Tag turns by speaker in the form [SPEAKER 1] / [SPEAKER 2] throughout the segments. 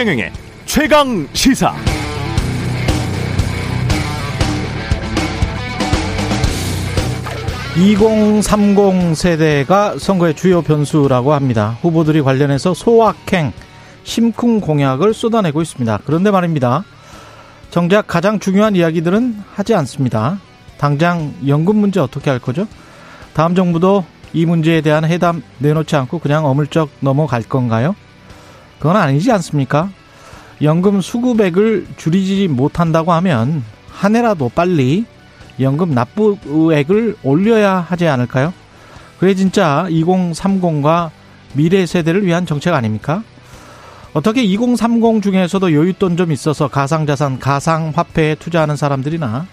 [SPEAKER 1] 최경영의 최강 시사.
[SPEAKER 2] (2030) 세대가 선거의 주요 변수라고 합니다. 후보들이 관련해서 소확행, 심쿵 공약을 쏟아내고 있습니다. 그런데 말입니다. 정작 가장 중요한 이야기들은 하지 않습니다. 당장 연금 문제 어떻게 할 거죠? 다음 정부도 이 문제에 대한 해답 내놓지 않고 그냥 어물쩍 넘어갈 건가요? 그건 아니지 않습니까? 연금 수급액을 줄이지 못한다고 하면 한 해라도 빨리 연금 납부액을 올려야 하지 않을까요? 그게 진짜 2030과 미래 세대를 위한 정책 아닙니까? 어떻게 2030 중에서도 여윳돈 좀 있어서 가상자산, 가상화폐에 투자하는 사람들이나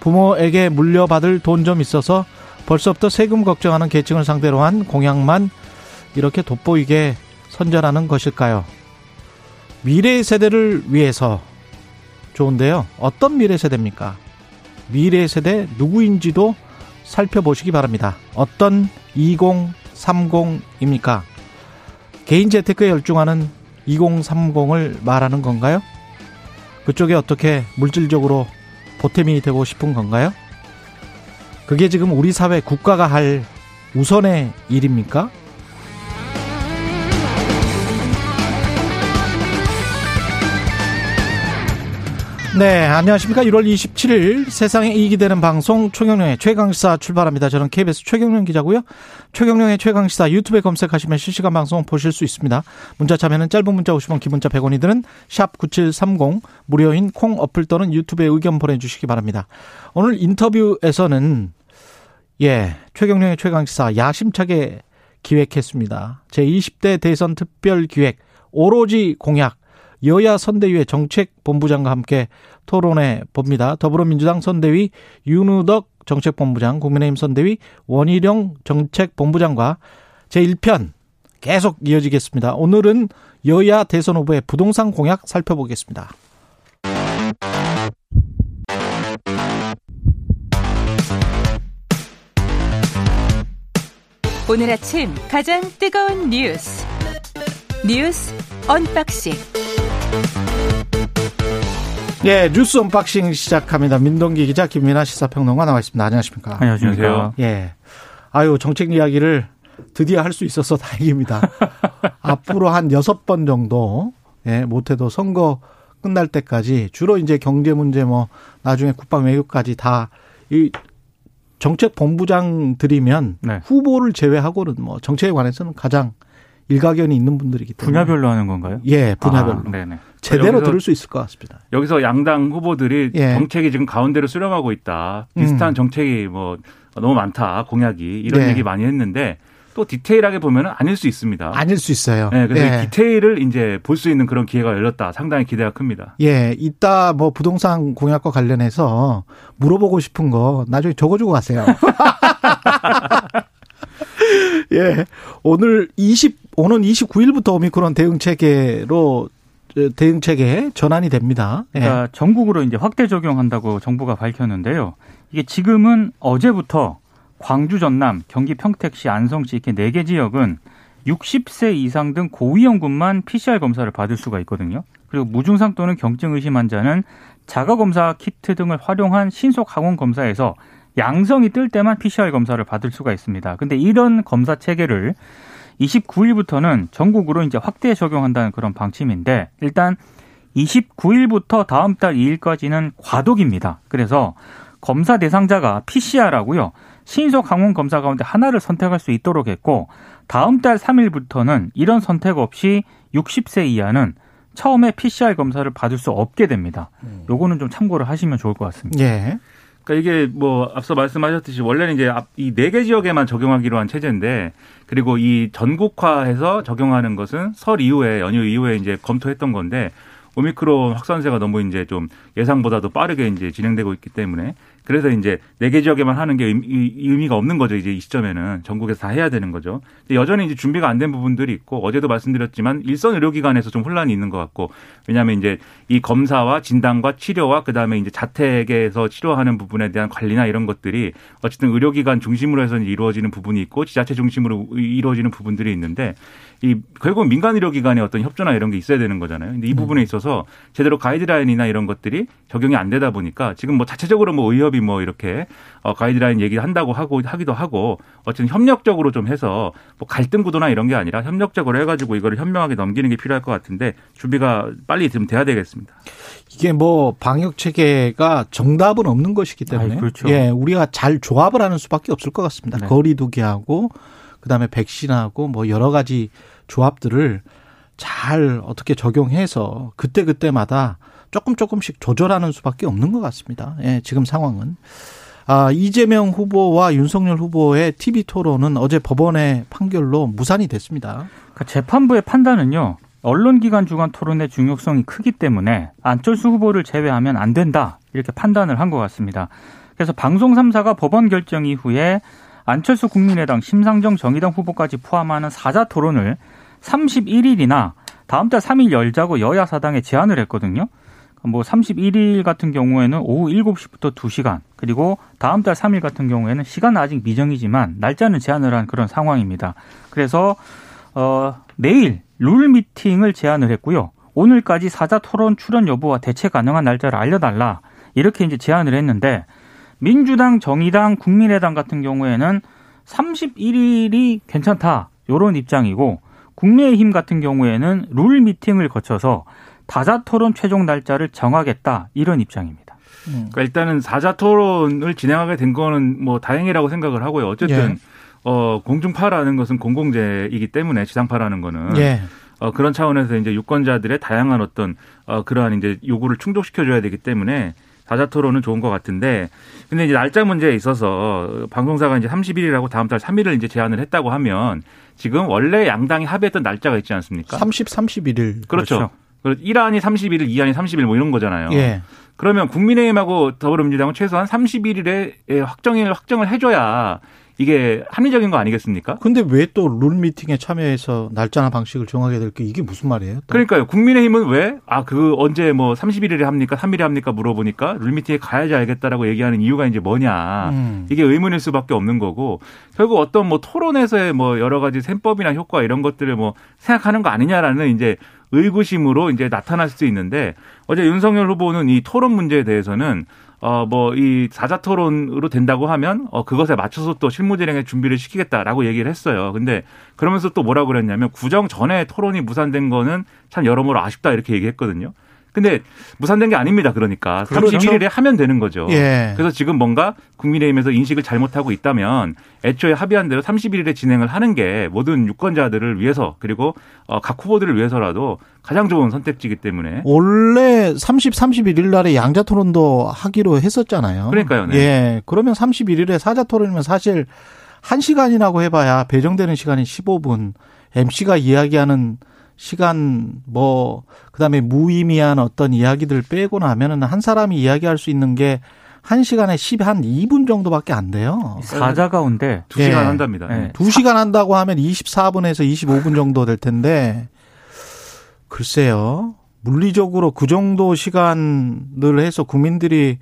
[SPEAKER 2] 부모에게 물려받을 돈 좀 있어서 벌써부터 세금 걱정하는 계층을 상대로 한 공약만 이렇게 돋보이게 선전하는 것일까요? 미래 세대를 위해서 좋은데요. 어떤 미래 세대입니까? 미래 세대 누구인지도 살펴보시기 바랍니다. 어떤 2030입니까? 개인 재테크에 열중하는 2030을 말하는 건가요? 그쪽에 어떻게 물질적으로 보탬이 되고 싶은 건가요? 그게 지금 우리 사회 국가가 할 우선의 일입니까? 네, 안녕하십니까. 1월 27일 세상에 이익이 되는 방송 최경령의 최강시사 출발합니다. 저는 KBS 최경령 기자고요. 최경령의 최강시사 유튜브에 검색하시면 실시간 방송 보실 수 있습니다. 문자 참여는 짧은 문자 50원, 기본자 100원이 드는 샵 9730 무료인 콩 어플 또는 유튜브에 의견 보내주시기 바랍니다. 오늘 인터뷰에서는 예, 최경령의 최강시사 야심차게 기획했습니다. 제20대 대선 특별 기획 오로지 공약 여야 선대위의 정책본부장과 함께 토론해 봅니다. 더불어민주당 선대위 윤우덕 정책본부장, 국민의힘 선대위 원희룡 정책본부장과 제1편 계속 이어지겠습니다. 오늘은 여야 대선 후보의 부동산 공약 살펴보겠습니다.
[SPEAKER 3] 오늘 아침 가장 뜨거운 뉴스 뉴스 언박싱
[SPEAKER 2] 예, 뉴스 언박싱 시작합니다. 민동기 기자, 김민하 시사평론가 나와 있습니다. 안녕하십니까?
[SPEAKER 4] 안녕하세요.
[SPEAKER 2] 예. 아유, 정책 이야기를 드디어 할 수 있어서 다행입니다. 앞으로 한 여섯 번 정도, 예, 못해도 선거 끝날 때까지 주로 이제 경제 문제 뭐 나중에 국방 외교까지 다 이 정책 본부장들이면 네. 후보를 제외하고는 뭐 정책에 관해서는 가장 일가견이 있는 분들이기 때문에
[SPEAKER 4] 분야별로 하는 건가요?
[SPEAKER 2] 예, 분야별로. 아. 제대로 들을 수 있을 것 같습니다.
[SPEAKER 4] 여기서 양당 후보들이 예. 정책이 지금 가운데로 수렴하고 있다. 비슷한 음. 정책이 뭐 너무 많다. 공약이 이런 네. 얘기 많이 했는데 또 디테일하게 보면 아닐 수 있습니다.
[SPEAKER 2] 아닐 수 있어요.
[SPEAKER 4] 네, 그래서 예. 디테일을 이제 볼 수 있는 그런 기회가 열렸다. 상당히 기대가 큽니다.
[SPEAKER 2] 예, 이따 뭐 부동산 공약과 관련해서 물어보고 싶은 거 나중에 적어주고 가세요. 예, 오늘 20 오는 29일부터 오미크론 대응 체계로 대응 체계에 전환이 됩니다.
[SPEAKER 4] 예. 그러니까 전국으로 이제 확대 적용한다고 정부가 밝혔는데요. 이게 지금은 어제부터 광주, 전남, 경기 평택시, 안성시 이렇게 네 개 지역은 60세 이상 등 고위험군만 PCR 검사를 받을 수가 있거든요. 그리고 무증상 또는 경증 의심 환자는 자가 검사 키트 등을 활용한 신속 항원 검사에서 양성이 뜰 때만 PCR 검사를 받을 수가 있습니다. 근데 이런 검사 체계를 29일부터는 전국으로 이제 확대 적용한다는 그런 방침인데 일단 29일부터 다음 달 2일까지는 과도기입니다. 그래서 검사 대상자가 PCR하고요. 신속 항원 검사 가운데 하나를 선택할 수 있도록 했고 다음 달 3일부터는 이런 선택 없이 60세 이하는 처음에 PCR 검사를 받을 수 없게 됩니다. 음. 요거는 좀 참고를 하시면 좋을 것 같습니다.
[SPEAKER 2] 예.
[SPEAKER 4] 그러니까 이게 뭐 앞서 말씀하셨듯이 원래는 이제 이 네 개 지역에만 적용하기로 한 체제인데 그리고 이 전국화해서 적용하는 것은 설 이후에 연휴 이후에 이제 검토했던 건데 오미크론 확산세가 너무 이제 좀 예상보다도 빠르게 이제 진행되고 있기 때문에
[SPEAKER 5] 그래서 이제 네 개 지역에만 하는 게 의미 가 없는 거죠. 이제 이 시점에는 전국에서 다 해야 되는 거죠. 여전히 이제 준비가 안 된 부분들이 있고 어제도 말씀드렸지만 일선 의료기관에서 좀 혼란이 있는 것 같고 왜냐하면 이제 이 검사와 진단과 치료와 그 다음에 이제 자택에서 치료하는 부분에 대한 관리나 이런 것들이 어쨌든 의료기관 중심으로 해서 이루어지는 부분이 있고 지자체 중심으로 이루어지는 부분들이 있는데 이 결국 민간 의료기관의 어떤 협조나 이런 게 있어야 되는 거잖아요. 근데 이 부분에 있어서 제대로 가이드라인이나 이런 것들이 적용이 안 되다 보니까 지금 뭐 자체적으로 뭐 의협 이 뭐 이렇게 어 가이드라인 얘기를 한다고 하고 하기도 하고 어쨌든 협력적으로 좀 해서 뭐 갈등 구도나 이런 게 아니라 협력적으로 해가지고 이거를 현명하게 넘기는 게 필요할 것 같은데 준비가 빨리 좀 돼야 되겠습니다.
[SPEAKER 2] 이게 뭐 방역 체계가 정답은 없는 것이기 때문에
[SPEAKER 4] 아이, 그렇죠.
[SPEAKER 2] 예 우리가 잘 조합을 하는 수밖에 없을 것 같습니다.
[SPEAKER 4] 네.
[SPEAKER 2] 거리두기하고 그다음에 백신하고 뭐 여러 가지 조합들을 잘 어떻게 적용해서 그때 그때마다 조금 조금씩 조절하는 수밖에 없는 것 같습니다. 예, 지금 상황은. 아, 이재명 후보와 윤석열 후보의 TV 토론은 어제 법원의 판결로 무산이 됐습니다.
[SPEAKER 4] 그러니까 재판부의 판단은요. 언론기관 주간 토론의 중요성이 크기 때문에 안철수 후보를 제외하면 안 된다 이렇게 판단을 한 것 같습니다. 그래서 방송 3사가 법원 결정 이후에 안철수 국민의당 심상정 정의당 후보까지 포함하는 사자 토론을 31일이나 다음 달 3일 열자고 여야 사당에 제안을 했거든요. 뭐 31일 같은 경우에는 오후 7시부터 2시간 그리고 다음 달 3일 같은 경우에는 시간은 아직 미정이지만 날짜는 제한을 한 그런 상황입니다. 그래서 어 내일 룰 미팅을 제안을 했고요. 오늘까지 사자 토론 출연 여부와 대체 가능한 날짜를 알려달라 이렇게 이제 제안을 했는데 민주당, 정의당, 국민의당 같은 경우에는 31일이 괜찮다 요런 입장이고 국민의힘 같은 경우에는 룰 미팅을 거쳐서 다자 토론 최종 날짜를 정하겠다 이런 입장입니다.
[SPEAKER 5] 그러니까 일단은 사자 토론을 진행하게 된 거는 뭐 다행이라고 생각을 하고요. 어쨌든
[SPEAKER 2] 예.
[SPEAKER 5] 어 공중파라는 것은 공공재이기 때문에 지상파라는 거는
[SPEAKER 2] 예.
[SPEAKER 5] 어 그런 차원에서 이제 유권자들의 다양한 어떤 어 그러한 이제 요구를 충족시켜 줘야 되기 때문에 사자 토론은 좋은 것 같은데 근데 이제 날짜 문제에 있어서 방송사가 이제 30일이라고 다음 달 3일을 이제 제안을 했다고 하면 지금 원래 양당이 합의했던 날짜가 있지 않습니까?
[SPEAKER 2] 30, 31일.
[SPEAKER 5] 그렇죠. 그렇죠. 1안이 31일, 2안이 30일 뭐 이런 거잖아요.
[SPEAKER 2] 예.
[SPEAKER 5] 그러면 국민의힘하고 더불어민주당은 최소한 31일에 확정일 확정을 해줘야 이게 합리적인 거 아니겠습니까?
[SPEAKER 2] 근데 왜 또 룰 미팅에 참여해서 날짜나 방식을 정하게 될 게 이게 무슨 말이에요? 또?
[SPEAKER 5] 그러니까요. 국민의힘은 왜, 아, 그 언제 뭐 31일에 합니까? 3일에 합니까? 물어보니까 룰 미팅에 가야지 알겠다라고 얘기하는 이유가 이제 뭐냐.
[SPEAKER 2] 음.
[SPEAKER 5] 이게 의문일 수밖에 없는 거고 결국 어떤 뭐 토론에서의 뭐 여러 가지 셈법이나 효과 이런 것들을 뭐 생각하는 거 아니냐라는 이제 의구심으로 이제 나타날 수 있는데 어제 윤석열 후보는 이 토론 문제에 대해서는 어, 뭐, 이 사자 토론으로 된다고 하면, 어, 그것에 맞춰서 또 실무진행에 준비를 시키겠다라고 얘기를 했어요. 근데 그러면서 또 뭐라고 그랬냐면, 구정 전에 토론이 무산된 거는 참 여러모로 아쉽다 이렇게 얘기했거든요. 근데 무산된 게 아닙니다. 그러니까
[SPEAKER 2] 그렇죠.
[SPEAKER 5] 31일에 하면 되는 거죠.
[SPEAKER 2] 예.
[SPEAKER 5] 그래서 지금 뭔가 국민의힘에서 인식을 잘못하고 있다면 애초에 합의한 대로 31일에 진행을 하는 게 모든 유권자들을 위해서 그리고 어, 각 후보들을 위해서라도 가장 좋은 선택지이기 때문에
[SPEAKER 2] 원래 30, 31일 날에 양자 토론도 하기로 했었잖아요.
[SPEAKER 5] 그러니까요, 네.
[SPEAKER 2] 예. 그러면 31일에 사자 토론이면 사실 1시간이라고 해봐야 배정되는 시간이 15분. MC가 이야기하는 시간 뭐 그다음에 무의미한 어떤 이야기들 빼고 나면은 한 사람이 이야기할 수 있는 게 한 시간에 10, 한 2분 정도밖에 안 돼요.
[SPEAKER 4] 사자 가운데
[SPEAKER 5] 두 시간
[SPEAKER 2] 예.
[SPEAKER 5] 한답니다.
[SPEAKER 4] 네.
[SPEAKER 2] 두 시간 한다고 하면 24분에서 25분 정도 될 텐데 글쎄요. 물리적으로 그 정도 시간을 해서 국민들이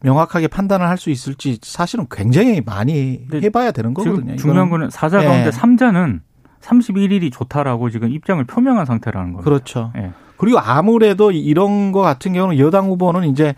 [SPEAKER 2] 명확하게 판단을 할 수 있을지 사실은 굉장히 많이 해봐야 되는 거거든요.
[SPEAKER 4] 중요한
[SPEAKER 2] 이거는.
[SPEAKER 4] 거는 사자
[SPEAKER 2] 예.
[SPEAKER 4] 가운데 삼자는 31일이 좋다라고 지금 입장을 표명한 상태라는 겁니다.
[SPEAKER 2] 그렇죠.
[SPEAKER 4] 예.
[SPEAKER 2] 그리고 아무래도 이런 거 같은 경우는 여당 후보는 이제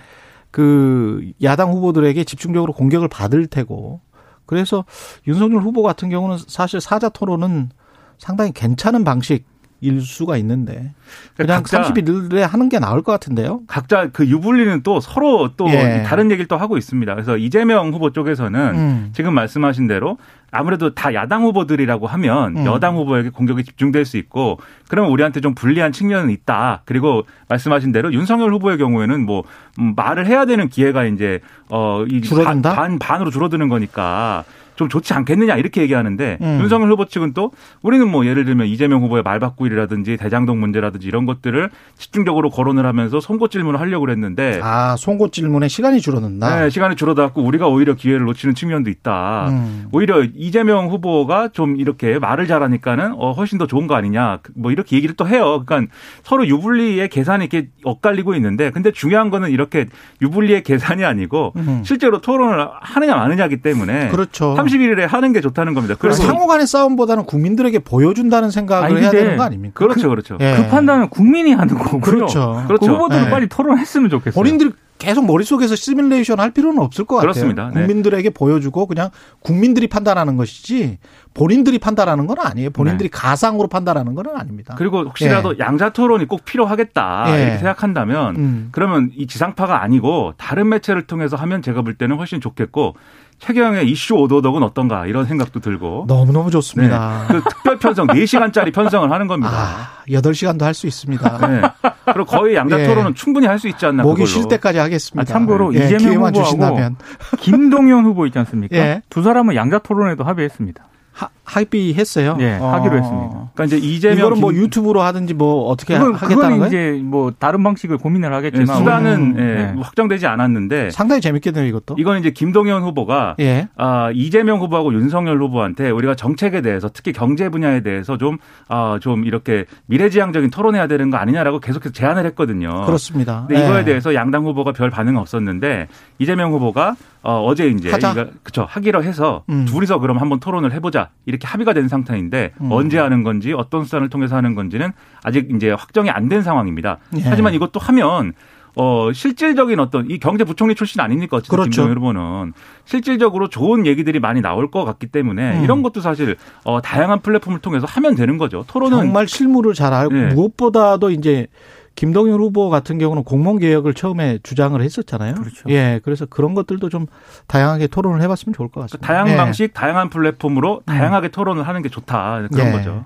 [SPEAKER 2] 그 야당 후보들에게 집중적으로 공격을 받을 테고 그래서 윤석열 후보 같은 경우는 사실 사자 토론은 상당히 괜찮은 방식 일 수가 있는데 그냥
[SPEAKER 5] 각자-
[SPEAKER 2] 31일에 하는 게 나을 것 같은데요.
[SPEAKER 5] 각자 그 유불리는 또 서로 또
[SPEAKER 2] 예.
[SPEAKER 5] 다른 얘기를 또 하고 있습니다. 그래서 이재명 후보 쪽에서는
[SPEAKER 2] 음.
[SPEAKER 5] 지금 말씀하신 대로 아무래도 다 야당 후보들이라고 하면
[SPEAKER 2] 음.
[SPEAKER 5] 여당 후보에게 공격이 집중될 수 있고 그러면 우리한테 좀 불리한 측면은 있다. 그리고 말씀하신 대로 윤석열 후보의 경우에는 뭐 음, 말을 해야 되는 기회가 이제 어이
[SPEAKER 2] 줄어든다?
[SPEAKER 5] 반 반으로 줄어드는 거니까 좀 좋지 않겠느냐 이렇게 얘기하는데
[SPEAKER 2] 음.
[SPEAKER 5] 윤석열 후보 측은 또 우리는 뭐 예를 들면 이재명 후보의 말바꾸기라든지 대장동 문제라든지 이런 것들을 집중적으로 거론을 하면서 선고 질문을 하려고 그랬는데
[SPEAKER 2] 아, 송곳 질문에 시간이 줄어든다.
[SPEAKER 5] 네, 시간이 줄어들었고 우리가 오히려 기회를 놓치는 측면도 있다.
[SPEAKER 2] 음.
[SPEAKER 5] 오히려 이재명 후보가 좀 이렇게 말을 잘하니까는 어, 훨씬 더 좋은 거 아니냐. 뭐 이렇게 얘기를 또 해요. 그러니까 서로 유불리의 계산이 이렇게 엇갈리고 있는데 근데 중요한 거는 이렇게 유불리의 계산이 아니고
[SPEAKER 2] 음.
[SPEAKER 5] 실제로 토론을 하느냐 마느냐기 때문에
[SPEAKER 2] 그렇죠.
[SPEAKER 5] 31일에 하는 게 좋다는 겁니다.
[SPEAKER 2] 그래서 상호 간의 싸움보다는 국민들에게 보여준다는 생각을
[SPEAKER 4] 아니,
[SPEAKER 2] 해야 되는 거 아닙니까?
[SPEAKER 5] 그렇죠, 그렇죠.
[SPEAKER 2] 예.
[SPEAKER 4] 그 판단은 국민이 하는 거고요.
[SPEAKER 2] 그렇죠.
[SPEAKER 4] 그
[SPEAKER 5] 그렇죠.
[SPEAKER 4] 후보들은
[SPEAKER 2] 네.
[SPEAKER 4] 빨리 토론했으면 좋겠어요.
[SPEAKER 2] 본인들이 계속 머릿속에서 시뮬레이션 할 필요는 없을 것 같아요.
[SPEAKER 5] 그렇습니다. 네.
[SPEAKER 2] 국민들에게 보여주고 그냥 국민들이 판단하는 것이지 본인들이 판단하는 건 아니에요. 본인들이 가상으로 판단하는 건 아닙니다.
[SPEAKER 5] 그리고 혹시라도 양자 토론이 꼭 필요하겠다
[SPEAKER 2] 예.
[SPEAKER 5] 이렇게 생각한다면
[SPEAKER 2] 음.
[SPEAKER 5] 그러면 이 지상파가 아니고 다른 매체를 통해서 하면 제가 볼 때는 훨씬 좋겠고 최경영의 이슈 오도독은 어떤가 이런 생각도 들고
[SPEAKER 2] 너무너무
[SPEAKER 5] 네.
[SPEAKER 2] 좋습니다.
[SPEAKER 5] 그 특별 편성 4시간짜리 편성을 하는 겁니다.
[SPEAKER 2] 아, 8시간도 할 수 있습니다.
[SPEAKER 5] 네. 그리고 거의 양자
[SPEAKER 2] 예.
[SPEAKER 5] 토론은 충분히 할 수 있지 않나
[SPEAKER 2] 목이
[SPEAKER 5] 그걸로.
[SPEAKER 2] 쉴 때까지 하겠습니다.
[SPEAKER 4] 아, 참고로
[SPEAKER 2] 예,
[SPEAKER 4] 이재명 후보하고
[SPEAKER 2] 주신다면
[SPEAKER 4] 김동연 후보 있지 않습니까?
[SPEAKER 2] 예.
[SPEAKER 4] 두 사람은 양자 토론에도 합의했습니다.
[SPEAKER 2] 하, 합의했어요.
[SPEAKER 4] 예, 하기로 했습니다.
[SPEAKER 5] 그러니까 이제 이재명
[SPEAKER 2] 이거는 뭐
[SPEAKER 5] 김-
[SPEAKER 2] 유튜브로 하든지 뭐 어떻게
[SPEAKER 4] 그건,
[SPEAKER 2] 하겠다는
[SPEAKER 4] 그건
[SPEAKER 2] 거예요?
[SPEAKER 4] 이제 뭐 다른 방식을 고민을
[SPEAKER 5] 예,
[SPEAKER 4] 하겠지만
[SPEAKER 5] 수단은
[SPEAKER 2] 음,
[SPEAKER 5] 예,
[SPEAKER 4] 네.
[SPEAKER 5] 뭐 확정되지 않았는데
[SPEAKER 2] 상당히 재밌겠네요, 이것도.
[SPEAKER 5] 이건 이제 김동연 후보가
[SPEAKER 2] 예.
[SPEAKER 5] 아, 이재명 후보하고 윤석열 후보한테 우리가 정책에 대해서 특히 경제 분야에 대해서 좀, 아, 좀 이렇게 미래지향적인 토론해야 되는 거 아니냐라고 계속해서 제안을 했거든요.
[SPEAKER 2] 그렇습니다.
[SPEAKER 5] 근데 이거에
[SPEAKER 2] 예.
[SPEAKER 5] 대해서 양당 후보가 별 반응 없었는데 이재명 후보가 어, 어제 이제
[SPEAKER 2] 하자.
[SPEAKER 5] 이거 그쵸 하기로 해서
[SPEAKER 2] 음.
[SPEAKER 5] 둘이서 그럼 한번 토론을 해보자 이렇게 합의가 된 상태인데
[SPEAKER 2] 음.
[SPEAKER 5] 언제 하는 건지 어떤 수단을 통해서 하는 건지는 아직 이제 확정이 안 된 상황입니다.
[SPEAKER 2] 예.
[SPEAKER 5] 하지만 이것도 하면 어 실질적인 어떤 이 경제부총리 출신 아닙니까 어쨌든
[SPEAKER 2] 그렇죠.
[SPEAKER 5] 김동연 후보는 실질적으로 좋은 얘기들이 많이 나올 것 같기 때문에
[SPEAKER 2] 음.
[SPEAKER 5] 이런 것도 사실 어 다양한 플랫폼을 통해서 하면 되는 거죠. 토론은
[SPEAKER 2] 정말 실무를 잘 알고
[SPEAKER 5] 예.
[SPEAKER 2] 무엇보다도 이제 김동연 후보 같은 경우는 공무원 개혁을 처음에 주장을 했었잖아요.
[SPEAKER 4] 그렇죠.
[SPEAKER 2] 예, 그래서 그런 것들도 좀 다양하게 토론을 해봤으면 좋을 것 같습니다.
[SPEAKER 5] 다양한
[SPEAKER 2] 예.
[SPEAKER 5] 방식, 다양한 플랫폼으로 다양하게 토론을 하는 게 좋다 그런
[SPEAKER 2] 예.
[SPEAKER 5] 거죠.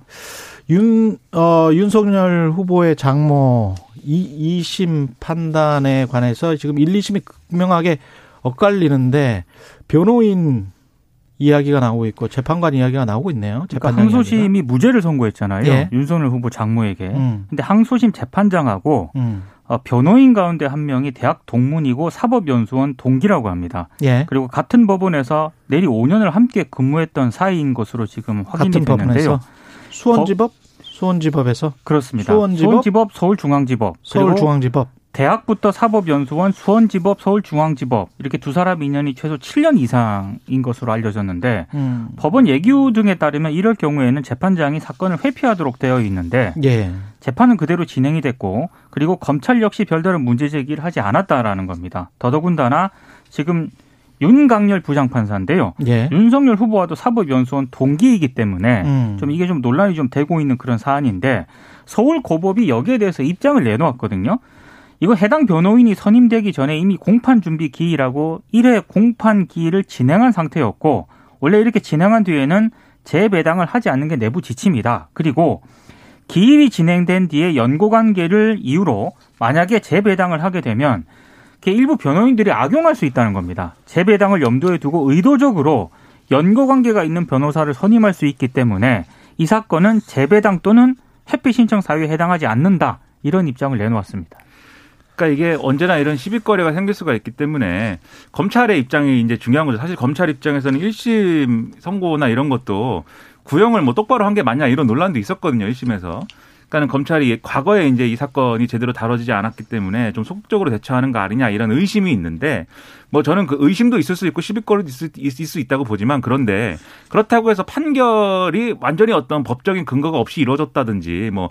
[SPEAKER 2] 윤, 어, 윤석열 후보의 장모 이, 2심 판단에 관해서 지금 1, 2심이 극명하게 엇갈리는데 변호인 이야기가 나오고 있고 재판관 이야기가 나오고 있네요.
[SPEAKER 4] 그러니까
[SPEAKER 2] 재판장
[SPEAKER 4] 항소심이 무죄를 선고했잖아요.
[SPEAKER 2] 예.
[SPEAKER 4] 윤석열 후보 장모에게.
[SPEAKER 2] 음.
[SPEAKER 4] 근데 항소심 재판장하고
[SPEAKER 2] 음.
[SPEAKER 4] 어, 변호인 가운데 한 명이 대학 동문이고 사법연수원 동기라고 합니다.
[SPEAKER 2] 예.
[SPEAKER 4] 그리고 같은 법원에서 내리 5년을 함께 근무했던 사이인 것으로 지금 확인이
[SPEAKER 2] 같은
[SPEAKER 4] 됐는데요.
[SPEAKER 2] 수원지법 수원지법에서
[SPEAKER 4] 그렇습니다.
[SPEAKER 2] 수원지법?
[SPEAKER 4] 수원지법, 서울중앙지법,
[SPEAKER 2] 서울중앙지법
[SPEAKER 4] 대학부터 사법연수원, 수원지법, 서울중앙지법 이렇게 두 사람 인연이 최소 7년 이상인 것으로 알려졌는데
[SPEAKER 2] 음.
[SPEAKER 4] 법원 예규 등에 따르면 이럴 경우에는 재판장이 사건을 회피하도록 되어 있는데
[SPEAKER 2] 예.
[SPEAKER 4] 재판은 그대로 진행이 됐고 그리고 검찰 역시 별다른 문제 제기를 하지 않았다라는 겁니다. 더더군다나 지금 윤강렬 부장판사인데요.
[SPEAKER 2] 예.
[SPEAKER 4] 윤석열 후보와도 사법연수원 동기이기 때문에
[SPEAKER 2] 음.
[SPEAKER 4] 좀 이게 좀 논란이 좀 되고 있는 그런 사안인데 서울 고법이 여기에 대해서 입장을 내놓았거든요. 이거 해당 변호인이 선임되기 전에 이미 공판 준비 기일하고 1회 공판 기일을 진행한 상태였고 원래 이렇게 진행한 뒤에는 재배당을 하지 않는 게 내부 지침이다. 그리고 기일이 진행된 뒤에 연고 관계를 이유로 만약에 재배당을 하게 되면 일부 변호인들이 악용할 수 있다는 겁니다. 재배당을 염두에 두고 의도적으로 연고 관계가 있는 변호사를 선임할 수 있기 때문에 이 사건은 재배당 또는 회피 신청 사유에 해당하지 않는다. 이런 입장을 내놓았습니다.
[SPEAKER 5] 그러니까 이게 언제나 이런 시비거리가 생길 수가 있기 때문에 검찰의 입장이 이제 중요한 거죠. 사실 검찰 입장에서는 1심 선고나 이런 것도 구형을 뭐 똑바로 한 게 맞냐 이런 논란도 있었거든요. 1심에서. 그러니까는 검찰이 과거에 이제 이 사건이 제대로 다뤄지지 않았기 때문에 좀 소극적으로 대처하는 거 아니냐 이런 의심이 있는데 뭐 저는 그 의심도 있을 수 있고 시비거리도 있을, 있을 수 있다고 보지만 그런데 그렇다고 해서 판결이 완전히 어떤 법적인 근거가 없이 이루어졌다든지 뭐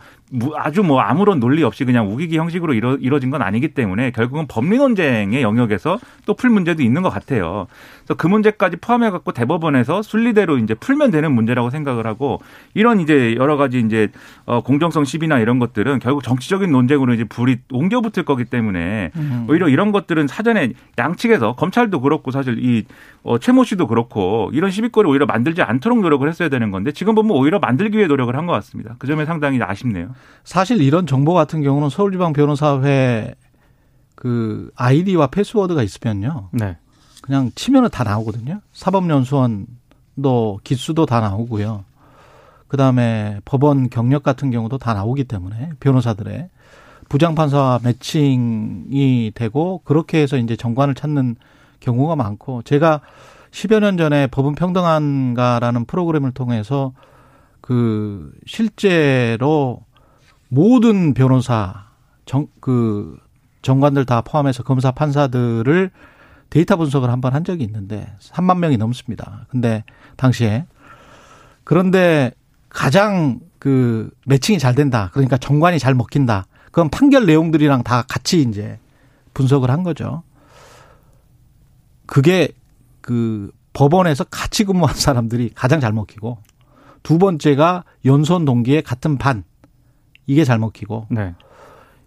[SPEAKER 5] 아주 뭐 아무런 논리 없이 그냥 우기기 형식으로 이루, 이루어진 건 아니기 때문에 결국은 법리 논쟁의 영역에서 또 풀 문제도 있는 것 같아요. 그래서 그 문제까지 포함해 갖고 대법원에서 순리대로 이제 풀면 되는 문제라고 생각을 하고 이런 이제 여러 가지 이제 어 공정성 시비나 이런 것들은 결국 정치적인 논쟁으로 이제 불이 옮겨 붙을 거기 때문에
[SPEAKER 2] 음.
[SPEAKER 5] 오히려 이런 것들은 사전에 양측에서 검찰도 그렇고 사실 이 어, 최모 씨도 그렇고 이런 시비거리 오히려 만들지 않도록 노력을 했어야 되는 건데 지금 보면 오히려 만들기 위해 노력을 한 것 같습니다. 그 점에 상당히 아쉽네요.
[SPEAKER 2] 사실 이런 정보 같은 경우는 서울지방 변호사회 그 아이디와 패스워드가 있으면요.
[SPEAKER 4] 네.
[SPEAKER 2] 그냥 치면은 다 나오거든요. 사법연수원 법원도 기수도 다 나오고요. 그다음에 법원 경력 같은 경우도 다 나오기 때문에 변호사들의 부장판사와 매칭이 되고 그렇게 해서 이제 정관을 찾는 경우가 많고 제가 10여 년 전에 법은 평등한가라는 프로그램을 통해서 그 실제로 모든 변호사 정 그 정관들 다 포함해서 검사 판사들을 데이터 분석을 한 번 한 적이 있는데 3만 명이 넘습니다. 근데 당시에 그런데 가장 그 매칭이 잘 된다. 그러니까 정관이 잘 먹힌다. 그건 판결 내용들이랑 다 같이 이제 분석을 한 거죠. 그게 그 법원에서 같이 근무한 사람들이 가장 잘 먹히고 두 번째가 연수원 동기의 같은 반 이게 잘 먹히고
[SPEAKER 4] 네.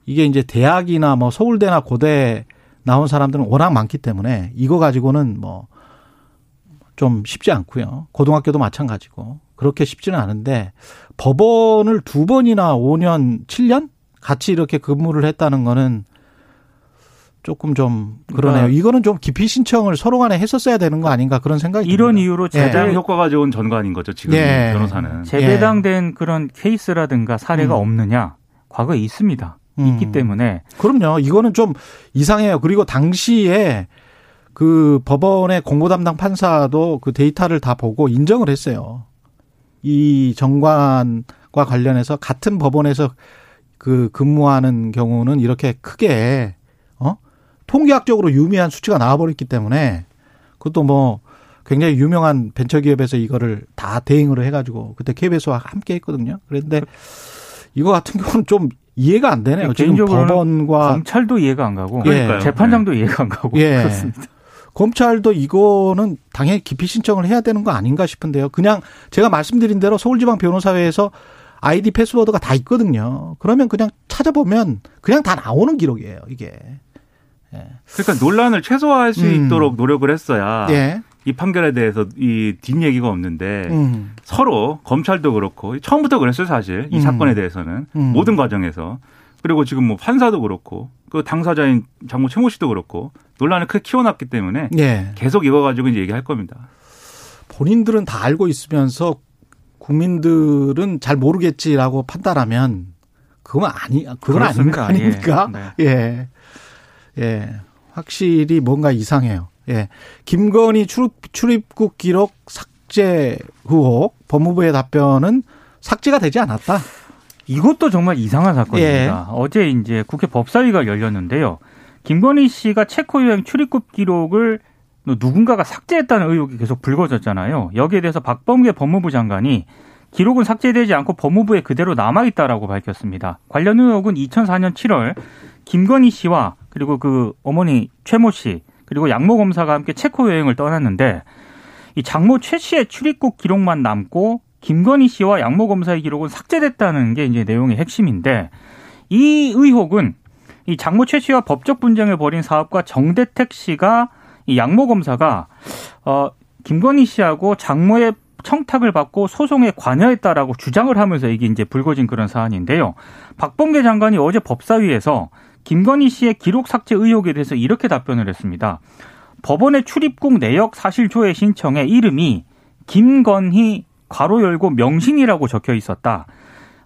[SPEAKER 2] 이게 이제 대학이나 뭐 서울대나 고대 나온 사람들은 워낙 많기 때문에 이거 가지고는 뭐 좀 쉽지 않고요. 고등학교도 마찬가지고 그렇게 쉽지는 않은데 법원을 두 번이나 5년, 7년 같이 이렇게 근무를 했다는 거는 조금 좀 그러네요.
[SPEAKER 4] 그러니까
[SPEAKER 2] 이거는 좀 기피 신청을 서로 간에 했었어야 되는 거 아닌가 그런 생각이
[SPEAKER 4] 이런
[SPEAKER 2] 듭니다.
[SPEAKER 4] 이유로
[SPEAKER 2] 예.
[SPEAKER 4] 제대,
[SPEAKER 5] 효과가 좋은 전관인 거죠 지금
[SPEAKER 2] 예.
[SPEAKER 5] 변호사는.
[SPEAKER 4] 재배당된 그런 케이스라든가 사례가
[SPEAKER 2] 음.
[SPEAKER 4] 없느냐? 과거에 있습니다.
[SPEAKER 2] 음.
[SPEAKER 4] 있기 때문에
[SPEAKER 2] 그럼요. 이거는 좀 이상해요. 그리고 당시에 그 법원의 공보 담당 판사도 그 데이터를 다 보고 인정을 했어요. 이 정관과 관련해서 같은 법원에서 그 근무하는 경우는 이렇게 크게 어 통계학적으로 유미한 수치가 나와버렸기 때문에 그것도 뭐 굉장히 유명한 벤처기업에서 이거를 다 대행으로 해가지고 그때 KBS와 함께 했거든요. 그런데 이거 같은 경우는 좀 이해가 안 되네요. 지금 법원과
[SPEAKER 4] 검찰도 이해가 안 가고
[SPEAKER 2] 그러니까요.
[SPEAKER 4] 재판장도 이해가 안 가고
[SPEAKER 2] 예.
[SPEAKER 4] 그렇습니다.
[SPEAKER 2] 검찰도 이거는 당연히 기피 신청을 해야 되는 거 아닌가 싶은데요. 그냥 제가 말씀드린 대로 서울지방 변호사회에서 아이디 패스워드가 다 있거든요. 그러면 그냥 찾아보면 그냥 다 나오는 기록이에요, 이게.
[SPEAKER 5] 그러니까 논란을 최소화할 수
[SPEAKER 2] 음.
[SPEAKER 5] 있도록 노력을 했어야
[SPEAKER 2] 예.
[SPEAKER 5] 이 판결에 대해서 이 뒷얘기가 없는데
[SPEAKER 2] 음.
[SPEAKER 5] 서로 검찰도 그렇고 처음부터 그랬어요 사실 이
[SPEAKER 2] 음.
[SPEAKER 5] 사건에 대해서는
[SPEAKER 2] 음.
[SPEAKER 5] 모든 과정에서 그리고 지금 뭐 판사도 그렇고 그 당사자인 장모 최모 씨도 그렇고 논란을 크게 키워놨기 때문에
[SPEAKER 2] 예.
[SPEAKER 5] 계속 이거 가지고 이제 얘기할 겁니다.
[SPEAKER 2] 본인들은 다 알고 있으면서 국민들은 잘 모르겠지라고 판단하면 그건 아니, 그건
[SPEAKER 4] 그렇습니다.
[SPEAKER 2] 아닙니까?
[SPEAKER 4] 예.
[SPEAKER 2] 예. 예. 확실히 뭔가 이상해요. 예. 김건희 출입, 출입국 기록 삭제 의혹 법무부의 답변은 삭제가 되지 않았다.
[SPEAKER 4] 이것도 정말 이상한 사건입니다.
[SPEAKER 2] 예.
[SPEAKER 4] 어제 이제 국회 법사위가 열렸는데요. 김건희 씨가 체코 여행 출입국 기록을 누군가가 삭제했다는 의혹이 계속 불거졌잖아요. 여기에 대해서 박범계 법무부 장관이 기록은 삭제되지 않고 법무부에 그대로 남아있다라고 밝혔습니다. 관련 의혹은 2004년 7월 김건희 씨와 그리고 그 어머니 최모 씨 그리고 양모 검사가 함께 체코 여행을 떠났는데 이 장모 최 씨의 출입국 기록만 남고 김건희 씨와 양모 검사의 기록은 삭제됐다는 게 이제 내용의 핵심인데 이 의혹은 이 장모 최 씨와 법적 분쟁을 벌인 사업가 정대택 씨가 이 양모 검사가 어 김건희 씨하고 장모의 청탁을 받고 소송에 관여했다라고 주장을 하면서 이게 이제 불거진 그런 사안인데요. 박범계 장관이 어제 법사위에서 김건희 씨의 기록 삭제 의혹에 대해서 이렇게 답변을 했습니다. 법원의 출입국 내역 사실 조회 신청에 이름이 김건희 괄호 열고 명신이라고 적혀 있었다.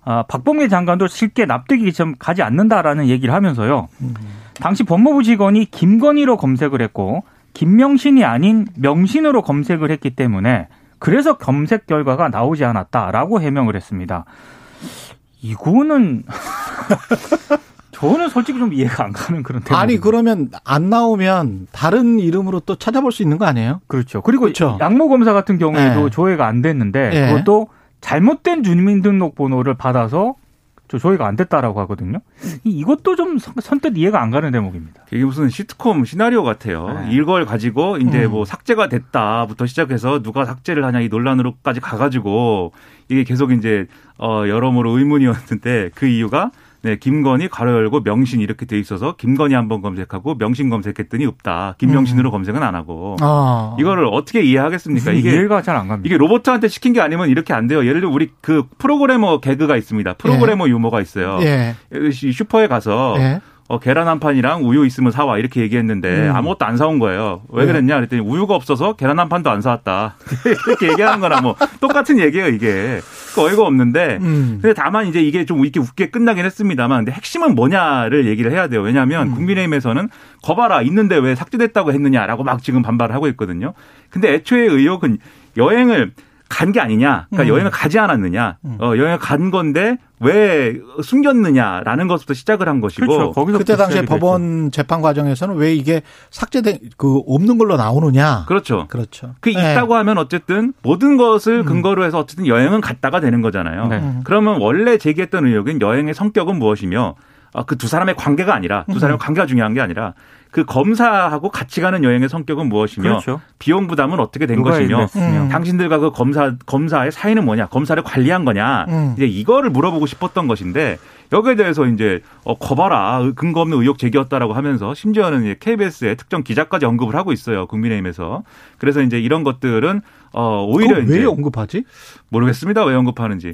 [SPEAKER 4] 아, 박범계 장관도 쉽게 납득이 좀 가지 않는다라는 얘기를 하면서요. 당시 법무부 직원이 김건희로 검색을 했고 김명신이 아닌 명신으로 검색을 했기 때문에 그래서 검색 결과가 나오지 않았다라고 해명을 했습니다. 이거는 저는 솔직히 좀 이해가 안 가는 그런 대목입니다.
[SPEAKER 2] 아니, 그러면 안 나오면 다른 이름으로 또 찾아볼 수 있는 거 아니에요?
[SPEAKER 4] 그렇죠. 그리고
[SPEAKER 2] 그렇죠.
[SPEAKER 4] 양모 검사 같은 경우에도
[SPEAKER 2] 네.
[SPEAKER 4] 조회가 안 됐는데
[SPEAKER 2] 네.
[SPEAKER 4] 그것도 잘못된 주민등록번호를 받아서 저 조회가 안 됐다라고 하거든요. 이- 이것도 좀 선- 선뜻 이해가 안 가는 대목입니다.
[SPEAKER 5] 이게 무슨 시트콤 시나리오 같아요.
[SPEAKER 4] 네.
[SPEAKER 5] 이걸 가지고 이제
[SPEAKER 2] 음.
[SPEAKER 5] 뭐 삭제가 됐다부터 시작해서 누가 삭제를 하냐 이 논란으로까지 가가지고 이게 계속 이제 어 여러모로 의문이었는데 그 이유가 네 김건희 가로 열고 명신 이렇게 돼 있어서 김건희 한번 검색하고 명신 검색했더니 없다. 김명신으로 검색은 안 하고
[SPEAKER 2] 아.
[SPEAKER 5] 이거를 어떻게 이해하겠습니까? 이게
[SPEAKER 4] 이해가 잘 안 갑니다.
[SPEAKER 5] 이게 로봇한테 시킨 게 아니면 이렇게 안 돼요. 예를 들어 우리 그 프로그래머 개그가 있습니다. 프로그래머 유머가 있어요.
[SPEAKER 2] 예.
[SPEAKER 5] 이 슈퍼에 가서
[SPEAKER 2] 예.
[SPEAKER 5] 어, 계란 한 판이랑 우유 있으면 사와 이렇게 얘기했는데
[SPEAKER 2] 음.
[SPEAKER 5] 아무것도 안 사온 거예요. 왜
[SPEAKER 2] 네.
[SPEAKER 5] 그랬냐 그랬더니 우유가 없어서 계란 한 판도 안 사왔다. 이렇게 얘기하는 거랑 뭐 똑같은 얘기예요 이게. 그 어이가 없는데
[SPEAKER 2] 음.
[SPEAKER 5] 근데 다만 이제 이게 좀 이렇게 웃게 끝나긴 했습니다만 근데 핵심은 뭐냐를 얘기를 해야 돼요. 왜냐하면
[SPEAKER 2] 음.
[SPEAKER 5] 국민의힘에서는 거봐라 있는데 왜 삭제됐다고 했느냐라고 막 지금 반발을 하고 있거든요. 근데 애초에 의혹은 여행을 간 게 아니냐, 그러니까
[SPEAKER 2] 음.
[SPEAKER 5] 여행을 가지 않았느냐, 어, 여행을 간 건데 왜 숨겼느냐라는 것부터 시작을 한 것이고,
[SPEAKER 4] 그렇죠. 거기서
[SPEAKER 2] 그때 당시에 법원 재판 과정에서는 왜 이게 삭제된 그 없는 걸로 나오느냐.
[SPEAKER 5] 그렇죠.
[SPEAKER 2] 그렇죠.
[SPEAKER 5] 그
[SPEAKER 2] 네.
[SPEAKER 5] 있다고 하면 어쨌든 모든 것을 근거로 해서 어쨌든 여행은 갔다가 되는 거잖아요.
[SPEAKER 4] 네.
[SPEAKER 2] 음.
[SPEAKER 5] 그러면 원래 제기했던 의혹은 여행의 성격은 무엇이며 그 두 사람의 관계가 아니라 두 사람의 관계가 중요한 게 아니라 그 검사하고 같이 가는 여행의 성격은 무엇이며
[SPEAKER 4] 그렇죠.
[SPEAKER 5] 비용 부담은 어떻게 된 것이며.
[SPEAKER 2] 음.
[SPEAKER 5] 당신들과 그 검사 검사의 사이는 뭐냐 검사를 관리한 거냐
[SPEAKER 2] 음.
[SPEAKER 5] 이제 이거를 물어보고 싶었던 것인데 여기에 대해서 이제 어 거봐라 근거 없는 의혹 제기였다라고 하면서 심지어는 이제 KBS의 특정 기자까지 언급을 하고 있어요 국민의힘에서 그래서 이제 이런 것들은 어 오히려
[SPEAKER 2] 왜 언급하지?
[SPEAKER 5] 모르겠습니다 왜 언급하는지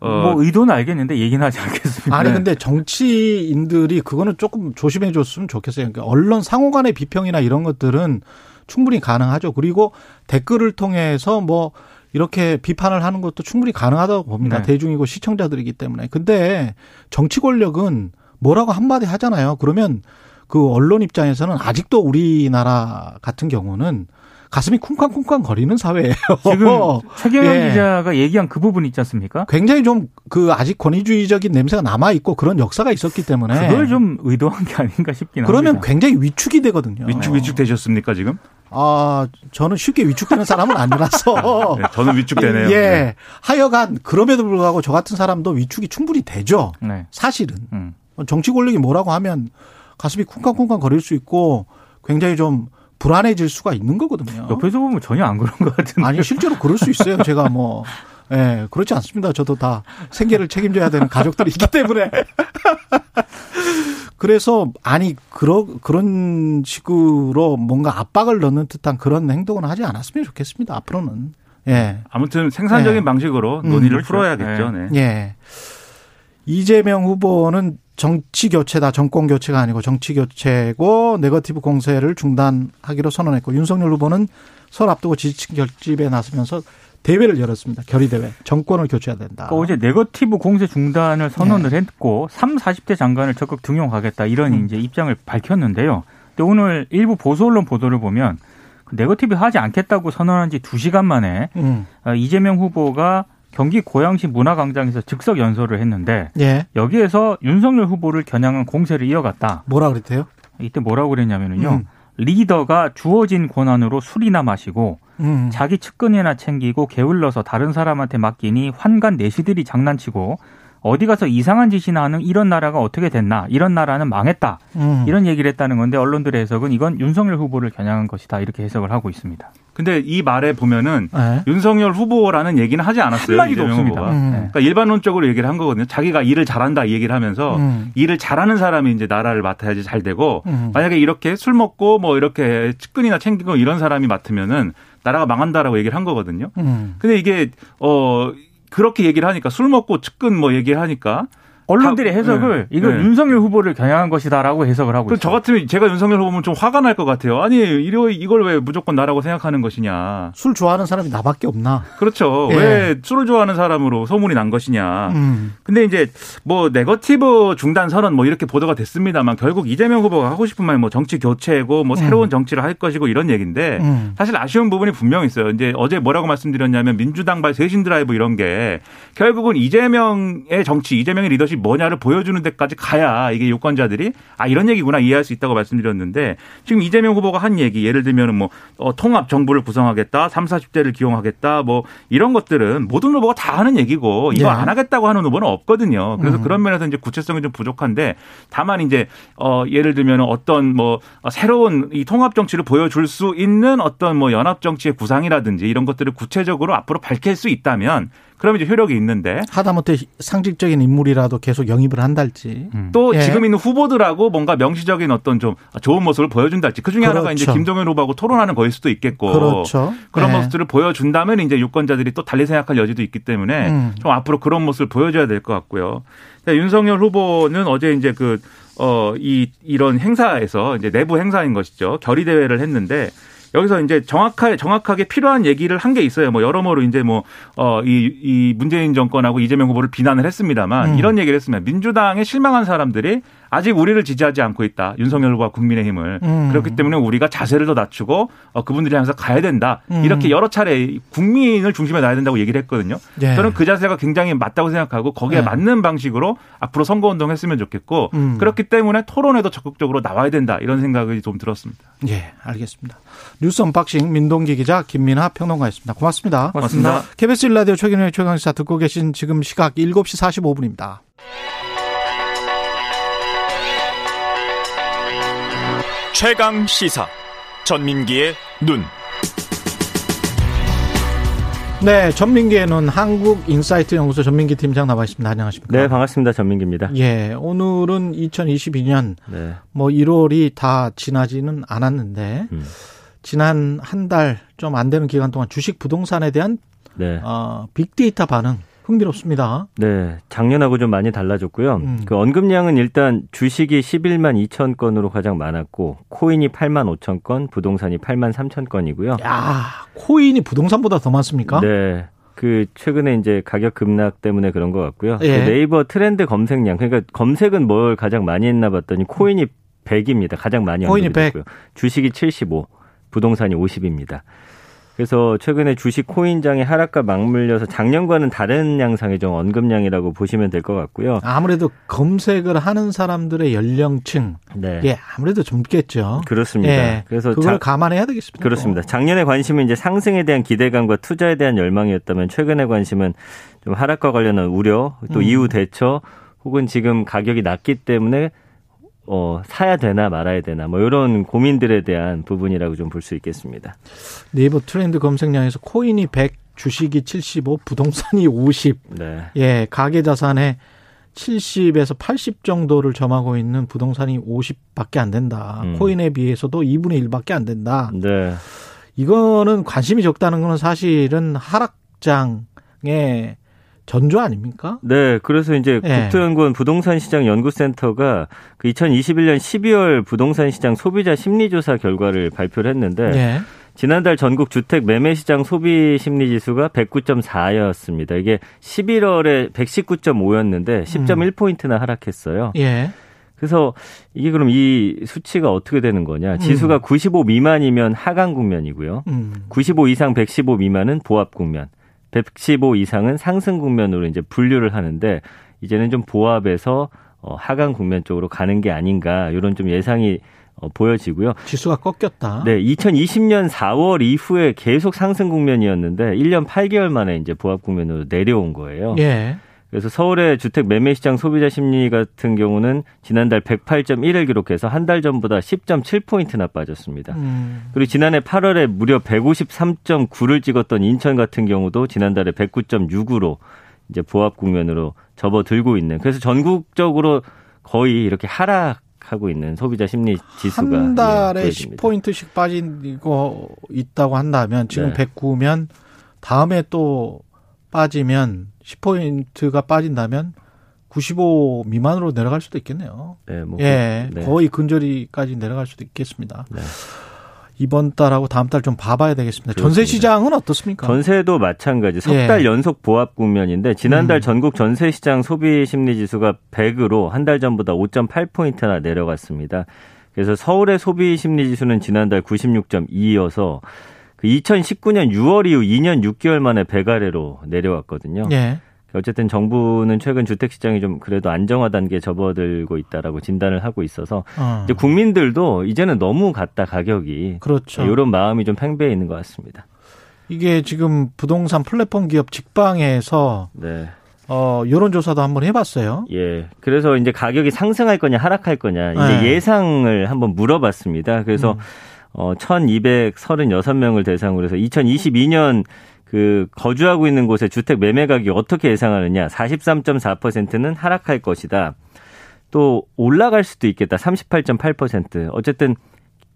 [SPEAKER 5] 어
[SPEAKER 4] 뭐 의도는 알겠는데 얘기는 하지 않겠습니다.
[SPEAKER 2] 아니
[SPEAKER 5] 네.
[SPEAKER 2] 근데 정치인들이 그거는 조금 조심해 줬으면 좋겠어요. 그러니까 언론 상호 간의 비평이나 이런 것들은 충분히 가능하죠. 그리고 댓글을 통해서 뭐 이렇게 비판을 하는 것도 충분히 가능하다고 봅니다.
[SPEAKER 4] 네.
[SPEAKER 2] 대중이고 시청자들이기 때문에. 근데 정치 권력은 뭐라고 한마디 하잖아요. 그러면 그 언론 입장에서는 아직도 우리나라 같은 경우는 가슴이 쿵쾅쿵쾅 거리는 사회예요.
[SPEAKER 4] 지금 최경영
[SPEAKER 2] 예.
[SPEAKER 4] 기자가 얘기한 그 부분 있지 않습니까?
[SPEAKER 2] 굉장히 좀 그 아직 권위주의적인 냄새가 남아 있고 그런 역사가 있었기 때문에
[SPEAKER 4] 그걸 좀 의도한 게 아닌가 싶긴
[SPEAKER 2] 네. 그러면
[SPEAKER 4] 합니다.
[SPEAKER 2] 굉장히 위축이 되거든요.
[SPEAKER 5] 위축 위축 되셨습니까 지금?
[SPEAKER 2] 아 저는 쉽게 위축되는 사람은 아니라서
[SPEAKER 5] 네, 저는 위축되네요.
[SPEAKER 2] 예.
[SPEAKER 5] 네.
[SPEAKER 2] 하여간 그럼에도 불구하고 저 같은 사람도 위축이 충분히 되죠.
[SPEAKER 4] 네.
[SPEAKER 2] 사실은
[SPEAKER 4] 음.
[SPEAKER 2] 정치 권력이 뭐라고 하면 가슴이 쿵쾅쿵쾅 거릴 수 있고 굉장히 좀 불안해질 수가 있는 거거든요.
[SPEAKER 4] 옆에서 보면 전혀 안 그런 것 같은데.
[SPEAKER 2] 아니 실제로 그럴 수 있어요. 제가 뭐 예, 그렇지 않습니다. 저도 다 생계를 책임져야 되는 가족들이 있기 때문에. 그래서 아니 그러 그런 식으로 뭔가 압박을 넣는 듯한 그런 행동은 하지 않았으면 좋겠습니다. 앞으로는. 예.
[SPEAKER 5] 아무튼 생산적인
[SPEAKER 2] 네.
[SPEAKER 5] 방식으로
[SPEAKER 2] 음,
[SPEAKER 5] 논의를
[SPEAKER 4] 그렇죠.
[SPEAKER 5] 풀어야겠죠. 네.
[SPEAKER 2] 예. 이재명 후보는 정치 교체다. 정권 교체가 아니고 정치 교체고 네거티브 공세를 중단하기로 선언했고 윤석열 후보는 설 앞두고 지지층 결집에 나서면서 대회를 열었습니다. 결의대회. 정권을 교체해야 된다.
[SPEAKER 4] 그러니까 어제 네거티브 공세 중단을 선언을 했고 3, 40대 장관을 적극 등용하겠다 이런
[SPEAKER 2] 음.
[SPEAKER 4] 이제 입장을 밝혔는데요. 근데 오늘 일부 보수 언론 보도를 보면 그 네거티브 하지 않겠다고 선언한 지 2시간 만에
[SPEAKER 2] 음.
[SPEAKER 4] 어, 이재명 후보가 경기 고양시 문화광장에서 즉석 연설을 했는데
[SPEAKER 2] 예.
[SPEAKER 4] 여기에서 윤석열 후보를 겨냥한 공세를 이어갔다.
[SPEAKER 2] 뭐라 그랬대요?
[SPEAKER 4] 이때 뭐라고 그랬냐면요.
[SPEAKER 2] 음.
[SPEAKER 4] 리더가 주어진 권한으로 술이나 마시고
[SPEAKER 2] 음.
[SPEAKER 4] 자기 측근이나 챙기고 게을러서 다른 사람한테 맡기니 환관 내시들이 장난치고 어디 가서 이상한 짓이나 하는 이런 나라가 어떻게 됐나 이런 나라는 망했다
[SPEAKER 2] 음.
[SPEAKER 4] 이런 얘기를 했다는 건데 언론들의 해석은 이건 윤석열 후보를 겨냥한 것이다 이렇게 해석을 하고 있습니다.
[SPEAKER 5] 근데 이 말에 보면은
[SPEAKER 2] 예.
[SPEAKER 5] 윤석열 후보라는 얘기는 하지 않았어요.
[SPEAKER 4] 한 마디도
[SPEAKER 5] 이재명
[SPEAKER 4] 없습니다.
[SPEAKER 2] 음.
[SPEAKER 4] 네.
[SPEAKER 5] 그러니까 일반론적으로 얘기를 한 거거든요. 자기가 일을 잘한다 이 얘기를 하면서
[SPEAKER 2] 음.
[SPEAKER 5] 일을 잘하는 사람이 이제 나라를 맡아야지 잘 되고
[SPEAKER 2] 음.
[SPEAKER 5] 만약에 이렇게 술 먹고 뭐 이렇게 측근이나 챙기고 이런 사람이 맡으면은 나라가 망한다라고 얘기를 한 거거든요.
[SPEAKER 2] 음.
[SPEAKER 5] 근데 이게 어 그렇게 얘기를 하니까 술 먹고 측근 뭐 얘기를 하니까
[SPEAKER 4] 언론들의
[SPEAKER 5] 다-
[SPEAKER 4] 해석을
[SPEAKER 5] 네.
[SPEAKER 4] 이거
[SPEAKER 5] 네.
[SPEAKER 4] 윤석열 후보를 겨냥한 것이다라고 해석을 하고 있어요.
[SPEAKER 5] 같으면 제가 윤석열 후보면 좀 화가 날 것 같아요. 아니 이러 이걸 왜 무조건 나라고 생각하는 것이냐.
[SPEAKER 2] 술 좋아하는 사람이 나밖에 없나?
[SPEAKER 5] 그렇죠.
[SPEAKER 2] 예.
[SPEAKER 5] 왜 술을 좋아하는 사람으로 소문이 난 것이냐.
[SPEAKER 2] 음.
[SPEAKER 5] 근데 이제 뭐 네거티브 중단 선언 뭐 이렇게 보도가 됐습니다만 결국 이재명 후보가 하고 싶은 말 뭐 정치 교체고 뭐 새로운 정치를 할 것이고 이런 얘기인데
[SPEAKER 2] 음.
[SPEAKER 5] 사실 아쉬운 부분이 분명히 있어요. 이제 어제 뭐라고 말씀드렸냐면 민주당발 쇄신 드라이브 이런 게 결국은 이재명의 정치, 이재명의 리더십 뭐냐를 보여주는 데까지 가야 이게 유권자들이 아 이런 얘기구나 이해할 수 있다고 말씀드렸는데 지금 이재명 후보가 한 얘기 예를 들면은 뭐 어, 통합 정부를 구성하겠다, 3, 40대를 기용하겠다 뭐 이런 것들은 모든 후보가 다 하는 얘기고 이거
[SPEAKER 2] 예.
[SPEAKER 5] 안 하겠다고 하는 후보는 없거든요. 그래서
[SPEAKER 2] 음.
[SPEAKER 5] 그런 면에서 이제 구체성이 좀 부족한데 다만 이제 어 예를 들면 어떤 뭐 새로운 이 통합 정치를 보여줄 수 있는 어떤 뭐 연합 정치의 구상이라든지 이런 것들을 구체적으로 앞으로 밝힐 수 있다면 그러면 이제 효력이 있는데
[SPEAKER 2] 하다못해 상징적인 인물이라도 계속 영입을 한달지.
[SPEAKER 4] 음.
[SPEAKER 5] 또
[SPEAKER 2] 예.
[SPEAKER 5] 지금 있는 후보들하고 뭔가 명시적인 어떤 좀 좋은 모습을 보여준달지 그 중에 하나가 이제
[SPEAKER 2] 그렇죠.
[SPEAKER 5] 김동연 후보하고 토론하는 거일 수도 있겠고
[SPEAKER 2] 그렇죠.
[SPEAKER 5] 그런
[SPEAKER 2] 예.
[SPEAKER 5] 모습들을 보여준다면 이제 유권자들이 또 달리 생각할 여지도 있기 때문에
[SPEAKER 2] 음.
[SPEAKER 5] 좀 앞으로 그런 모습을 보여줘야 될 것 같고요. 윤석열 후보는 어제 이제 그 어, 이, 이런 행사에서 이제 내부 행사인 것이죠. 결의 대회를 했는데 여기서 이제 정확하게 정확하게 필요한 얘기를 한 게 있어요. 뭐 여러모로 이제 뭐어이 이 문재인 정권하고 이재명 후보를 비난을 했습니다만
[SPEAKER 2] 음.
[SPEAKER 5] 이런 얘기를 했습니다. 민주당에 실망한 사람들이 아직 우리를 지지하지 않고 있다. 윤석열과 국민의힘을
[SPEAKER 2] 음.
[SPEAKER 5] 그렇기 때문에 우리가 자세를 더 낮추고 어, 그분들이 향해서 가야 된다.
[SPEAKER 2] 음.
[SPEAKER 5] 이렇게 여러 차례 국민을 중심에 놔야 된다고 얘기를 했거든요.
[SPEAKER 2] 예.
[SPEAKER 5] 저는 그 자세가 굉장히 맞다고 생각하고 거기에
[SPEAKER 2] 네.
[SPEAKER 5] 맞는 방식으로 앞으로 선거운동 했으면 좋겠고
[SPEAKER 2] 음.
[SPEAKER 5] 그렇기 때문에 토론에도 적극적으로 나와야 된다 이런 생각이 좀 들었습니다.
[SPEAKER 2] 예, 알겠습니다. 뉴스 언박싱 민동기 기자 김민하 평론가였습니다. 고맙습니다.
[SPEAKER 5] 고맙습니다.
[SPEAKER 2] KBS 일라디오 최경영의 최강시사 듣고 계신 지금 시각 7시 45분입니다.
[SPEAKER 1] 최강 시사 전민기의 눈.
[SPEAKER 2] 네, 전민기의 눈 한국 인사이트 연구소 전민기 팀장 나와 있습니다. 안녕하십니까?
[SPEAKER 6] 네, 반갑습니다. 전민기입니다.
[SPEAKER 2] 예, 오늘은 2022년
[SPEAKER 6] 네.
[SPEAKER 2] 뭐 1월이 다 지나지는 않았는데
[SPEAKER 6] 음.
[SPEAKER 2] 지난 한 달 좀 안 되는 기간 동안 주식 부동산에 대한
[SPEAKER 6] 네.
[SPEAKER 2] 어, 빅데이터 반응 흥미롭습니다.
[SPEAKER 6] 네. 작년하고 좀 많이 달라졌고요.
[SPEAKER 2] 음.
[SPEAKER 6] 그 언급량은 일단 주식이 11만 2천 건으로 가장 많았고 코인이 8만 5천 건, 부동산이 8만 3천 건이고요.
[SPEAKER 2] 야, 코인이 부동산보다 더 많습니까?
[SPEAKER 6] 네. 그 최근에 이제 가격 급락 때문에 그런 것 같고요.
[SPEAKER 2] 예.
[SPEAKER 6] 그 네이버 트렌드 검색량 그러니까 검색은 뭘 가장 많이 했나 봤더니 코인이 100입니다. 가장 많이
[SPEAKER 2] 코인이
[SPEAKER 6] 언급이
[SPEAKER 2] 100.
[SPEAKER 6] 됐고요. 주식이 75, 부동산이 50입니다. 그래서 최근에 주식 코인장의 하락과 맞물려서 작년과는 다른 양상의 좀 언급량이라고 보시면 될 것 같고요.
[SPEAKER 2] 아무래도 검색을 하는 사람들의 연령층,
[SPEAKER 6] 네.
[SPEAKER 2] 예, 아무래도 젊겠죠.
[SPEAKER 6] 그렇습니다.
[SPEAKER 2] 예,
[SPEAKER 6] 그래서
[SPEAKER 2] 그걸
[SPEAKER 6] 자-
[SPEAKER 2] 감안해야 되겠습니다.
[SPEAKER 6] 그렇습니다. 작년에 관심은 이제 상승에 대한 기대감과 투자에 대한 열망이었다면 최근에 관심은 좀 하락과 관련한 우려, 또
[SPEAKER 2] 음.
[SPEAKER 6] 이후 대처, 혹은 지금 가격이 낮기 때문에 어, 사야 되나 말아야 되나 뭐 이런 고민들에 대한 부분이라고 좀 볼 수 있겠습니다.
[SPEAKER 2] 네이버 트렌드 검색량에서 코인이 100, 주식이 75, 부동산이 50,
[SPEAKER 6] 네.
[SPEAKER 2] 예, 가계 자산의 70에서 80 정도를 점하고 있는 부동산이 50밖에 안 된다.
[SPEAKER 6] 음.
[SPEAKER 2] 코인에 비해서도 2분의 1밖에 안 된다.
[SPEAKER 6] 네.
[SPEAKER 2] 이거는 관심이 적다는 거는 사실은 하락장의 전조 아닙니까?
[SPEAKER 6] 네, 그래서 이제
[SPEAKER 2] 예.
[SPEAKER 6] 국토연구원 부동산 시장 연구센터가 그 2021년 12월 부동산 시장 소비자 심리조사 결과를 발표를 했는데
[SPEAKER 2] 예.
[SPEAKER 6] 지난달 전국 주택 매매 시장 소비 심리 지수가 109.4였습니다. 이게 11월에 119.5였는데 10.1포인트나 하락했어요.
[SPEAKER 2] 예.
[SPEAKER 6] 그래서 이게 그럼 이 수치가 어떻게 되는 거냐? 지수가 95 미만이면 하강 국면이고요.
[SPEAKER 2] 음.
[SPEAKER 6] 95 이상 115 미만은 보합 국면. 115 이상은 상승 국면으로 이제 분류를 하는데 이제는 좀 보합에서 어, 하강 국면 쪽으로 가는 게 아닌가 이런 좀 예상이 어, 보여지고요.
[SPEAKER 2] 지수가 꺾였다.
[SPEAKER 6] 네, 2020년 4월 이후에 계속 상승 국면이었는데 1년 8개월 만에 이제 보합 국면으로 내려온 거예요.
[SPEAKER 2] 예.
[SPEAKER 6] 그래서 서울의 주택 매매 시장 소비자 심리 같은 경우는 지난달 108.1을 기록해서 한 달 전보다 10.7포인트나 빠졌습니다.
[SPEAKER 2] 음.
[SPEAKER 6] 그리고 지난해 8월에 무려 153.9를 찍었던 인천 같은 경우도 지난달에 109.6으로 이제 보합 국면으로 접어들고 있는. 그래서 전국적으로 거의 이렇게 하락 하고 있는 소비자 심리 지수가
[SPEAKER 2] 한 달에
[SPEAKER 6] 예, 보여집니다.
[SPEAKER 2] 10포인트씩 빠지고 있다고 한다면 지금
[SPEAKER 6] 네.
[SPEAKER 2] 109면 다음에 또 빠지면 10포인트가 빠진다면 95 미만으로 내려갈 수도 있겠네요.
[SPEAKER 6] 네, 뭐
[SPEAKER 2] 예,
[SPEAKER 6] 네.
[SPEAKER 2] 거의 근저리까지 내려갈 수도 있겠습니다.
[SPEAKER 6] 네.
[SPEAKER 2] 이번 달하고 다음 달 좀 봐봐야 되겠습니다.
[SPEAKER 6] 그렇습니다.
[SPEAKER 2] 전세 시장은 어떻습니까?
[SPEAKER 6] 전세도 마찬가지. 석
[SPEAKER 2] 예.
[SPEAKER 6] 달 연속 보합 국면인데 지난달
[SPEAKER 2] 음.
[SPEAKER 6] 전국 전세 시장 소비 심리 지수가 100으로 한 달 전보다 5.8 포인트나 내려갔습니다. 그래서 서울의 소비 심리 지수는 지난달 96.2여서 그 2019년 6월 이후 2년 6개월 만에 100 아래로 내려왔거든요.
[SPEAKER 2] 예.
[SPEAKER 6] 어쨌든 정부는 최근 주택 시장이 좀 그래도 안정화 단계에 접어들고 있다라고 진단을 하고 있어서
[SPEAKER 2] 어.
[SPEAKER 6] 이제 국민들도 이제는 너무 갔다 가격이
[SPEAKER 2] 그렇죠.
[SPEAKER 6] 이런 마음이 좀 팽배해 있는 것 같습니다.
[SPEAKER 2] 이게 지금 부동산 플랫폼 기업 직방에서
[SPEAKER 6] 네.
[SPEAKER 2] 어 여론조사도 한번 해봤어요.
[SPEAKER 6] 예. 그래서 이제 가격이 상승할 거냐 하락할 거냐 이제
[SPEAKER 2] 네.
[SPEAKER 6] 예상을 한번 물어봤습니다. 그래서
[SPEAKER 2] 음.
[SPEAKER 6] 어 1236명을 대상으로 해서 2022년 그 거주하고 있는 곳의 주택 매매 가격이 어떻게 예상하느냐. 43.4%는 하락할 것이다. 또 올라갈 수도 있겠다. 38.8%. 어쨌든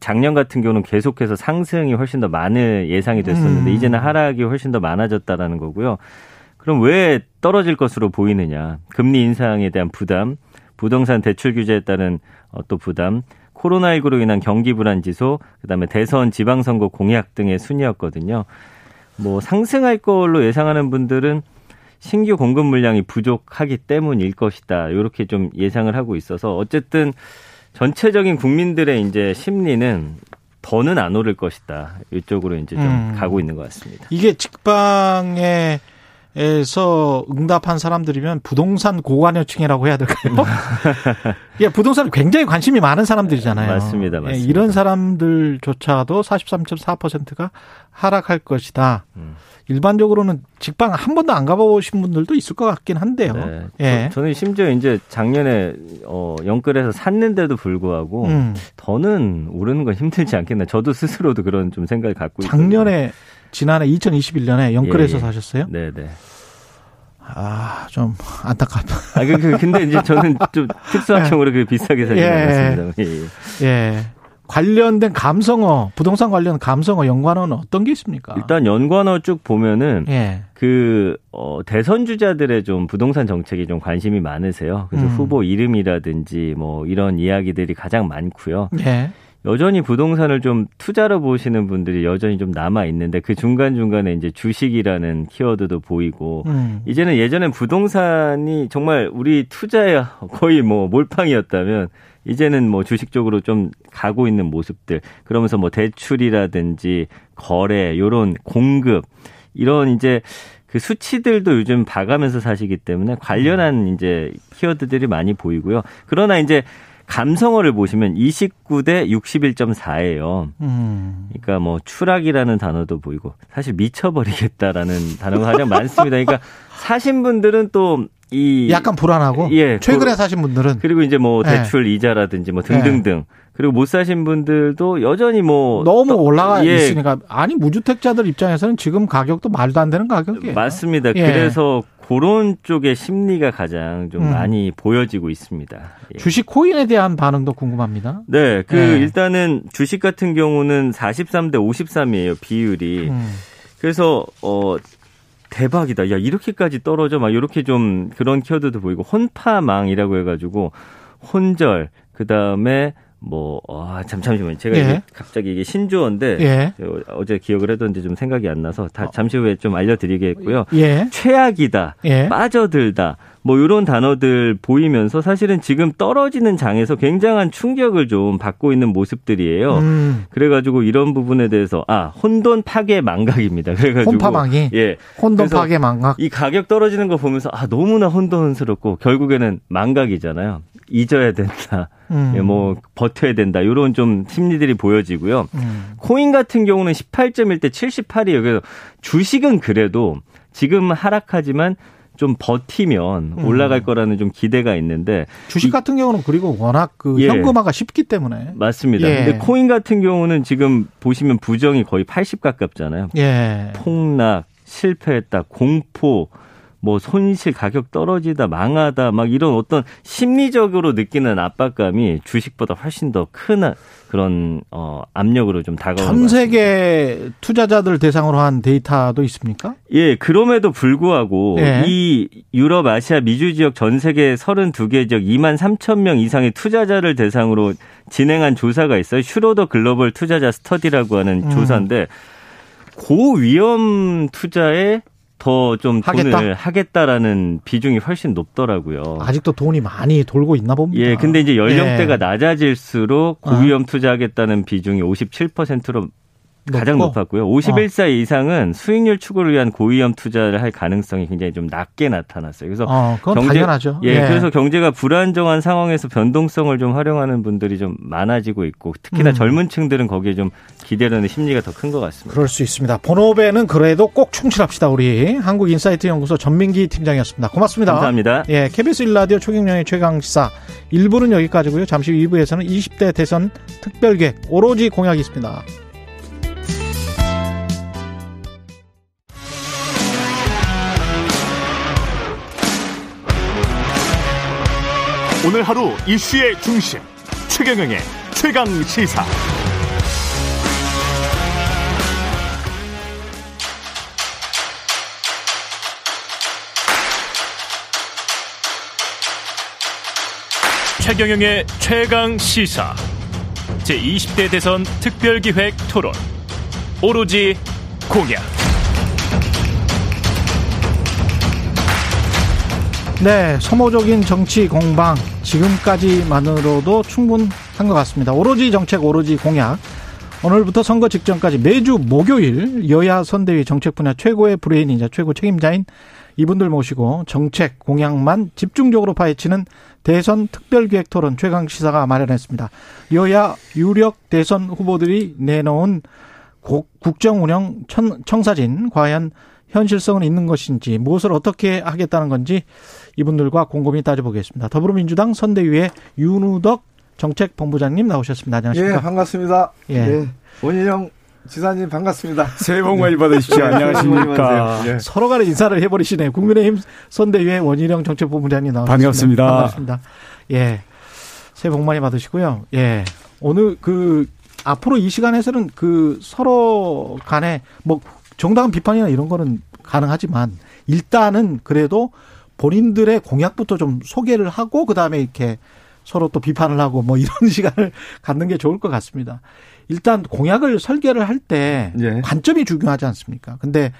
[SPEAKER 6] 작년 같은 경우는 계속해서 상승이 훨씬 더 많은 예상이 됐었는데
[SPEAKER 2] 음.
[SPEAKER 6] 이제는 하락이 훨씬 더 많아졌다라는 거고요. 그럼 왜 떨어질 것으로 보이느냐? 금리 인상에 대한 부담, 부동산 대출 규제에 따른 어, 또 부담, 코로나19로 인한 경기 불안 지수, 그다음에 대선 지방선거 공약 등의 순이었거든요. 뭐 상승할 걸로 예상하는 분들은 신규 공급 물량이 부족하기 때문일 것이다. 이렇게 좀 예상을 하고 있어서 어쨌든 전체적인 국민들의 이제 심리는 더는 안 오를 것이다. 이쪽으로 이제 좀 음. 가고 있는 것 같습니다.
[SPEAKER 2] 이게 직방에 에서 응답한 사람들이면 부동산 고관여층이라고 해야 될까요? 예, 부동산에 굉장히 관심이 많은 사람들이잖아요.
[SPEAKER 6] 맞습니다, 예, 맞습니다.
[SPEAKER 2] 예, 이런 사람들조차도 43.4%가 하락할 것이다. 음. 일반적으로는 직방 한 번도 안 가보신 분들도 있을 것 같긴 한데요. 네.
[SPEAKER 6] 예. 저, 는 심지어 이제 작년에 어 영끌에서 샀는데도 불구하고 음. 더는 오르는 건 힘들지 않겠나. 저도 스스로도 그런 좀 생각을 갖고
[SPEAKER 2] 작년에 있거든요. 지난해 2021년에 영끌에서 예, 예. 사셨어요?
[SPEAKER 6] 네, 네.
[SPEAKER 2] 아, 좀 안타깝다.
[SPEAKER 6] 아, 그, 그 근데 이제 저는 좀 특수학형으로 그 비싸게 예. 않았습니다. 예,
[SPEAKER 2] 예. 예. 관련된 감성어, 부동산 관련 감성어 연관어는 어떤 게 있습니까?
[SPEAKER 6] 일단 연관어 쭉 보면은 예. 그 어, 대선 주자들의 좀 부동산 정책이 좀 관심이 많으세요. 그래서 음. 후보 이름이라든지 뭐 이런 이야기들이 가장 많고요. 예. 여전히 부동산을 좀 투자로 보시는 분들이 여전히 좀 남아 있는데 그 중간 중간에 이제 주식이라는 키워드도 보이고 음. 이제는 예전엔 부동산이 정말 우리 투자의 거의 뭐 몰빵이었다면 이제는 뭐 주식 쪽으로 좀 가고 있는 모습들 그러면서 뭐 대출이라든지 거래 요런 공급 이런 이제 그 수치들도 요즘 봐가면서 사시기 때문에 관련한 이제 키워드들이 많이 보이고요. 그러나 이제 감성어를 보시면 29대 61.4예요. 음. 그러니까 뭐 추락이라는 단어도 보이고 사실 미쳐버리겠다라는 단어가 가장 많습니다. 그러니까 사신 분들은 또 이
[SPEAKER 2] 약간 불안하고 예, 최근에 사신 분들은
[SPEAKER 6] 그리고 이제 뭐 예. 대출 예. 이자라든지 뭐 등등등 예. 그리고 못 사신 분들도 여전히 뭐
[SPEAKER 2] 너무 올라가 예. 있으니까 아니 무주택자들 입장에서는 지금 가격도 말도 안 되는 가격이에요.
[SPEAKER 6] 맞습니다. 예. 그래서 그런 쪽의 심리가 가장 좀 음. 많이 보여지고 있습니다.
[SPEAKER 2] 예. 주식 코인에 대한 반응도 궁금합니다.
[SPEAKER 6] 네, 그 네. 일단은 주식 같은 경우는 43대 53이에요 비율이. 음. 그래서 어 대박이다. 야 이렇게까지 떨어져 막 이렇게 좀 그런 키워드도 보이고 혼파망이라고 해가지고 혼절 그 다음에 뭐, 아, 잠, 잠시만요. 제가 예. 갑자기 이게 신조어인데, 예. 어제 기억을 했던지 좀 생각이 안 나서 다 어. 잠시 후에 좀 알려드리겠고요. 예. 최악이다, 예. 빠져들다, 뭐 이런 단어들 보이면서 사실은 지금 떨어지는 장에서 굉장한 충격을 좀 받고 있는 모습들이에요. 음. 그래가지고 이런 부분에 대해서 아 혼돈 파괴 망각입니다. 그래가지고
[SPEAKER 2] 혼파망이 예 혼돈 파괴 망각
[SPEAKER 6] 이 가격 떨어지는 거 보면서 아 너무나 혼돈스럽고 결국에는 망각이잖아요. 잊어야 된다. 음. 예, 뭐 버텨야 된다. 이런 좀 심리들이 보여지고요. 음. 코인 같은 경우는 18.1 대 78이에요. 그래서 주식은 그래도 지금 하락하지만 좀 버티면 음. 올라갈 거라는 좀 기대가 있는데
[SPEAKER 2] 주식 같은 경우는 그리고 워낙 그 예. 현금화가 쉽기 때문에
[SPEAKER 6] 맞습니다. 예. 근데 코인 같은 경우는 지금 보시면 부정이 거의 80 가깝잖아요. 예. 폭락, 실패했다, 공포 뭐 손실 가격 떨어지다 망하다 막 이런 어떤 심리적으로 느끼는 압박감이 주식보다 훨씬 더 큰 그런 어 압력으로 좀 다가오는
[SPEAKER 2] 전 세계 투자자들 대상으로 한 데이터도 있습니까?
[SPEAKER 6] 예, 그럼에도 불구하고 예. 이 유럽, 아시아, 미주 지역 전 세계 32개 지역 2만 3천 명 이상의 투자자를 대상으로 진행한 조사가 있어요. 슈로더 글로벌 투자자 스터디라고 하는 음. 조사인데 고위험 투자에 더좀 돈을 하겠다라는 비중이 훨씬 높더라고요.
[SPEAKER 2] 아직도 돈이 많이 돌고 있나 봅니다.
[SPEAKER 6] 예, 근데 이제 연령대가 예. 낮아질수록 고위험 투자하겠다는 비중이 57%로 가장 높았고요. 51세 어. 이상은 수익률 추구를 위한 고위험 투자를 할 가능성이 굉장히 좀 낮게 나타났어요. 그래서
[SPEAKER 2] 어, 경제 당연하죠.
[SPEAKER 6] 예, 예, 그래서 경제가 불안정한 상황에서 변동성을 좀 활용하는 분들이 좀 많아지고 있고 특히나 음. 젊은 층들은 거기에 좀 기대하는 심리가 더 큰 것 같습니다.
[SPEAKER 2] 그럴 수 있습니다. 본업에는 그래도 꼭 충실합시다. 우리 한국인사이트 연구소 전민기 팀장이었습니다. 고맙습니다.
[SPEAKER 6] 감사합니다.
[SPEAKER 2] 예, KBS 1라디오 초경영의 최강 시사 1부는 여기까지고요. 잠시 후 2부에서는 20대 대선 특별계획 오로지 공약이 있습니다.
[SPEAKER 1] 오늘 하루 이슈의 중심 최경영의 최강 시사. 최경영의 최강 시사. 제 20대 대선 특별기획 토론. 오로지 공약
[SPEAKER 2] 네, 소모적인 정치 공방 지금까지만으로도 충분한 것 같습니다. 오로지 정책, 오로지 공약. 오늘부터 선거 직전까지 매주 목요일 여야 선대위 정책 분야 최고의 브레인이자 최고 책임자인 이분들 모시고 정책 공약만 집중적으로 파헤치는 대선 특별기획 토론 최강 시사가 마련했습니다. 여야 유력 대선 후보들이 내놓은 국정 운영 청사진 과연 현실성은 있는 것인지 무엇을 어떻게 하겠다는 건지 이분들과 곰곰이 따져보겠습니다. 더불어민주당 선대위의 윤우덕 정책본부장님 나오셨습니다. 안녕하십니까?
[SPEAKER 7] 예, 반갑습니다. 예. 네. 원희영 지사님 반갑습니다.
[SPEAKER 8] 새해 복 많이 받으십시오. 안녕하십니까.
[SPEAKER 2] 예. 서로 간에 인사를 해버리시네요. 국민의힘 선대위의 원희룡 정책본부장님 나오셨습니다.
[SPEAKER 8] 반갑습니다.
[SPEAKER 2] 반갑습니다. 예. 새해 복 많이 받으시고요. 예. 오늘 그 앞으로 이 시간에서는 그 서로 간에 뭐 정당한 비판이나 이런 거는 가능하지만 일단은 그래도 본인들의 공약부터 좀 소개를 하고 그다음에 이렇게 서로 또 비판을 하고 뭐 이런 시간을 갖는 게 좋을 것 같습니다. 일단 공약을 설계를 할때 예. 관점이 중요하지 않습니까? 근데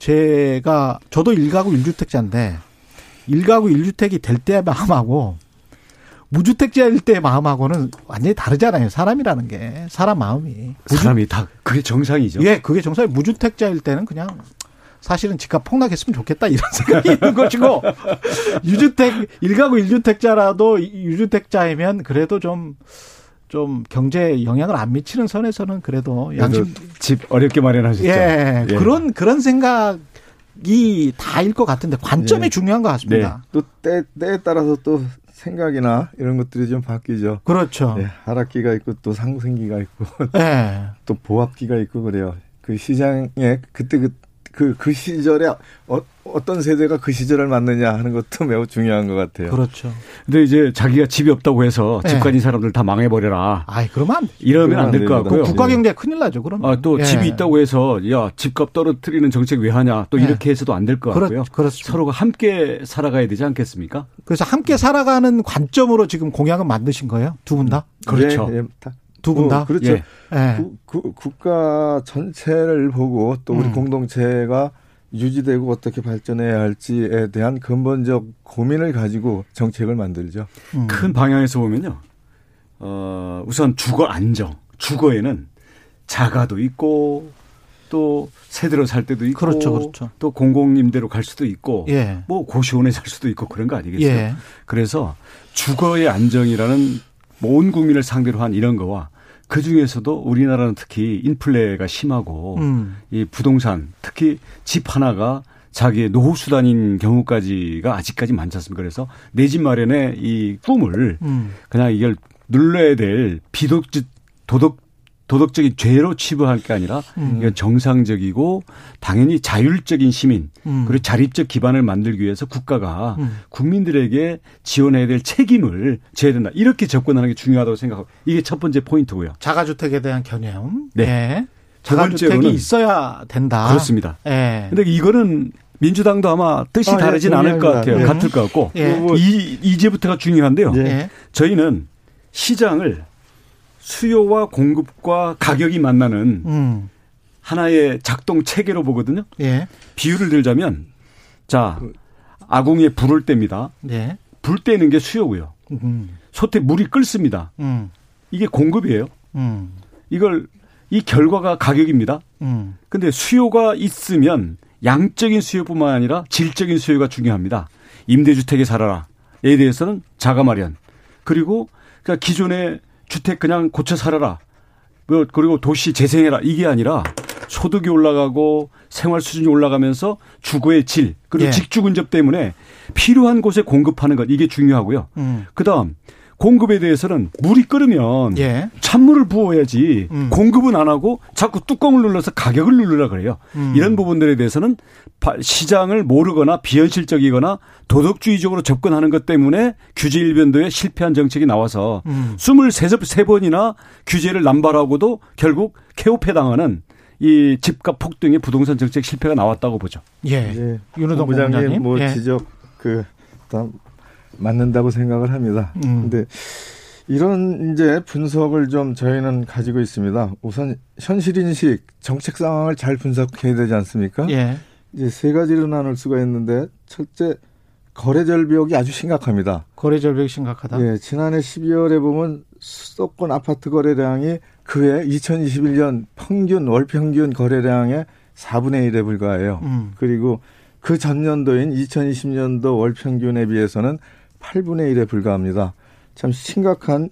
[SPEAKER 2] 제가 저도 일가구 일주택자인데 일가구 일주택이 될 때의 마음하고 무주택자일 때의 마음하고는 완전히 다르잖아요. 사람이라는 게 사람 마음이
[SPEAKER 8] 사람이 다 그게 정상이죠.
[SPEAKER 2] 예, 그게 정상이 무주택자일 때는 그냥 사실은 집값 폭락했으면 좋겠다 이런 생각이 있는 것이고 유주택 일가구 일주택자라도 유주택자이면 그래도 좀좀 경제 영향을 안 미치는 선에서는 그래도
[SPEAKER 8] 양심 집 어렵게 마련하셨죠.
[SPEAKER 2] 예, 예. 그런 그런 생각이 다일 것 같은데 관점이 예. 중요한 것 같습니다.
[SPEAKER 7] 네. 또 때, 때에 따라서 또 생각이나 이런 것들이 좀 바뀌죠.
[SPEAKER 2] 그렇죠.
[SPEAKER 7] 네, 하락기가 있고 또 상승기가 있고 네. 또 보합기가 있고 그래요. 그 시장에 그때 그 그, 그 시절에 어, 어떤 세대가 그 시절을 맞느냐 하는 것도 매우 중요한 것 같아요.
[SPEAKER 2] 그렇죠.
[SPEAKER 8] 근데 이제 자기가 집이 없다고 해서 집 가진 네. 사람들 다 망해버려라.
[SPEAKER 2] 아이, 그러면
[SPEAKER 8] 이러면 안 될 것 같고요.
[SPEAKER 2] 국가 경제 큰일 나죠, 그러면.
[SPEAKER 8] 아, 또 예. 집이 있다고 해서 야, 집값 떨어뜨리는 정책 왜 하냐. 또 예. 이렇게 해서도 안 될 것 같고요. 그렇, 서로가 함께 살아가야 되지 않겠습니까?
[SPEAKER 2] 그래서 함께 살아가는 관점으로 지금 공약은 만드신 거예요? 두 분 다?
[SPEAKER 8] 그렇죠. 예, 예,
[SPEAKER 2] 두 분 다? 어,
[SPEAKER 7] 그렇죠. 예. 구, 구, 국가 전체를 보고 또 우리 음. 공동체가 유지되고 어떻게 발전해야 할지에 대한 근본적 고민을 가지고 정책을 만들죠.
[SPEAKER 8] 음. 큰 방향에서 보면요. 어, 우선 주거 안정. 주거에는 자가도 있고 또 세대로 살 때도 있고
[SPEAKER 2] 그렇죠, 그렇죠.
[SPEAKER 8] 또 공공임대로 갈 수도 있고 예. 뭐 고시원에 살 수도 있고 그런 거 아니겠어요? 예. 그래서 주거의 안정이라는 온 국민을 상대로 한 이런 거와 그 중에서도 우리나라는 특히 인플레가 심하고 음. 이 부동산 특히 집 하나가 자기의 노후 수단인 경우까지가 아직까지 많지 않습니까? 그래서 내 집 마련의 이 꿈을 음. 그냥 이걸 눌러야 될 비도덕 도덕 도덕적인 죄로 치부할 게 아니라 음. 이건 정상적이고 당연히 자율적인 시민 음. 그리고 자립적 기반을 만들기 위해서 국가가 음. 국민들에게 지원해야 될 책임을 져야 된다. 이렇게 접근하는 게 중요하다고 생각하고 이게 첫 번째 포인트고요.
[SPEAKER 2] 자가주택에 대한 개념. 네. 네. 자가주택이 있어야 된다.
[SPEAKER 8] 그렇습니다. 네. 근데 이거는 민주당도 아마 뜻이 아, 예, 다르진 예, 않을 것 같아요. 네. 같을 것 같고 예. 이 이제부터가 중요한데요. 예. 저희는 시장을 수요와 공급과 가격이 만나는 음. 하나의 작동 체계로 보거든요. 예. 비유를 들자면 자 아궁이에 불을 뗍니다. 예. 불 떼는 게 수요고요. 음. 솥에 물이 끓습니다. 음. 이게 공급이에요. 음. 이걸 이 결과가 가격입니다. 음. 근데 수요가 있으면 양적인 수요뿐만 아니라 질적인 수요가 중요합니다. 임대주택에 살아라에 대해서는 자가 마련 그리고 그러니까 기존의 주택 그냥 고쳐 살아라. 뭐 그리고 도시 재생해라. 이게 아니라 소득이 올라가고 생활 수준이 올라가면서 주거의 질 그리고 예. 직주 근접 때문에 필요한 곳에 공급하는 것 이게 중요하고요. 음. 그다음 공급에 대해서는 물이 끓으면 예. 찬물을 부어야지 음. 공급은 안 하고 자꾸 뚜껑을 눌러서 가격을 누르라 그래요. 음. 이런 부분들에 대해서는 시장을 모르거나 비현실적이거나 도덕주의적으로 접근하는 것 때문에 규제 일변도에 실패한 정책이 나와서 음. 23번이나 규제를 남발하고도 결국 케오패 당하는 이 집값 폭등의 부동산 정책 실패가 나왔다고 보죠.
[SPEAKER 2] 예. 예. 윤호동 부장님
[SPEAKER 7] 뭐 예. 지적 그 다음 맞는다고 생각을 합니다. 음. 근데 이런 이제 분석을 좀 저희는 가지고 있습니다. 우선 현실 인식, 정책 상황을 잘 분석해야 되지 않습니까? 예. 이제 세 가지로 나눌 수가 있는데 첫째 거래 절벽이 아주 심각합니다.
[SPEAKER 2] 거래 절벽이 심각하다.
[SPEAKER 7] 예, 지난해 12월에 보면 수도권 아파트 거래량이 그해 2021년 평균 월 평균 거래량의 4분의 1에 불과해요. 음. 그리고 그 전년도인 2020년도 월 평균에 비해서는 8분의 1에 불과합니다. 참 심각한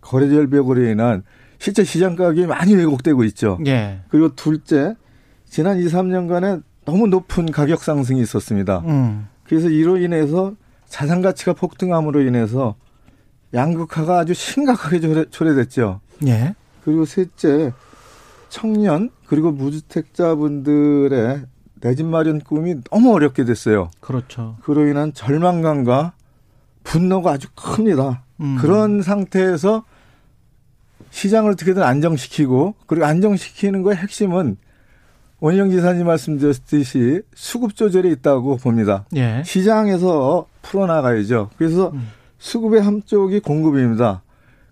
[SPEAKER 7] 거래 절벽으로 인한 실제 시장 가격이 많이 왜곡되고 있죠. 예. 그리고 둘째, 지난 2, 3년간에 너무 높은 가격 상승이 있었습니다. 음. 그래서 이로 인해서 자산 가치가 폭등함으로 인해서 양극화가 아주 심각하게 초래됐죠. 예. 그리고 셋째, 청년 그리고 무주택자분들의 내 집 마련 꿈이 너무 어렵게 됐어요.
[SPEAKER 2] 그렇죠.
[SPEAKER 7] 그로 인한 절망감과 분노가 아주 큽니다. 음. 그런 상태에서 시장을 어떻게든 안정시키고 그리고 안정시키는 거의 핵심은 원희영 지사님 말씀드렸듯이 수급 조절이 있다고 봅니다. 예. 시장에서 풀어나가야죠. 그래서 음. 수급의 한쪽이 공급입니다.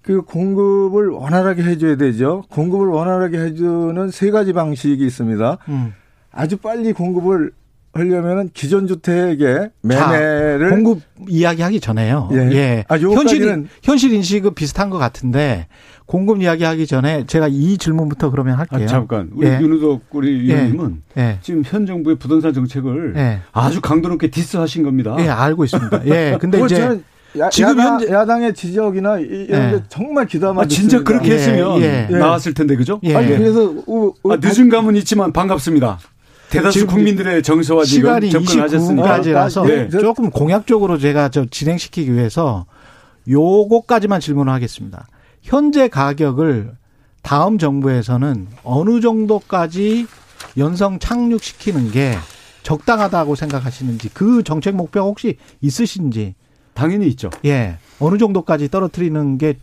[SPEAKER 7] 그 공급을 원활하게 해줘야 되죠. 공급을 원활하게 해주는 세 가지 방식이 있습니다. 음. 아주 빨리 공급을 하려면은 기존 주택의 매매를
[SPEAKER 2] 자, 공급 이야기하기 전에요. 예. 예. 아, 현실 현실 인식은 비슷한 것 같은데 공급 이야기하기 전에 제가 이 질문부터 그러면 할게요. 아,
[SPEAKER 8] 잠깐 우리 예. 윤우덕 우리 의원님은 예. 예. 지금 현 정부의 부동산 정책을 예. 아주 강도 높게 디스하신 겁니다.
[SPEAKER 2] 예, 알고 있습니다. 예, 근데 이제
[SPEAKER 7] 야, 지금 야당, 현재 야당의 지적이나 이런 게 정말 기담아. 아,
[SPEAKER 8] 진짜 그렇게 했으면 나왔을 텐데 그죠?
[SPEAKER 7] 아니, 그래서 우,
[SPEAKER 8] 우, 아, 늦은 감은 있지만 반갑습니다. 대다수 국민들의 정서와
[SPEAKER 2] 시간이 29분까지라서 네. 조금 공약적으로 제가 저 진행시키기 위해서 요거까지만 질문을 하겠습니다. 현재 가격을 다음 정부에서는 어느 정도까지 연성 착륙시키는 게 적당하다고 생각하시는지 그 정책 목표 혹시 있으신지
[SPEAKER 8] 당연히 있죠.
[SPEAKER 2] 예. 어느 정도까지 떨어뜨리는 게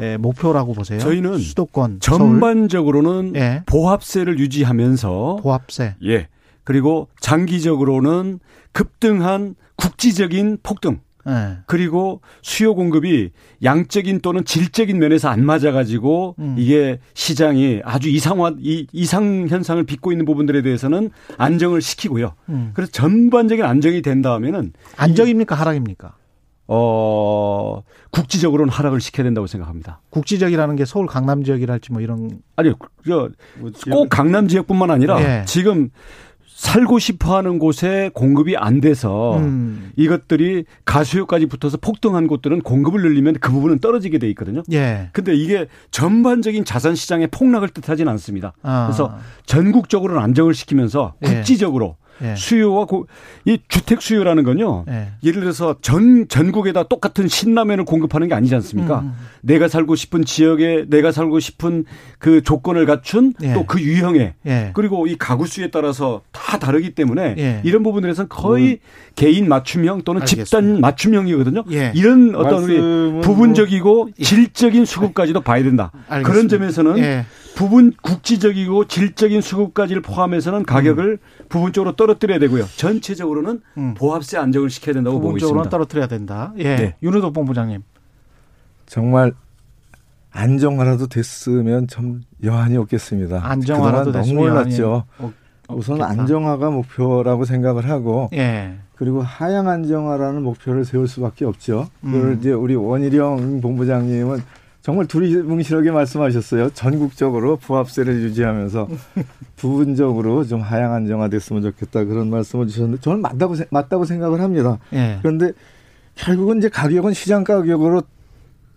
[SPEAKER 2] 예, 목표라고 보세요?
[SPEAKER 8] 저희는 수도권 전반적으로는 예. 보합세를 유지하면서
[SPEAKER 2] 보합세.
[SPEAKER 8] 예. 그리고 장기적으로는 급등한 국지적인 폭등. 예. 그리고 수요 공급이 양적인 또는 질적인 면에서 안 맞아가지고 음. 이게 시장이 아주 이상화 이, 이상 현상을 빚고 있는 부분들에 대해서는 안정을 시키고요. 음. 그래서 전반적인 안정이 된다면은
[SPEAKER 2] 안정입니까 하락입니까?
[SPEAKER 8] 어, 국지적으로는 하락을 시켜야 된다고 생각합니다.
[SPEAKER 2] 국지적이라는 게 서울 강남 지역이랄지 뭐 이런.
[SPEAKER 8] 아니요. 저, 꼭 강남 지역뿐만 아니라 예. 지금 살고 싶어 하는 곳에 공급이 안 돼서 음. 이것들이 가수요까지 붙어서 폭등한 곳들은 공급을 늘리면 그 부분은 떨어지게 돼 있거든요. 예. 근데 이게 전반적인 자산 시장의 폭락을 뜻하지는 않습니다. 아. 그래서 전국적으로는 안정을 시키면서 예. 국지적으로 예. 수요와 고, 이 주택 수요라는 건요. 예. 예를 들어서 전 전국에다 똑같은 신라면을 공급하는 게 아니지 않습니까? 음. 내가 살고 싶은 지역에 내가 살고 싶은 그 조건을 갖춘 예. 또그 유형에 예. 그리고 이 가구 수에 따라서 다 다르기 때문에 예. 이런 부분들에서는 거의 음. 개인 맞춤형 또는 알겠습니다. 집단 맞춤형이거든요. 예. 이런 어떤 우리 부분적이고 질적인 수급까지도 봐야 된다. 알겠습니다. 그런 점에서는 부분 국지적이고 질적인 수급까지를 포함해서는 가격을 음. 부분적으로 떨어뜨려야 되고요. 전체적으로는 음. 보합세 안정을 시켜야 된다고 보고 있습니다. 부분적으로는
[SPEAKER 2] 떨어뜨려야 된다. 예. 네. 윤호덕 본부장님.
[SPEAKER 7] 정말 안정화라도 됐으면 참 여한이 없겠습니다. 안정화라도 너무 몰랐죠. 우선 안정화가 목표라고 생각을 하고 예. 그리고 하향 안정화라는 목표를 세울 수밖에 없죠. 음. 그걸 이제 우리 원희룡 본부장님은 정말 두리뭉실하게 말씀하셨어요. 전국적으로 부합세를 유지하면서 부분적으로 좀 하향 안정화됐으면 좋겠다 그런 말씀을 주셨는데 저는 맞다고 맞다고 생각을 합니다. 예. 그런데 결국은 이제 가격은 시장 가격으로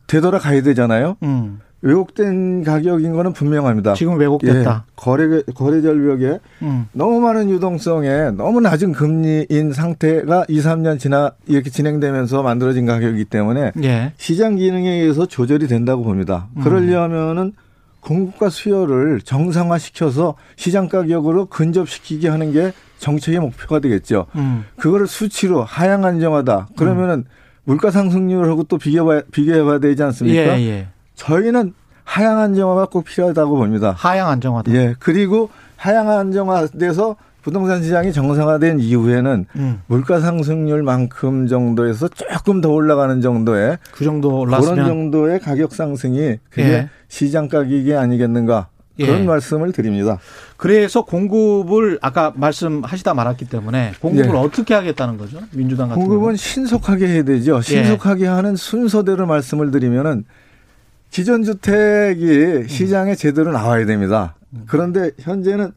[SPEAKER 7] 되돌아가야 되잖아요. 음. 왜곡된 가격인 거는 분명합니다.
[SPEAKER 2] 지금 왜곡됐다.
[SPEAKER 7] 예, 거래 거래 절벽에 음. 너무 많은 유동성에 너무 낮은 금리인 상태가 2, 3년 지나 이렇게 진행되면서 만들어진 가격이기 때문에 예. 시장 기능에 의해서 조절이 된다고 봅니다. 음. 그러려면은 공급과 수요를 정상화시켜서 시장 가격으로 근접시키게 하는 게 정책의 목표가 되겠죠. 음. 그거를 수치로 하향 안정하다. 그러면은 음. 물가 상승률하고 또 비교해 비교해 봐야 되지 않습니까? 예, 예. 저희는 하향 안정화가 꼭 필요하다고 봅니다.
[SPEAKER 2] 하향 안정화다.
[SPEAKER 7] 예. 그리고 하향 안정화돼서 부동산 시장이 정상화된 이후에는 음. 물가 상승률만큼 정도에서 조금 더 올라가는 정도의
[SPEAKER 2] 그 정도 올랐으면
[SPEAKER 7] 그런 정도의 가격 상승이 그게 예. 시장 가격이 아니겠는가 그런 예. 말씀을 드립니다.
[SPEAKER 2] 그래서 공급을 아까 말씀하시다 말았기 때문에 공급을 예. 어떻게 하겠다는 거죠? 민주당 같은
[SPEAKER 7] 공급은
[SPEAKER 2] 경우는.
[SPEAKER 7] 신속하게 해야 되죠. 예. 신속하게 예. 하는 순서대로 말씀을 드리면은 기존 주택이 시장에 제대로 나와야 됩니다. 그런데 현재는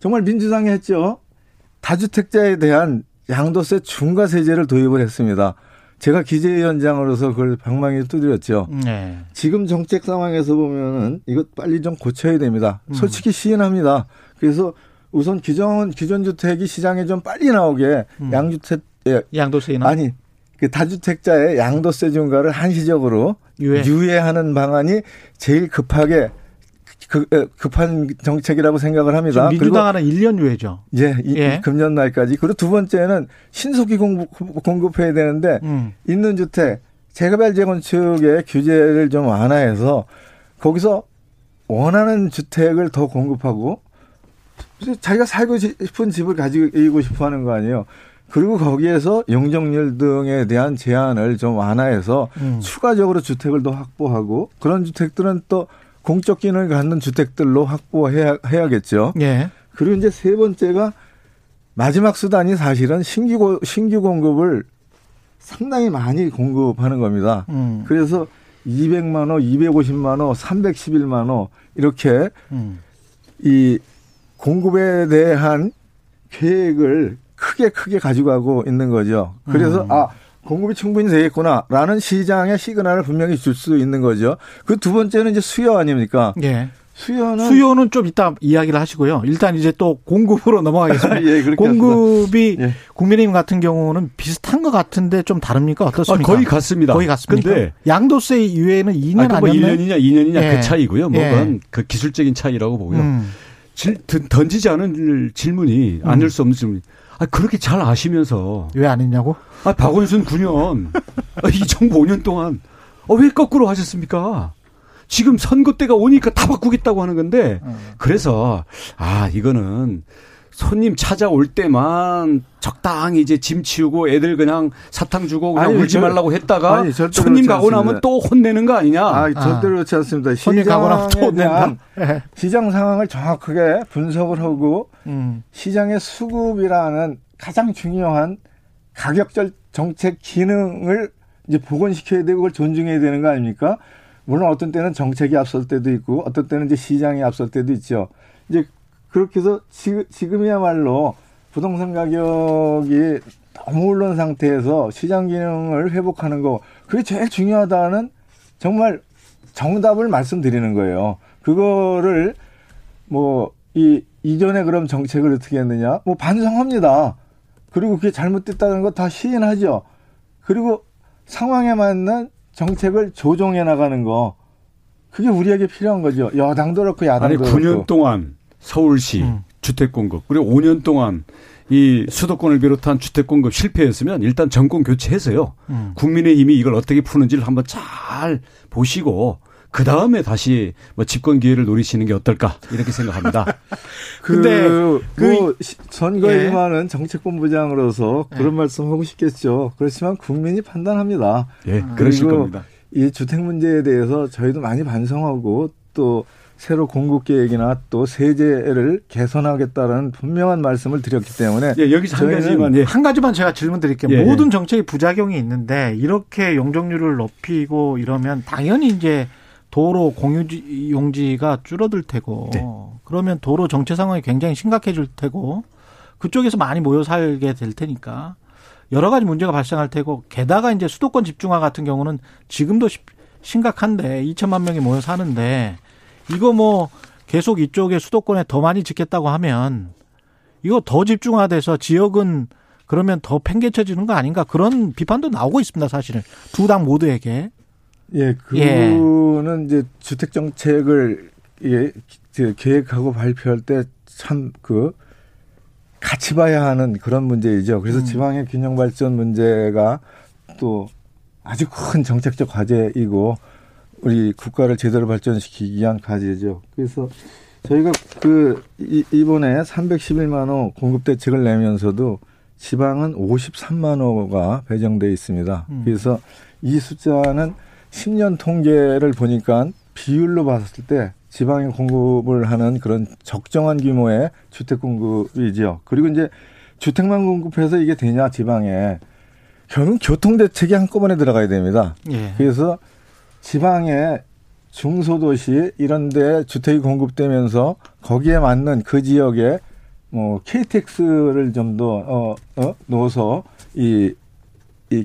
[SPEAKER 7] 정말 민주당이 했죠. 다주택자에 대한 양도세 중과세제를 도입을 했습니다. 제가 기재위원장으로서 그걸 방망이를 두드렸죠. 네. 지금 정책 상황에서 보면은 이것 빨리 좀 고쳐야 됩니다. 음. 솔직히 시인합니다. 그래서 우선 기존 기존 주택이 시장에 좀 빨리 나오게 음. 양주택
[SPEAKER 2] 예, 양도세 인
[SPEAKER 7] 아니 그 다주택자의 양도세 중과를 한시적으로 유예. 유예하는 방안이 제일 급하게 그, 급한 정책이라고 생각을 합니다.
[SPEAKER 2] 민주당은 1년 유예죠.
[SPEAKER 7] 예, 예. 금년 날까지. 그리고 두 번째는 신속히 공급, 공급해야 되는데 음. 있는 주택 재개발 재건축의 규제를 좀 완화해서 거기서 원하는 주택을 더 공급하고 자기가 살고 싶은 집을 가지고 싶어 하는 거 아니에요. 그리고 거기에서 용적률 등에 대한 제한을 좀 완화해서 음. 추가적으로 주택을 더 확보하고 그런 주택들은 또 공적 기능을 갖는 주택들로 확보해야 해야겠죠. 예. 그리고 이제 세 번째가 마지막 수단이 사실은 신규 신규 공급을 상당히 많이 공급하는 겁니다. 음. 그래서 200만 호, 250만 호, 311만 호 이렇게 음. 이 공급에 대한 계획을 크게 크게 가져가고 있는 거죠. 그래서 음. 아 공급이 충분히 되겠구나라는 시장의 시그널을 분명히 줄 수 있는 거죠. 그 두 번째는 이제 수요 아닙니까?
[SPEAKER 2] 예. 수요는 수요는 좀 이따 이야기를 하시고요. 일단 이제 또 공급으로 넘어가겠습니다. 예, 공급이 예. 국민의힘 같은 경우는 비슷한 것 같은데 좀 다릅니까? 어떻습니까?
[SPEAKER 8] 아, 거의 같습니다.
[SPEAKER 2] 거의 같습니다. 근데 양도세 이외에는 2년 아, 뭐
[SPEAKER 8] 아니었나요? 1년이냐 2년이냐 그 예. 그 차이고요. 뭐 예. 그건 그 기술적인 차이라고 보고요. 음. 질, 던지지 않은 질문이 음. 아닐 수 없는 질문. 아, 그렇게 잘 아시면서.
[SPEAKER 2] 왜 안 했냐고?
[SPEAKER 8] 아, 박원순 9년, 아, 이 정부 5년 동안, 어, 왜 거꾸로 하셨습니까? 지금 선거 때가 오니까 다 바꾸겠다고 하는 건데, 음. 그래서, 아, 이거는 손님 찾아올 때만 적당히 이제 짐 치우고 애들 그냥 사탕 주고 그냥 아니, 울지 절, 말라고 했다가 아니, 손님 가고 나면 또 혼내는 거 아니냐?
[SPEAKER 7] 아, 절대로 그렇지 않습니다. 손님 가고 나면 또 혼낸다. 시장 상황을 정확하게 분석을 하고 음. 시장의 수급이라는 가장 중요한 가격적 정책 기능을 이제 복원시켜야 되고 그걸 존중해야 되는 거 아닙니까? 물론 어떤 때는 정책이 앞설 때도 있고 어떤 때는 이제 시장이 앞설 때도 있죠. 이제 그렇게 해서 지금, 이야말로 부동산 가격이 너무 오른 상태에서 시장 기능을 회복하는 거 그게 제일 중요하다는 정말 정답을 말씀드리는 거예요. 그거를 뭐 이 이전에 그럼 정책을 어떻게 했느냐? 뭐 반성합니다. 그리고 그게 잘못됐다는 거 다 시인하죠. 그리고 상황에 맞는 정책을 조정해 나가는 거 그게 우리에게 필요한 거죠. 여당도 그렇고 야당도
[SPEAKER 8] 아니, 9년
[SPEAKER 7] 그렇고.
[SPEAKER 8] 동안 서울시 음. 주택 공급 그리고 5년 동안 이 수도권을 비롯한 주택 공급 실패했으면 일단 정권 교체해서요. 음. 국민의 힘이 이걸 어떻게 푸는지를 한번 잘 보시고 그 다음에 다시 뭐 집권 기회를 노리시는 게 어떨까 이렇게 생각합니다.
[SPEAKER 7] 근데 그, 뭐 선거에 임하는 예. 정책본부장으로서 그런 예. 말씀 하고 싶겠죠. 그렇지만 국민이 판단합니다.
[SPEAKER 8] 예, 그러실 겁니다.
[SPEAKER 7] 이 주택 문제에 대해서 저희도 많이 반성하고 또 새로 공급 계획이나 또 세제를 개선하겠다라는 분명한 말씀을 드렸기 때문에
[SPEAKER 2] 예, 여기서 한 가지만 예. 한 가지만 제가 질문 드릴게요. 예, 모든 정책이 부작용이 있는데 이렇게 용적률을 높이고 이러면 당연히 이제 도로 공유 용지가 줄어들 테고 네. 그러면 도로 정체 상황이 굉장히 심각해질 테고 그쪽에서 많이 모여 살게 될 테니까 여러 가지 문제가 발생할 테고 게다가 이제 수도권 집중화 같은 경우는 지금도 심각한데 2천만 명이 모여 사는데 이거 뭐 계속 이쪽에 수도권에 더 많이 짓겠다고 하면 이거 더 집중화돼서 지역은 그러면 더 팽개쳐지는 거 아닌가 그런 비판도 나오고 있습니다 사실은 두 당 모두에게
[SPEAKER 7] 예 그거는 예. 이제 주택 정책을 예 계획하고 발표할 때 참 그 같이 봐야 하는 그런 문제이죠 그래서 음. 지방의 균형 발전 문제가 또 아주 큰 정책적 과제이고 우리 국가를 제대로 발전시키기 위한 과제죠. 그래서 저희가 그 이번에 311만 호 공급 대책을 내면서도 지방은 53만 호가 배정돼 있습니다. 음. 그래서 이 숫자는 10년 통계를 보니까 비율로 봤을 때 지방에 공급을 하는 그런 적정한 규모의 주택 공급이지요. 그리고 이제 주택만 공급해서 이게 되냐 지방에 결국 교통 대책이 한꺼번에 들어가야 됩니다. 예. 그래서 지방에 중소도시 이런 데 주택이 공급되면서 거기에 맞는 그 지역에 뭐 KTX를 좀더 어, 어, 넣어서 이, 이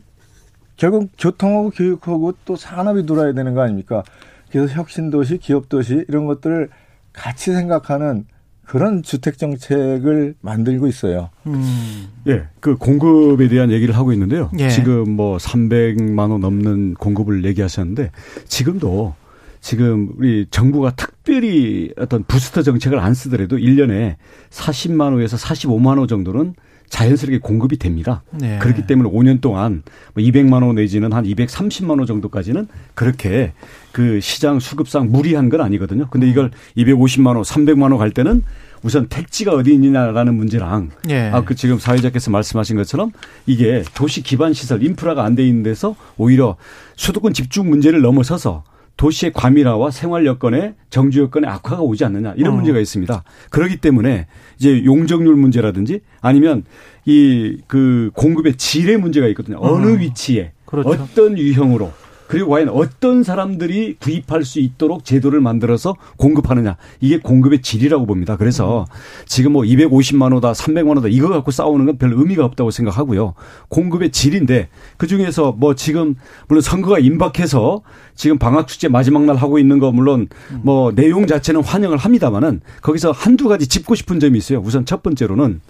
[SPEAKER 7] 결국 교통하고 교육하고 또 산업이 돌아야 되는 거 아닙니까? 그래서 혁신도시, 기업도시 이런 것들을 같이 생각하는 그런 주택 정책을 만들고 있어요.
[SPEAKER 8] 음. 예, 그 공급에 대한 얘기를 하고 있는데요. 예. 지금 뭐 300만 원 넘는 공급을 얘기하셨는데 지금도 지금 우리 정부가 특별히 어떤 부스터 정책을 안 쓰더라도 1년에 40만 호에서 45만 호 정도는 자연스럽게 공급이 됩니다. 네. 그렇기 때문에 5년 동안 200만 호 내지는 한 230만 호 정도까지는 그렇게 그 시장 수급상 무리한 건 아니거든요. 근데 이걸 250만 호, 300만 호갈 때는 우선 택지가 어디 있느냐라는 문제랑 예. 아그 지금 사회자께서 말씀하신 것처럼 이게 도시 기반 시설 인프라가 안 돼 있는 데서 오히려 수도권 집중 문제를 넘어서서 도시의 과밀화와 생활 여건의 정주 여건의 악화가 오지 않느냐 이런 어. 문제가 있습니다. 그렇기 때문에 이제 용적률 문제라든지 아니면 이 그 공급의 질의 문제가 있거든요. 어느 어. 위치에 그렇죠. 어떤 유형으로 그리고 과연 어떤 사람들이 구입할 수 있도록 제도를 만들어서 공급하느냐. 이게 공급의 질이라고 봅니다. 그래서 지금 뭐 250만 호다, 300만 호다 이거 갖고 싸우는 건 별 의미가 없다고 생각하고요. 공급의 질인데 그 중에서 뭐 지금 물론 선거가 임박해서 지금 방학 축제 마지막 날 하고 있는 거 물론 뭐 내용 자체는 환영을 합니다만은 거기서 한두 가지 짚고 싶은 점이 있어요. 우선 첫 번째로는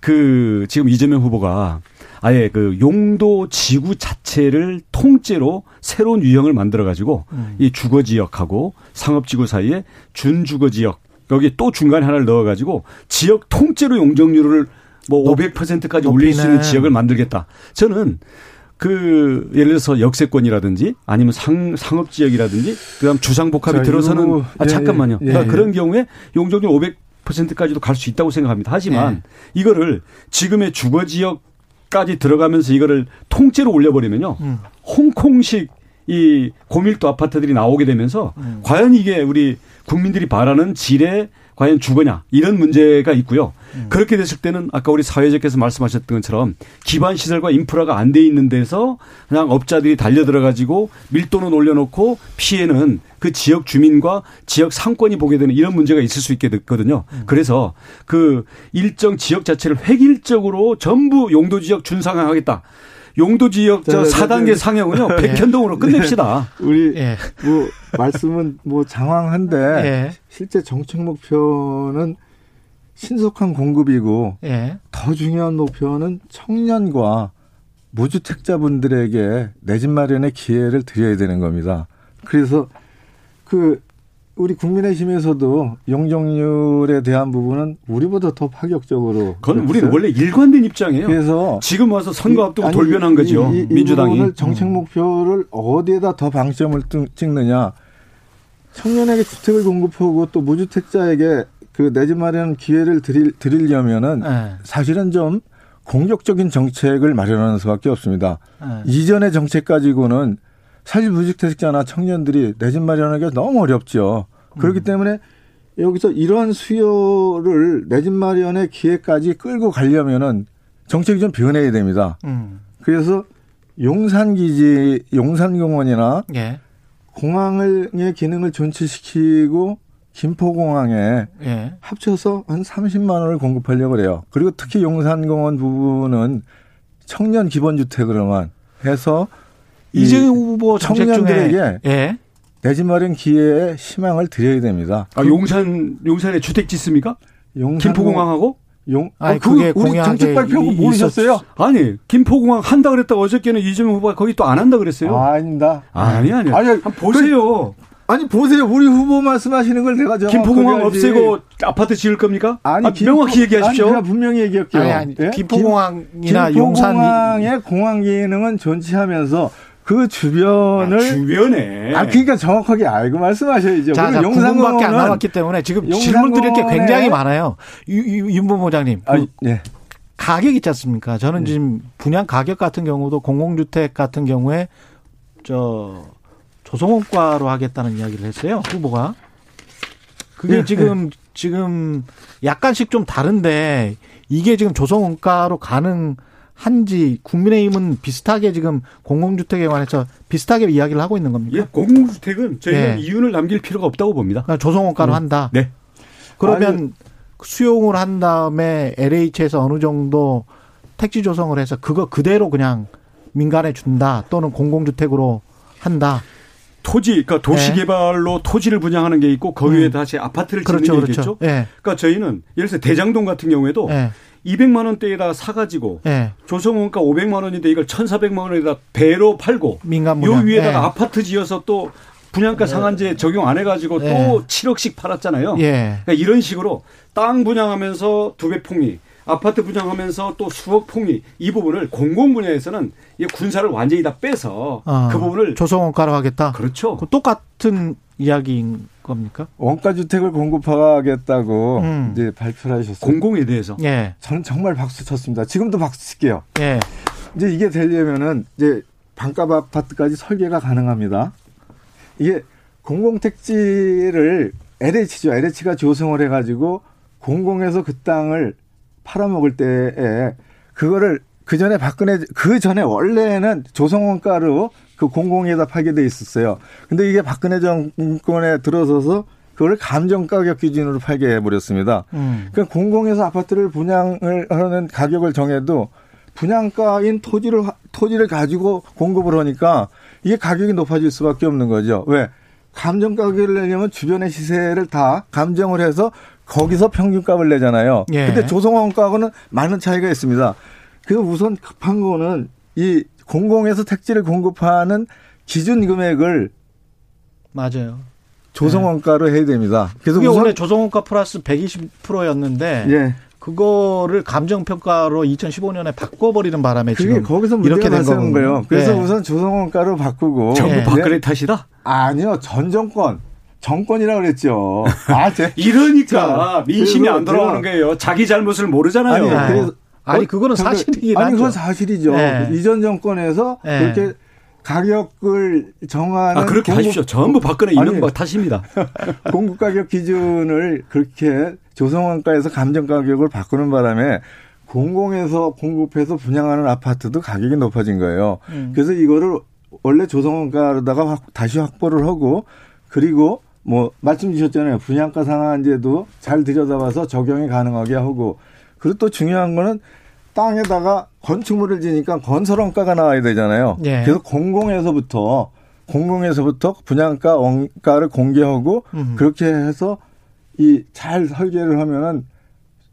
[SPEAKER 8] 그 지금 이재명 후보가 아예 그 용도 지구 자체를 통째로 새로운 유형을 만들어 가지고 음. 이 주거 지역하고 상업 지구 사이에 준주거 지역 여기 또 중간에 하나를 넣어 가지고 지역 통째로 용적률을 뭐 500%까지 올릴 수 있는 지역을 만들겠다. 저는 그 예를 들어서 역세권이라든지 아니면 상 상업 지역이라든지 그다음 주상복합이 들어서는 아 예, 잠깐만요. 예, 예. 그러니까 그런 경우에 용적률 500 퍼센트까지도 갈 수 있다고 생각합니다. 하지만 네. 이거를 지금의 주거 지역 까지 들어가면서 이거를 통째로 올려버리면요. 음. 홍콩식 이 고밀도 아파트들이 나오게 되면서 음. 과연 이게 우리 국민들이 바라는 질의 과연 주거냐 이런 문제가 있고요. 음. 그렇게 됐을 때는 아까 우리 사회자께서 말씀하셨던 것처럼 기반 시설과 인프라가 안 돼 있는 데서 그냥 업자들이 달려 들어 가지고 밀도는 올려놓고 피해는 그 지역 주민과 지역 상권이 보게 되는 이런 문제가 있을 수 있게 됐거든요. 음. 그래서 그 일정 지역 자체를 획일적으로 전부 용도 지역 준상향하겠다. 용도 지역 저 4단계 상향은요. 예. 백현동으로 끝냅시다.
[SPEAKER 7] 네. 우리 예. 뭐 말씀은 뭐 장황한데 예. 실제 정책 목표는 신속한 공급이고 예. 더 중요한 목표는 청년과 무주택자분들에게 내 집 마련의 기회를 드려야 되는 겁니다. 그래서 그 우리 국민의힘에서도 용적률에 대한 부분은 우리보다 더 파격적으로.
[SPEAKER 8] 그건 우리는 원래 일관된 입장이에요. 그래서 지금 와서 선거 앞두고 아니, 돌변한 거죠. 이, 이, 민주당이. 이
[SPEAKER 7] 정책 목표를 어디에다 더 방점을 찍느냐. 청년에게 주택을 공급하고 또 무주택자에게 그 내 집 마련 기회를 드릴, 드리려면은 네. 사실은 좀 공격적인 정책을 마련하는 수밖에 없습니다. 네. 이전의 정책 가지고는 사실 무주택자나 청년들이 내 집 마련하기가 너무 어렵죠. 그렇기 음. 때문에 여기서 이러한 수요를 내 집 마련의 기회까지 끌고 가려면은 정책이 좀 변해야 됩니다. 음. 그래서 용산기지, 용산공원이나 예. 공항의 기능을 존치시키고 김포공항에 예. 합쳐서 한 30만 원을 공급하려고 그래요. 그리고 특히 용산공원 부분은 청년 기본주택으로만 해서
[SPEAKER 2] 이재용 후보
[SPEAKER 7] 청년들에게 예. 내집 마련 기회에 희망을 드려야 됩니다.
[SPEAKER 8] 아, 용산 용산에 주택 짓습니까? 용산 김포공항하고
[SPEAKER 7] 용, 아니, 아, 그게 우리 정책 발표 모르셨어요?
[SPEAKER 8] 아니, 김포공항 한다 그랬다가 어저께는 이재명 후보가 거기 또 안 한다 그랬어요.
[SPEAKER 7] 아, 닙니다
[SPEAKER 8] 아니, 아니. 아니, 한번 보세요. 그,
[SPEAKER 7] 아니, 보세요. 우리 후보 말씀하시는 걸 내가 저
[SPEAKER 8] 김포공항 없애고 아파트 지을 겁니까?
[SPEAKER 7] 아니,
[SPEAKER 8] 아, 명확히 얘기하십시오.
[SPEAKER 7] 아니, 분명히 얘기할게요. 아니, 아니,
[SPEAKER 2] 예? 김포공항이나
[SPEAKER 7] 김포공항의 용산. 공항 기능은 존치하면서 그 주변을 아,
[SPEAKER 8] 주변에
[SPEAKER 7] 아 그러니까 정확하게 알고 말씀하셔야죠.
[SPEAKER 2] 자, 자 용산공원밖에 안 남았기 때문에 지금 질문 드릴 게 굉장히 많아요. 윤 본부장님. 그 아, 예. 가격 있지 않습니까? 저는 네. 지금 분양 가격 같은 경우도 공공주택 같은 경우에 저 조성원가로 하겠다는 이야기를 했어요. 후보가. 그게 네, 지금 네. 지금 약간씩 좀 다른데 이게 지금 조성원가로 가능한지 국민의힘은 비슷하게 지금 공공주택에 관해서 비슷하게 이야기를 하고 있는 겁니까?
[SPEAKER 8] 예, 공공주택은 저희는 네. 이윤을 남길 필요가 없다고 봅니다.
[SPEAKER 2] 그러니까 조성원가로 음. 한다.
[SPEAKER 8] 네.
[SPEAKER 2] 그러면 아니, 수용을 한 다음에 LH에서 어느 정도 택지 조성을 해서 그거 그대로 그냥 민간에 준다 또는 공공주택으로 한다.
[SPEAKER 8] 토지, 그러니까 도시 개발로 네. 토지를 분양하는 게 있고 거기에 음. 다시 아파트를 짓는 그렇죠, 게 그렇죠. 있겠죠. 네. 그러니까 저희는 예를 들어 서 대장동 같은 경우에도 네. 200만 원대에다 사가지고 네. 조성원가 500만 원인데 이걸 1,400만 원에다 배로 팔고 민간 요 위에다가 네. 아파트 지어서 또 분양가 네. 상한제 적용 안 해가지고 또 7억씩 팔았잖아요. 예. 그러니까 이런 식으로 땅 분양하면서 두 배 폭리, 아파트 분양하면서 또 수억 폭리 이 부분을 공공 분야에서는 이 군사를 완전히 다 빼서 아, 그 부분을
[SPEAKER 2] 조성원가로 하겠다.
[SPEAKER 8] 그렇죠.
[SPEAKER 2] 그 똑같은 이야기인 겁니까?
[SPEAKER 7] 원가 주택을 공급하겠다고 음. 이제 발표를 하셨어요.
[SPEAKER 8] 공공에 대해서.
[SPEAKER 7] 예. 저는 정말 박수 쳤습니다. 지금도 박수 칠게요. 예. 이제 이게 되려면은 이제 반값 아파트까지 설계가 가능합니다. 이게 공공택지를 LH죠. LH가 조성을 해가지고 공공에서 그 땅을 팔아먹을 때에 그거를 그 전에 박근혜 그 전에 원래는 조성원가로 그 공공에다 팔게 돼 있었어요. 근데 이게 박근혜 정권에 들어서서 그걸 감정 가격 기준으로 팔게 해버렸습니다. 음. 그러니까 공공에서 아파트를 분양을 하는 가격을 정해도 분양가인 토지를 토지를 가지고 공급을 하니까 이게 가격이 높아질 수밖에 없는 거죠. 왜? 감정 가격을 내려면 주변의 시세를 다 감정을 해서 거기서 평균값을 내잖아요. 예. 근데 조성원가하고는 많은 차이가 있습니다. 그 우선 급한 거는 이 공공에서 택지를 공급하는 기준 금액을
[SPEAKER 2] 맞아요.
[SPEAKER 7] 조성원가로 해야 됩니다.
[SPEAKER 2] 그래서 그게 원래 조성원가 플러스 120%였는데 예. 그거를 감정평가로 2015년에 바꿔버리는 바람에 지금 거기서 이렇게 된 거예요.
[SPEAKER 7] 그래서 네. 우선 조성원가로 바꾸고
[SPEAKER 8] 정부 박근혜 탓이다?
[SPEAKER 7] 아니요, 전 정권 정권이라 그랬죠.
[SPEAKER 8] 아, 제, 이러니까 민심이 안 돌아오는 거예요. 자기 잘못을 모르잖아요.
[SPEAKER 2] 아니, 그래서, 아니 어, 그거는 사실이긴
[SPEAKER 7] 아니, 그건 사실이죠. 네. 이전 정권에서 네. 그렇게 가격을 정하는
[SPEAKER 8] 아, 그렇게 공급, 하십시오. 전부 박근혜 이명박 탓입니다.
[SPEAKER 7] 공급 가격 기준을 그렇게 조성원가에서 감정 가격을 바꾸는 바람에 공공에서 공급해서 분양하는 아파트도 가격이 높아진 거예요. 음. 그래서 이거를 원래 조성원가로다가 다시 확보를 하고 그리고 뭐 말씀 주셨잖아요. 분양가 상한제도 잘 들여다봐서 적용이 가능하게 하고 그리고 또 중요한 거는 땅에다가 건축물을 지니까 건설원가가 나와야 되잖아요. 예. 그래서 공공에서부터 공공에서부터 분양가 원가를 공개하고 음. 그렇게 해서 이 잘 설계를 하면은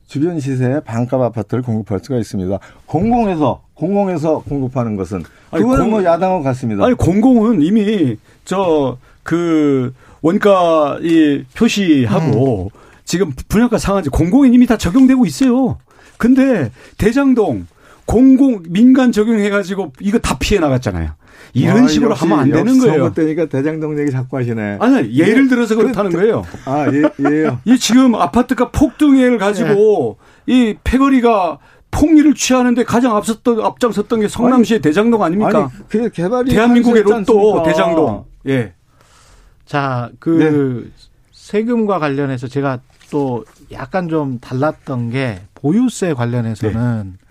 [SPEAKER 7] 주변 시세에 반값 아파트를 공급할 수가 있습니다. 공공에서 공공에서 공급하는 것은 그거는 뭐 야당하고 같습니다.
[SPEAKER 8] 아니 공공은 이미 저그 원가 이 표시하고 음. 지금 분양가 상한제 공공에 이미 다 적용되고 있어요. 근데 대장동 공공 민간 적용해 가지고 이거 다 피해 나갔잖아요. 이런 아, 식으로 하면 안 되는 거예요.
[SPEAKER 7] 때니까 대장동 얘기 자꾸 하시네.
[SPEAKER 8] 아니 예를 들어서 그렇다는 그, 거예요.
[SPEAKER 7] 아 예, 예요.
[SPEAKER 8] 이 지금 아파트가 폭등을 가지고 예. 이 패거리가 폭리를 취하는데 가장 앞섰던 앞장섰던 게 성남시의 아니, 대장동 아닙니까? 아니,
[SPEAKER 7] 그 개발이
[SPEAKER 8] 대한민국의 로또 대장동. 예.
[SPEAKER 2] 자, 그 네. 세금과 관련해서 제가 또 약간 좀 달랐던 게 보유세 관련해서는 네.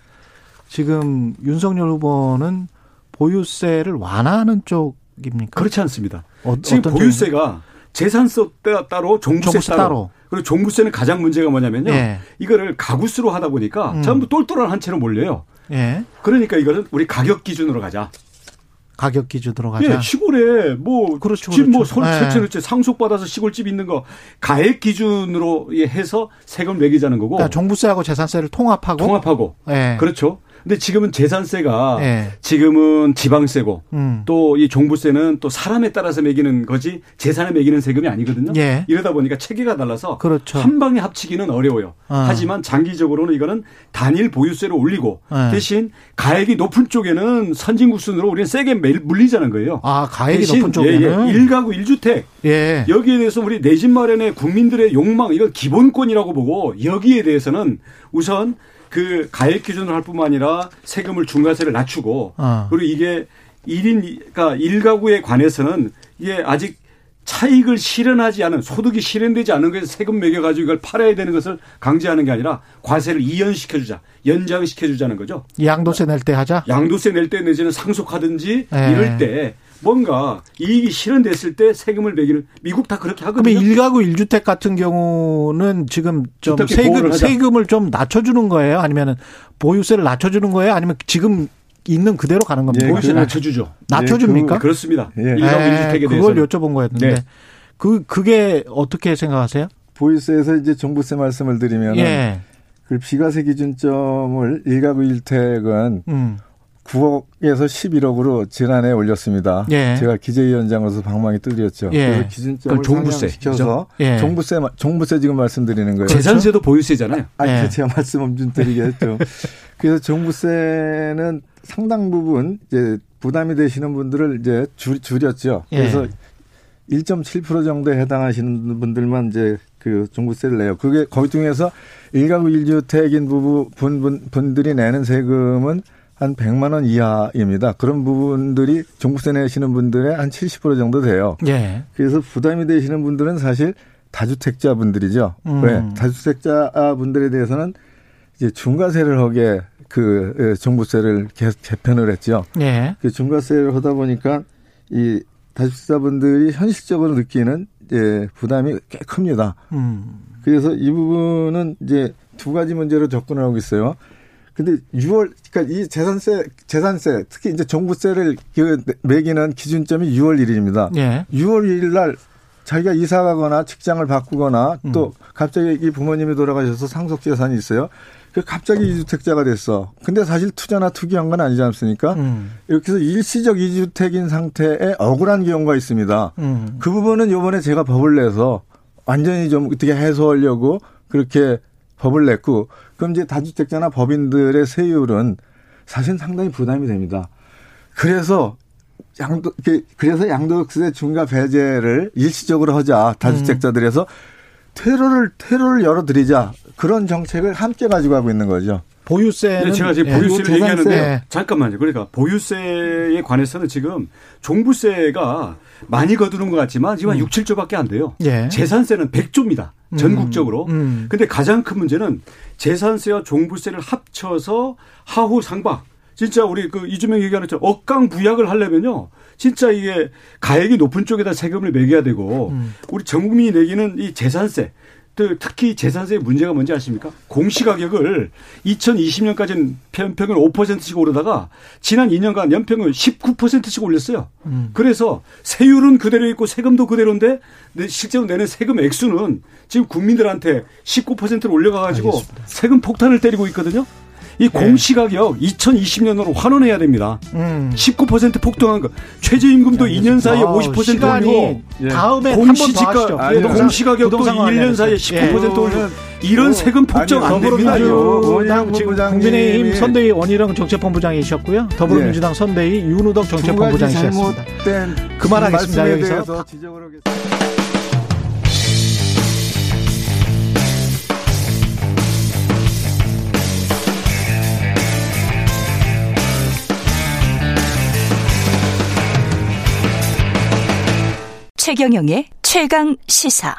[SPEAKER 2] 지금 윤석열 후보는 보유세를 완화하는 쪽입니까?
[SPEAKER 8] 그렇지 않습니다. 어, 지금 보유세가 재산세 따로 종부세, 종부세 따로. 따로. 그리고 종부세는 가장 문제가 뭐냐면요. 예. 이거를 가구수로 하다 보니까 음. 전부 똘똘한 한 채로 몰려요. 예. 그러니까 이거는 우리 가격 기준으로 가자.
[SPEAKER 2] 가격 기준으로 가자.
[SPEAKER 8] 예, 시골에 뭐 그렇죠, 집뭐 그렇죠. 설치를 네. 상속 받아서 시골집 있는 거 가액 기준으로 해서 세금 매기자는 거고.
[SPEAKER 2] 그러니까 종부세하고 재산세를 통합하고
[SPEAKER 8] 통합하고. 네. 그렇죠. 근데 지금은 재산세가 예. 지금은 지방세고 음. 또이 종부세는 또 사람에 따라서 매기는 거지 재산에 매기는 세금이 아니거든요. 예. 이러다 보니까 체계가 달라서 그렇죠. 한 방에 합치기는 어려워요. 아. 하지만 장기적으로는 이거는 단일 보유세를 올리고 예. 대신 가액이 높은 쪽에는 선진국 순으로 우리는 세게 물리자는 거예요.
[SPEAKER 2] 아 가액이 높은 쪽에는
[SPEAKER 8] 예, 예. 1가구 1주택 예. 여기에 대해서 우리 내 집 마련의 국민들의 욕망 이건 기본권이라고 보고 여기에 대해서는 우선 그 가액 기준을 할 뿐만 아니라 세금을 중과세를 낮추고 어. 그리고 이게 1인 그러니까 1가구에 관해서는 이게 아직 차익을 실현하지 않은 소득이 실현되지 않은 것에 세금 매겨 가지고 이걸 팔아야 되는 것을 강제하는 게 아니라 과세를 이연시켜 주자. 연장시켜 주자는 거죠.
[SPEAKER 2] 양도세 낼 때 하자.
[SPEAKER 8] 양도세 낼 때 내지는 상속하든지 네. 이럴 때 뭔가 이익이 실현됐을 때 세금을 매기는 미국 다 그렇게 하거든요.
[SPEAKER 2] 그러면 1가구 1주택 같은 경우는 지금 좀 세금 세금을 좀 낮춰 주는 거예요? 아니면은 보유세를 낮춰 주는 거예요? 아니면 지금 있는 그대로 가는 겁니까?
[SPEAKER 8] 예, 보유세 그, 낮춰주죠.
[SPEAKER 2] 낮춰줍니까?
[SPEAKER 8] 예, 그, 그렇습니다.
[SPEAKER 2] 예. 1가구 1주택에 대해서 그걸 여쭤본 거였는데 네. 그 그게 어떻게 생각하세요?
[SPEAKER 7] 보유세에서 이제 종부세 말씀을 드리면 예. 그 비과세 기준점을 1가구 1택은 음. 9억에서 11억으로 지난해 올렸습니다. 예. 제가 기재위원장으로서 방망이 뚫렸죠. 예. 그래서 기준점을 종부세 시켜서 예. 종부세 종부세 지금 말씀드리는 거예요.
[SPEAKER 8] 재산세도 보유세잖아요.
[SPEAKER 7] 아니 예. 제가 말씀 좀 드리겠죠. 그래서 종부세는 상당 부분 이제 부담이 되시는 분들을 이제 줄, 줄였죠. 예. 그래서 1.7% 정도에 해당하시는 분들만 이제 그 종부세를 내요. 그게 거기 중에서 1가구 1주택인 부부 분, 분, 분들이 내는 세금은 한 100만 원 이하입니다. 그런 부분들이 종부세 내시는 분들의 한 70% 정도 돼요. 예. 그래서 부담이 되시는 분들은 사실 다주택자 분들이죠. 음. 왜? 다주택자 분들에 대해서는 이제 중과세를 하게 그 예, 종부세를 개편을 했죠. 예. 그 중과세를 하다 보니까 이 다주택자분들이 현실적으로 느끼는 예, 부담이 꽤 큽니다. 음. 그래서 이 부분은 이제 두 가지 문제로 접근을 하고 있어요. 근데 6월 그러니까 이 재산세 재산세 특히 이제 종부세를 그 매기는 기준점이 6월 1일입니다. 예. 6월 1일 날 자기가 이사 가거나 직장을 바꾸거나 음. 또 갑자기 이 부모님이 돌아가셔서 상속 재산이 있어요. 그 갑자기 이주택자가 됐어. 근데 사실 투자나 투기한 건 아니지 않습니까? 음. 이렇게 해서 일시적 이주택인 상태에 억울한 경우가 있습니다. 음. 그 부분은 요번에 제가 법을 내서 완전히 좀 어떻게 해소하려고 그렇게 법을 냈고 그럼 이제 다주택자나 법인들의 세율은 사실 상당히 부담이 됩니다. 그래서 양도 그래서 양도세 중과 배제를 일시적으로 하자 다주택자들에서 테러를 테러를 열어드리자 그런 정책을 함께 가지고 하고 있는 거죠.
[SPEAKER 2] 보유세는
[SPEAKER 8] 네, 제가 지금 예, 보유세를 얘기하는데 네. 잠깐만요. 그러니까 보유세에 관해서는 지금 종부세가 많이 거두는 것 같지만 지금 한 음. 6, 7조밖에 안 돼요. 예. 재산세는 100조입니다. 음. 전국적으로. 음. 근데 가장 큰 문제는 재산세와 종부세를 합쳐서 하후 상박 진짜 우리 그 이주명 얘기하는 것처럼 억강 부약을 하려면요. 진짜 이게 가액이 높은 쪽에다 세금을 매겨야 되고 음. 우리 전 국민이 내기는 이 재산세 특히 재산세의 문제가 뭔지 아십니까? 공시가격을 2020년까지는 연평균 5%씩 오르다가 지난 2년간 연평균 19%씩 올렸어요. 음. 그래서 세율은 그대로 있고 세금도 그대로인데 실제로 내는 세금 액수는 지금 국민들한테 19%를 올려가가지고 세금 폭탄을 때리고 있거든요. 이 네. 공시가격 2020년으로 환원해야 됩니다. 음. 19% 폭등한 거. 최저임금도 2년 사이에 50% 올리고
[SPEAKER 2] 예. 다음에 공시지가
[SPEAKER 8] 예, 공시가격도 1년 사이에 19% 예. 올리고 이런 어, 세금 폭정 안 됩니다.
[SPEAKER 2] 지금 국민의힘 선대위 원희룡 정책본부장이셨고요. 더불어민주당 예. 선대위 윤우덕 정책본부장이셨습니다. 그만하겠습니다. 여기서.
[SPEAKER 3] 최경영의 최강 시사.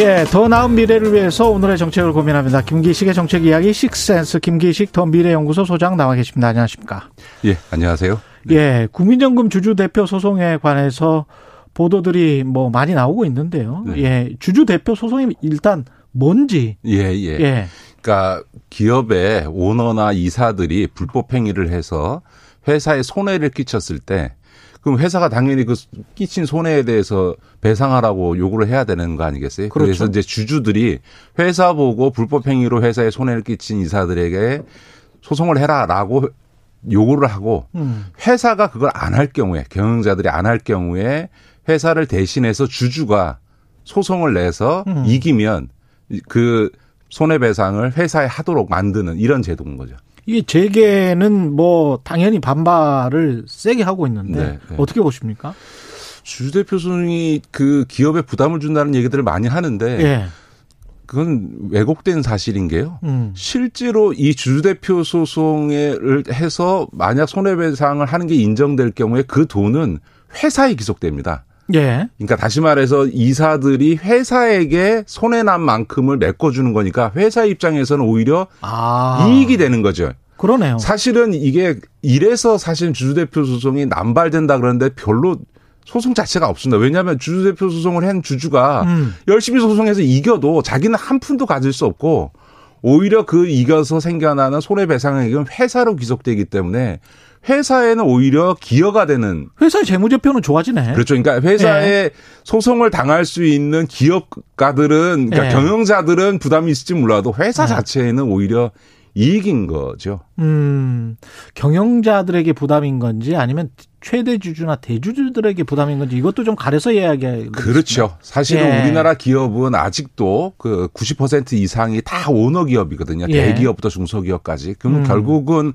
[SPEAKER 2] 예, 더 나은 미래를 위해서 오늘의 정책을 고민합니다. 김기식의 정책 이야기 식센스 김기식 더 미래연구소 소장 나와 계십니다. 안녕하십니까?
[SPEAKER 9] 예, 안녕하세요.
[SPEAKER 2] 네. 예, 국민연금 주주 대표 소송에 관해서 보도들이 뭐 많이 나오고 있는데요. 네. 예, 주주 대표 소송이 일단 뭔지.
[SPEAKER 9] 예, 예. 예. 그러니까 기업의 오너나 이사들이 불법 행위를 해서 회사에 손해를 끼쳤을 때 그럼 회사가 당연히 그 끼친 손해에 대해서 배상하라고 요구를 해야 되는 거 아니겠어요? 그렇죠. 그래서 이제 주주들이 회사 보고 불법 행위로 회사에 손해를 끼친 이사들에게 소송을 해라라고 요구를 하고 음. 회사가 그걸 안 할 경우에 경영자들이 안 할 경우에 회사를 대신해서 주주가 소송을 내서 음. 이기면 그 손해배상을 회사에 하도록 만드는 이런 제도인 거죠.
[SPEAKER 2] 이게 재계는 뭐 당연히 반발을 세게 하고 있는데 네, 네. 어떻게 보십니까?
[SPEAKER 9] 주주대표 소송이 그 기업에 부담을 준다는 얘기들을 많이 하는데 예. 그건 왜곡된 사실인 게요. 음. 실제로 이 주주대표 소송을 해서 만약 손해배상을 하는 게 인정될 경우에 그 돈은 회사에 기속됩니다. 예. 그러니까 다시 말해서 이사들이 회사에게 손해 난 만큼을 메꿔주는 거니까 회사 입장에서는 오히려 아. 이익이 되는 거죠.
[SPEAKER 2] 그러네요.
[SPEAKER 9] 사실은 이게 이래서 사실 주주대표 소송이 남발된다 그러는데 별로 소송 자체가 없습니다. 왜냐하면 주주대표 소송을 한 주주가 음. 열심히 소송해서 이겨도 자기는 한 푼도 가질 수 없고 오히려 그 이겨서 생겨나는 손해배상액은 회사로 귀속되기 때문에 회사에는 오히려 기여가 되는
[SPEAKER 2] 회사의 재무제표는 좋아지네.
[SPEAKER 9] 그렇죠. 그러니까 회사에 네. 소송을 당할 수 있는 기업가들은 그러니까 네. 경영자들은 부담이 있을지 몰라도 회사 네. 자체에는 오히려 이익인 거죠.
[SPEAKER 2] 음, 경영자들에게 부담인 건지 아니면 최대 주주나 대주주들에게 부담인 건지 이것도 좀 가려서 이야기해.
[SPEAKER 9] 그렇죠. 사실은 예. 우리나라 기업은 아직도 그 90% 이상이 다 오너 기업이거든요. 예. 대기업부터 중소기업까지. 그럼 음. 결국은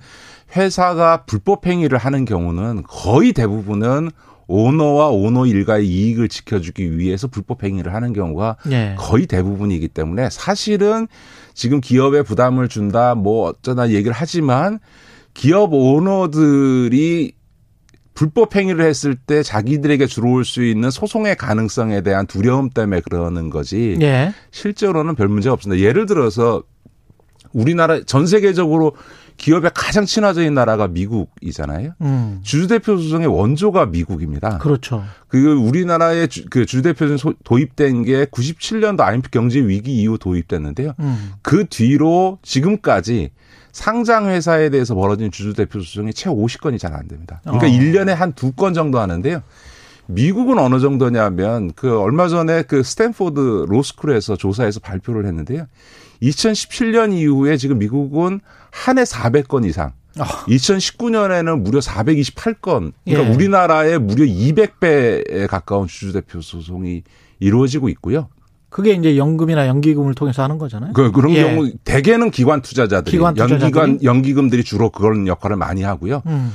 [SPEAKER 9] 회사가 불법 행위를 하는 경우는 거의 대부분은 오너와 오너 일가의 이익을 지켜주기 위해서 불법 행위를 하는 경우가 예. 거의 대부분이기 때문에 사실은 지금 기업에 부담을 준다 뭐 어쩌나 얘기를 하지만 기업 오너들이 불법 행위를 했을 때 자기들에게 들어올 수 있는 소송의 가능성에 대한 두려움 때문에 그러는 거지. 예. 실제로는 별 문제 없습니다. 예를 들어서 우리나라 전 세계적으로 기업에 가장 친화적인 나라가 미국이잖아요. 음. 주주대표 소송의 원조가 미국입니다.
[SPEAKER 2] 그렇죠.
[SPEAKER 9] 그 우리나라의 주, 그 주주대표 소송 도입된 게 97년도 IMF 경제 위기 이후 도입됐는데요. 음. 그 뒤로 지금까지 상장 회사에 대해서 벌어진 주주대표 소송이 채 50건이 잘 안 됩니다. 그러니까 어. 1년에 한 두 건 정도 하는데요. 미국은 어느 정도냐면 그 얼마 전에 그 스탠포드 로스쿨에서 조사해서 발표를 했는데요. 2017년 이후에 지금 미국은 한 해 400건 이상. 어. 2019년에는 무려 428건. 그러니까 예. 우리나라의 무려 200배에 가까운 주주대표 소송이 이루어지고 있고요.
[SPEAKER 2] 그게 이제 연금이나 연기금을 통해서 하는 거잖아요.
[SPEAKER 9] 그, 그런 예. 경우 대개는 기관 투자자들이 기관 투자자들이? 연기관 연기금들이 주로 그런 역할을 많이 하고요. 음.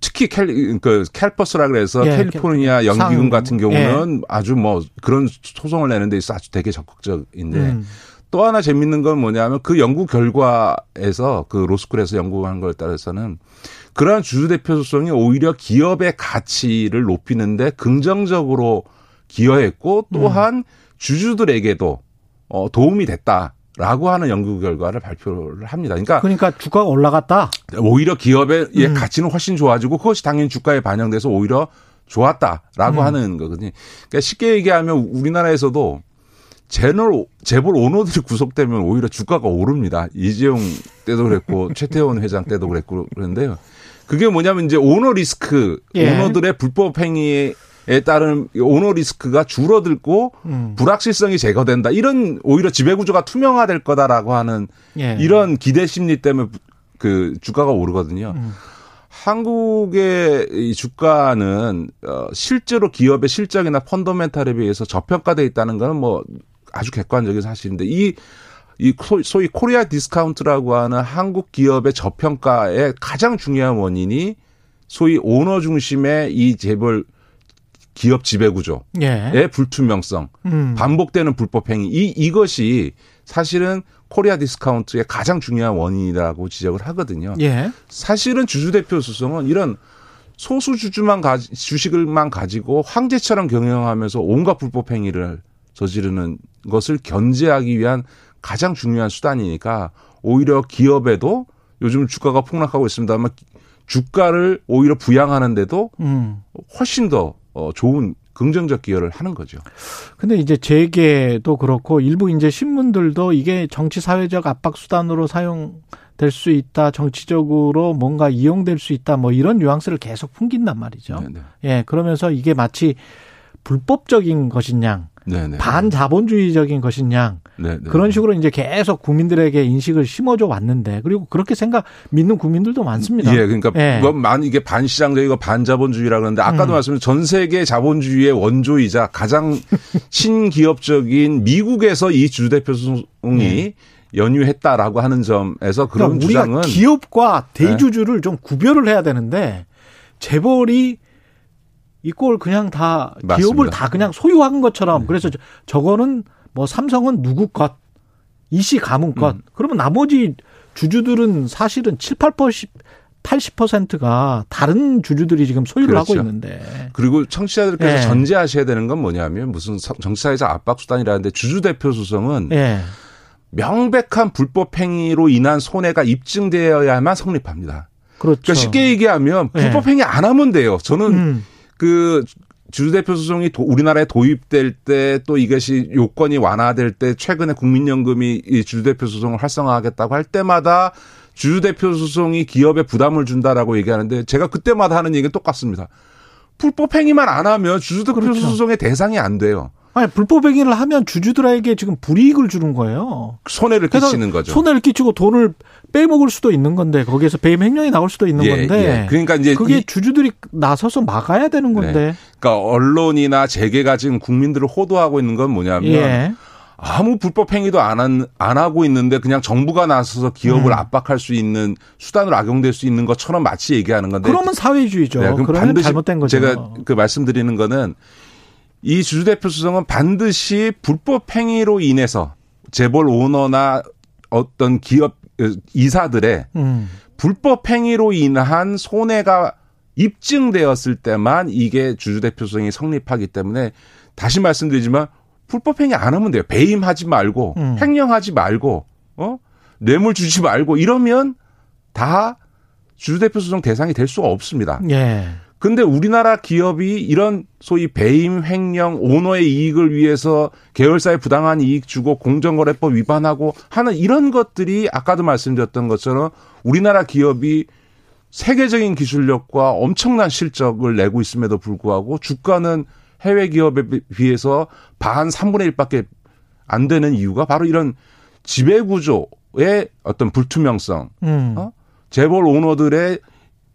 [SPEAKER 9] 특히 캘, 그 캘퍼스라 그래서 예, 캘리포니아 연기금 상, 같은 경우는 예. 아주 뭐 그런 소송을 내는 데 있어 아주 되게 적극적인데 음. 또 하나 재밌는 건 뭐냐면 그 연구 결과에서 그 로스쿨에서 연구한 걸 따라서는 그러한 주주대표 소송이 오히려 기업의 가치를 높이는데 긍정적으로 기여했고 또한 음. 주주들에게도 어, 도움이 됐다. 라고 하는 연구 결과를 발표를 합니다. 그러니까
[SPEAKER 2] 그러니까 주가가 올라갔다.
[SPEAKER 9] 오히려 기업의 음. 가치는 훨씬 좋아지고 그것이 당연히 주가에 반영돼서 오히려 좋았다라고 음. 하는 거거든요. 그러니까 쉽게 얘기하면 우리나라에서도 제널 재벌 오너들이 구속되면 오히려 주가가 오릅니다. 이재용 때도 그랬고 최태원 회장 때도 그랬고 그런데요. 그게 뭐냐면 이제 오너 리스크, 예. 오너들의 불법 행위에 따른 오너 리스크가 줄어들고 음. 불확실성이 제거된다. 이런 오히려 지배 구조가 투명화될 거다라고 하는 예. 이런 기대 심리 때문에 그 주가가 오르거든요. 음. 한국의 이 주가는 어 실제로 기업의 실적이나 펀더멘탈에 비해서 저평가돼 있다는 거는 뭐 아주 객관적인 사실인데 이, 이 소위 코리아 디스카운트라고 하는 한국 기업의 저평가의 가장 중요한 원인이 소위 오너 중심의 이 재벌 기업 지배 구조의 예. 불투명성, 음. 반복되는 불법 행위 이 이것이 사실은 코리아 디스카운트의 가장 중요한 원인이라고 지적을 하거든요. 예. 사실은 주주 대표 소송은 이런 소수 주주만 가지 주식을만 가지고 황제처럼 경영하면서 온갖 불법 행위를 저지르는 것을 견제하기 위한 가장 중요한 수단이니까 오히려 기업에도 요즘 주가가 폭락하고 있습니다만 주가를 오히려 부양하는데도 음. 훨씬 더 어, 좋은 긍정적 기여를 하는 거죠.
[SPEAKER 2] 근데 이제 재계도 그렇고 일부 이제 신문들도 이게 정치 사회적 압박 수단으로 사용 될 수 있다. 정치적으로 뭔가 이용될 수 있다. 뭐 이런 뉘앙스를 계속 풍긴단 말이죠. 네네. 예, 그러면서 이게 마치 불법적인 것이냐, 네네. 반자본주의적인 것이냐 네네. 그런 식으로 이제 계속 국민들에게 인식을 심어줘 왔는데 그리고 그렇게 생각 믿는 국민들도 많습니다.
[SPEAKER 9] 예, 그러니까 예. 만 이게 반시장적이고 반자본주의라 그러는데 아까도 음. 말씀드린 전 세계 자본주의의 원조이자 가장 친기업적인 미국에서 이 주주대표 소송이 네. 연유했다라고 하는 점에서 그런 그러니까 주장은
[SPEAKER 2] 기업과 대주주를 네. 좀 구별을 해야 되는데 재벌이 이걸 그냥 다 맞습니다. 기업을 다 그냥 소유한 것처럼 네. 그래서 저거는 뭐 삼성은 누구 것, 이씨 가문 것. 음. 그러면 나머지 주주들은 사실은 7, 8% 80%가 다른 주주들이 지금 소유를 그렇죠. 하고 있는데.
[SPEAKER 9] 그리고 청취자들께서 네. 전제하셔야 되는 건 뭐냐면 무슨 정치사회적 압박 수단이라는데 주주 대표 소송은 네. 명백한 불법 행위로 인한 손해가 입증되어야만 성립합니다. 그렇죠. 그러니까 쉽게 얘기하면 불법 행위 안 하면 돼요. 저는 음. 그 주주대표 소송이 우리나라에 도입될 때 또 이것이 요건이 완화될 때 최근에 국민연금이 이 주주대표 소송을 활성화하겠다고 할 때마다 주주대표 소송이 기업에 부담을 준다라고 얘기하는데 제가 그때마다 하는 얘기는 똑같습니다. 불법 행위만 안 하면 주주대표 그렇죠. 소송의 대상이 안 돼요.
[SPEAKER 2] 아니 불법 행위를 하면 주주들에게 지금 불이익을 주는 거예요.
[SPEAKER 9] 손해를 끼치는 거죠.
[SPEAKER 2] 손해를 끼치고 돈을 빼먹을 수도 있는 건데 거기에서 배임 횡령이 나올 수도 있는 예, 건데. 예. 그러니까 이제 그게 주주들이 나서서 막아야 되는 네. 건데.
[SPEAKER 9] 네. 그러니까 언론이나 재계가 지금 국민들을 호도하고 있는 건 뭐냐면 예. 아무 불법 행위도 안, 한, 안 하고 있는데 그냥 정부가 나서서 기업을 음. 압박할 수 있는 수단으로 악용될 수 있는 것처럼 마치 얘기하는 건데.
[SPEAKER 2] 그러면 사회주의죠. 네, 그럼 반드시 잘못된 거죠.
[SPEAKER 9] 제가 그 말씀드리는 거는 이 주주대표 수정은 반드시 불법 행위로 인해서 재벌 오너나 어떤 기업 이사들의 음. 불법 행위로 인한 손해가 입증되었을 때만 이게 주주대표 수정이 성립하기 때문에 다시 말씀드리지만 불법 행위 안 하면 돼요. 배임하지 말고 음. 횡령하지 말고 어 뇌물 주지 말고 이러면 다 주주대표 수정 대상이 될 수가 없습니다. 예. 근데 우리나라 기업이 이런 소위 배임 횡령 오너의 이익을 위해서 계열사에 부당한 이익 주고 공정거래법 위반하고 하는 이런 것들이 아까도 말씀드렸던 것처럼 우리나라 기업이 세계적인 기술력과 엄청난 실적을 내고 있음에도 불구하고 주가는 해외 기업에 비해서 반 3분의 1밖에 안 되는 이유가 바로 이런 지배 구조의 어떤 불투명성, 음. 어? 재벌 오너들의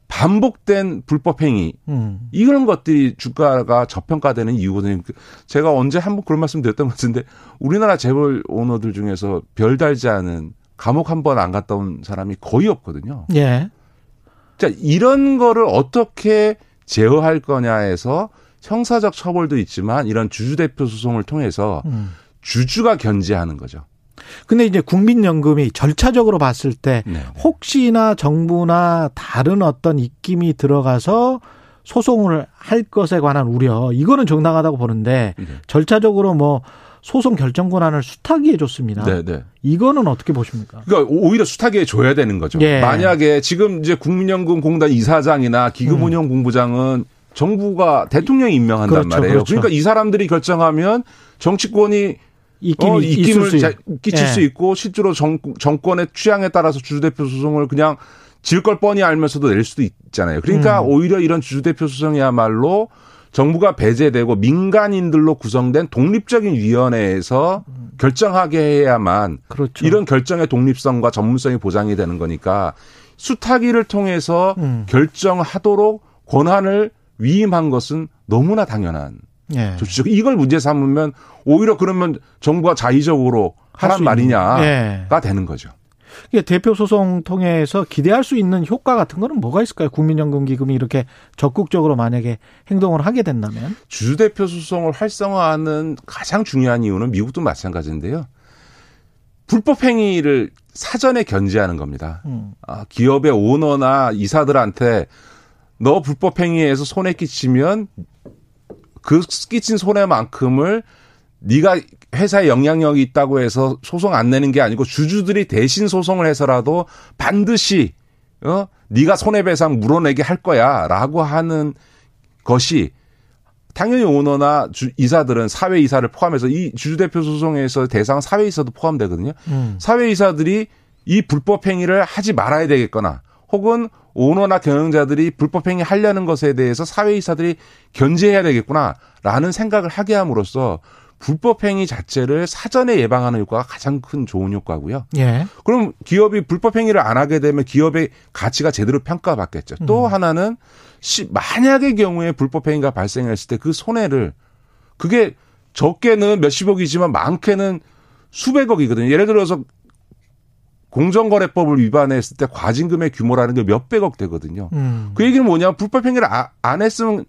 [SPEAKER 9] 반복된 불법 행위 음. 이런 것들이 주가가 저평가되는 이유거든요. 제가 언제 한번 그런 말씀 드렸던 것 같은데 우리나라 재벌 오너들 중에서 별 달지 않은 감옥 한 번 안 갔다 온 사람이 거의 없거든요. 예. 자 이런 거를 어떻게 제어할 거냐에서 형사적 처벌도 있지만 이런 주주 대표 소송을 통해서 음. 주주가 견제하는 거죠.
[SPEAKER 2] 근데 이제 국민연금이 절차적으로 봤을 때 네, 네. 혹시나 정부나 다른 어떤 입김이 들어가서 소송을 할 것에 관한 우려 이거는 정당하다고 보는데 네. 절차적으로 뭐 소송 결정 권한을 수탁위에 줬습니다. 네, 네. 이거는 어떻게 보십니까?
[SPEAKER 9] 그러니까 오히려 수탁위에 줘야 되는 거죠. 예. 만약에 지금 이제 국민연금공단 이사장이나 기금운용본부장은 음. 정부가 대통령이 임명한단 그렇죠, 말이에요. 그렇죠. 그러니까 이 사람들이 결정하면 정치권이 입김이, 어, 입김을 수 끼칠 예. 수 있고 실제로 정, 정권의 취향에 따라서 주주대표 소송을 그냥 질 걸 뻔히 알면서도 낼 수도 있잖아요. 그러니까 음. 오히려 이런 주주대표 소송이야말로 정부가 배제되고 민간인들로 구성된 독립적인 위원회에서 결정하게 해야만 그렇죠. 이런 결정의 독립성과 전문성이 보장이 되는 거니까 수탁위를 통해서 음. 결정하도록 권한을 위임한 것은 너무나 당연한 예. 조치적 이걸 문제 삼으면 오히려 그러면 정부가 자의적으로 하란 말이냐가 예. 되는 거죠.
[SPEAKER 2] 이게 대표 소송 통해서 기대할 수 있는 효과 같은 거는 뭐가 있을까요? 국민연금 기금이 이렇게 적극적으로 만약에 행동을 하게 된다면
[SPEAKER 9] 주주 대표 소송을 활성화하는 가장 중요한 이유는 미국도 마찬가지인데요. 불법 행위를 사전에 견제하는 겁니다. 음. 아, 기업의 오너나 이사들한테 너 불법 행위에서 손해 끼치면 그 끼친 손해만큼을 네가 회사에 영향력이 있다고 해서 소송 안 내는 게 아니고 주주들이 대신 소송을 해서라도 반드시 어 네가 손해배상 물어내게 할 거야라고 하는 것이 당연히 오너나 주, 이사들은 사회 이사를 포함해서 이 주주 대표 소송에서 대상 사회 이사도 포함되거든요. 음. 사회 이사들이 이 불법 행위를 하지 말아야 되겠거나 혹은 오너나 경영자들이 불법 행위 하려는 것에 대해서 사회이사들이 견제해야 되겠구나라는 생각을 하게 함으로써 불법 행위 자체를 사전에 예방하는 효과가 가장 큰 좋은 효과고요. 예. 그럼 기업이 불법 행위를 안 하게 되면 기업의 가치가 제대로 평가받겠죠. 음. 또 하나는 시, 만약의 경우에 불법 행위가 발생했을 때 그 손해를 그게 적게는 몇십억이지만 많게는 수백억이거든요. 예를 들어서 공정거래법을 위반했을 때 과징금의 규모라는 게 몇백억 되거든요. 음. 그 얘기는 뭐냐? 불법 행위를 아, 안 했으면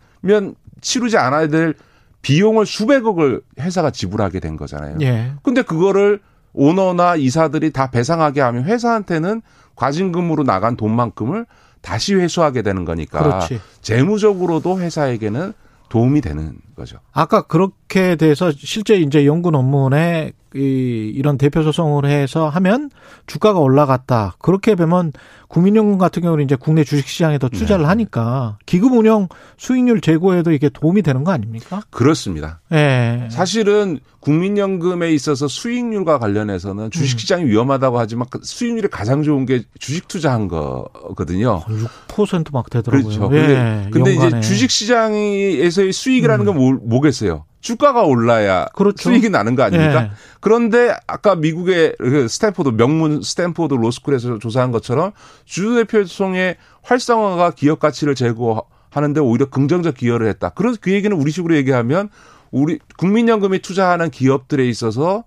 [SPEAKER 9] 치르지 않아야 될 비용을 수백억을 회사가 지불하게 된 거잖아요. 예. 근데 그거를 오너나 이사들이 다 배상하게 하면 회사한테는 과징금으로 나간 돈만큼을 다시 회수하게 되는 거니까 그렇지. 재무적으로도 회사에게는 도움이 되는 거죠.
[SPEAKER 2] 아까 그렇게 돼서 실제 이제 연구 논문에 이, 이런 대표 소송을 해서 하면 주가가 올라갔다. 그렇게 보면 국민연금 같은 경우는 이제 국내 주식시장에도 투자를 네. 하니까 기금 운영 수익률 제고에도 이게 도움이 되는 거 아닙니까?
[SPEAKER 9] 그렇습니다. 네. 사실은 국민연금에 있어서 수익률과 관련해서는 주식시장이 음. 위험하다고 하지만 그 수익률이 가장 좋은 게 주식 투자한 거거든요.
[SPEAKER 2] 6%막 되더라고요.
[SPEAKER 9] 그렇죠. 근데, 예, 근데 이제 주식시장에서의 수익이라는 건 뭐, 뭐겠어요? 주가가 올라야 그렇죠. 수익이 나는 거 아닙니까? 예. 그런데 아까 미국의 그 스탠포드 명문 스탠포드 로스쿨에서 조사한 것처럼 주주대표 소송의 활성화가 기업 가치를 제고하는데 오히려 긍정적 기여를 했다. 그래서 그 얘기는 우리식으로 얘기하면 우리 국민연금이 투자하는 기업들에 있어서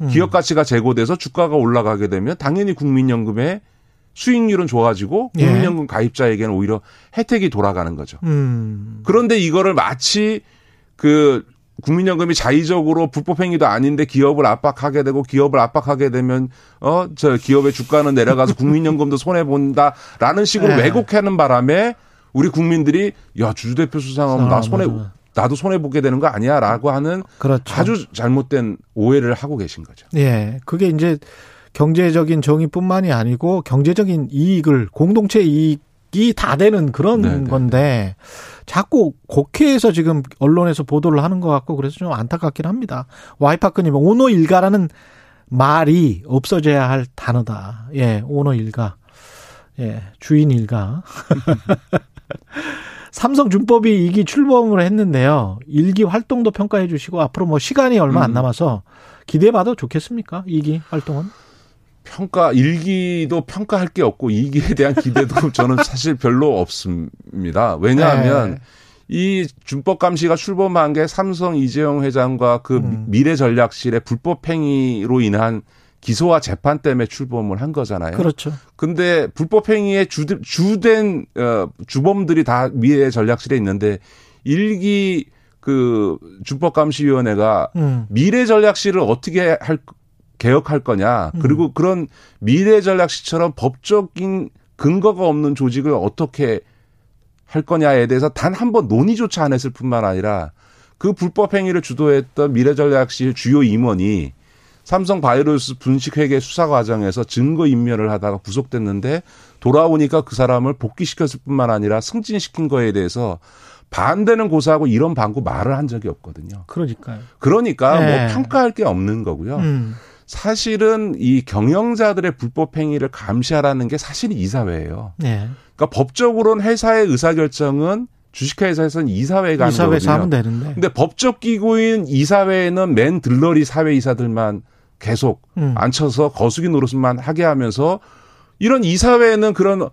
[SPEAKER 9] 음. 기업 가치가 제고돼서 주가가 올라가게 되면 당연히 국민연금의 수익률은 좋아지고 예. 국민연금 가입자에게는 오히려 혜택이 돌아가는 거죠. 음. 그런데 이거를 마치 그 국민연금이 자의적으로 불법 행위도 아닌데 기업을 압박하게 되고 기업을 압박하게 되면 어 저 기업의 주가는 내려가서 국민연금도 손해 본다라는 식으로 네. 왜곡하는 바람에 우리 국민들이 야 주주 대표 수상하면 나 손해 나도 손해 보게 되는 거 아니야라고 하는 그렇죠. 아주 잘못된 오해를 하고 계신 거죠.
[SPEAKER 2] 예. 그게 이제 경제적인 정의뿐만이 아니고 경제적인 이익을 공동체 이익 이다 되는 그런 네네. 네. 건데 자꾸 국회에서 지금 언론에서 보도를 하는 것 같고 그래서 좀 안타깝긴 합니다. 와이파크님 오노 일가라는 말이 없어져야 할 단어다. 예, 오너 일가. 예, 주인 일가. 삼성 준법이 이기 출범을 했는데요. 일기 활동도 평가해 주시고 앞으로 뭐 시간이 얼마 안 음. 남아서 기대해 봐도 좋겠습니까? 이기 활동은?
[SPEAKER 9] 평가 일기도 평가할 게 없고 이기에 대한 기대도 저는 사실 별로 없습니다. 왜냐하면 네. 이 준법 감시가 출범한 게 삼성 이재용 회장과 그 음. 미래 전략실의 불법 행위로 인한 기소와 재판 때문에 출범을 한 거잖아요.
[SPEAKER 2] 그렇죠.
[SPEAKER 9] 근데 불법 행위의 주, 주된 어, 주범들이 다 미래 전략실에 있는데 일기 그 준법감시위원회가 음. 미래 전략실을 어떻게 할 개혁할 거냐. 음. 그리고 그런 미래 전략실처럼 법적인 근거가 없는 조직을 어떻게 할 거냐에 대해서 단 한 번 논의조차 안 했을 뿐만 아니라 그 불법 행위를 주도했던 미래전략실 주요 임원이 삼성 바이오로스 분식회계 수사 과정에서 증거 인멸을 하다가 구속됐는데 돌아오니까 그 사람을 복귀시켰을 뿐만 아니라 승진시킨 거에 대해서 반대는 고사하고 이런 방구 말을 한 적이 없거든요.
[SPEAKER 2] 그러니까요.
[SPEAKER 9] 그러니까 뭐 네. 뭐 평가할 게 없는 거고요. 음. 사실은 이 경영자들의 불법 행위를 감시하라는 게 사실은 이사회예요. 네. 그러니까 법적으로는 회사의 의사 결정은 주식회사에서는 이사회가 하는. 이사회에서 하면
[SPEAKER 2] 되는데.
[SPEAKER 9] 근데 법적 기구인 이사회에는 맨 들러리 사회 이사들만 계속 음. 앉혀서 거수기 노릇만 하게 하면서 이런 이사회는 그런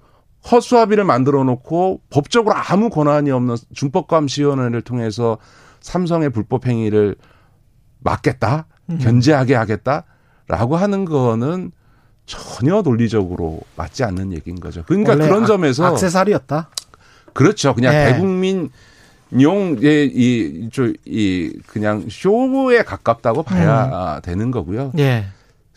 [SPEAKER 9] 허수아비를 만들어 놓고 법적으로 아무 권한이 없는 준법감시위원회를 통해서 삼성의 불법 행위를 막겠다, 음. 견제하게 하겠다 라고 하는 거는 전혀 논리적으로 맞지 않는 얘기인 거죠. 그러니까 그런 점에서
[SPEAKER 2] 악세사리였다.
[SPEAKER 9] 그렇죠. 그냥 네. 대국민 용의 이, 저, 이, 그냥 쇼에 가깝다고 봐야 음. 되는 거고요. 예.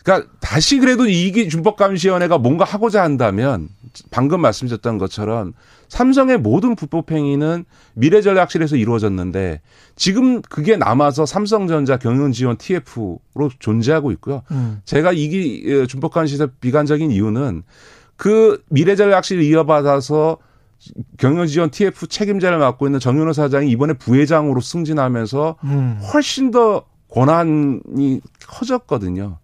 [SPEAKER 9] 그러니까 다시 그래도 이기 준법감시위원회가 뭔가 하고자 한다면 방금 말씀드렸던 것처럼 삼성의 모든 불법 행위는 미래전략실에서 이루어졌는데 지금 그게 남아서 삼성전자 경영지원 TF로 존재하고 있고요. 음. 제가 이기 준법감시에서 비관적인 이유는 그 미래전략실 이어받아서 경영지원 TF 책임자를 맡고 있는 정윤호 사장이 이번에 부회장으로 승진하면서 음. 훨씬 더 권한이 커졌거든요.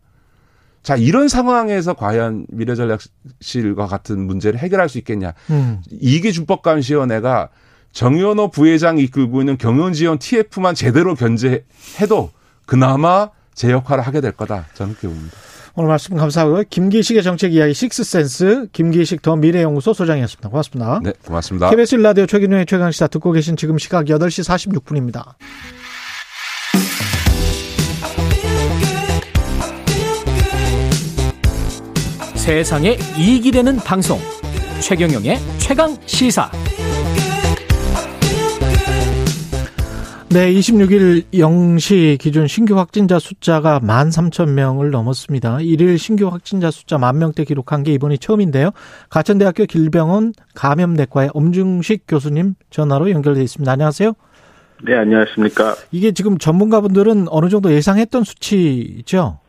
[SPEAKER 9] 자, 이런 상황에서 과연 미래전략실과 같은 문제를 해결할 수 있겠냐. 음. 이기준법감시원회가 정현호 부회장이 이끌고 있는 경영지원 TF만 제대로 견제해도 그나마 제 역할을 하게 될 거다. 저는 그렇게 봅니다.
[SPEAKER 2] 오늘 말씀 감사하고요. 김기식의 정책 이야기 식스센스 김기식 더 미래연구소 소장이었습니다. 고맙습니다.
[SPEAKER 9] 네, 고맙습니다.
[SPEAKER 2] KBS 라디오 최gin우의 최강시사 듣고 계신 지금 시각 8시 46분입니다.
[SPEAKER 1] 세상에 이익이 되는 방송 최경영의 최강 시사
[SPEAKER 2] 네, 26일 0시 기준 신규 확진자 숫자가 13,000명을 넘었습니다. 1일 신규 확진자 숫자 만 명대 기록한 게 이번이 처음인데요. 가천대학교 길병원 감염내과의 엄중식 교수님 전화로 연결돼 있습니다. 안녕하세요.
[SPEAKER 10] 네, 안녕하십니까.
[SPEAKER 2] 이게 지금 전문가분들은 어느 정도 예상했던 수치죠?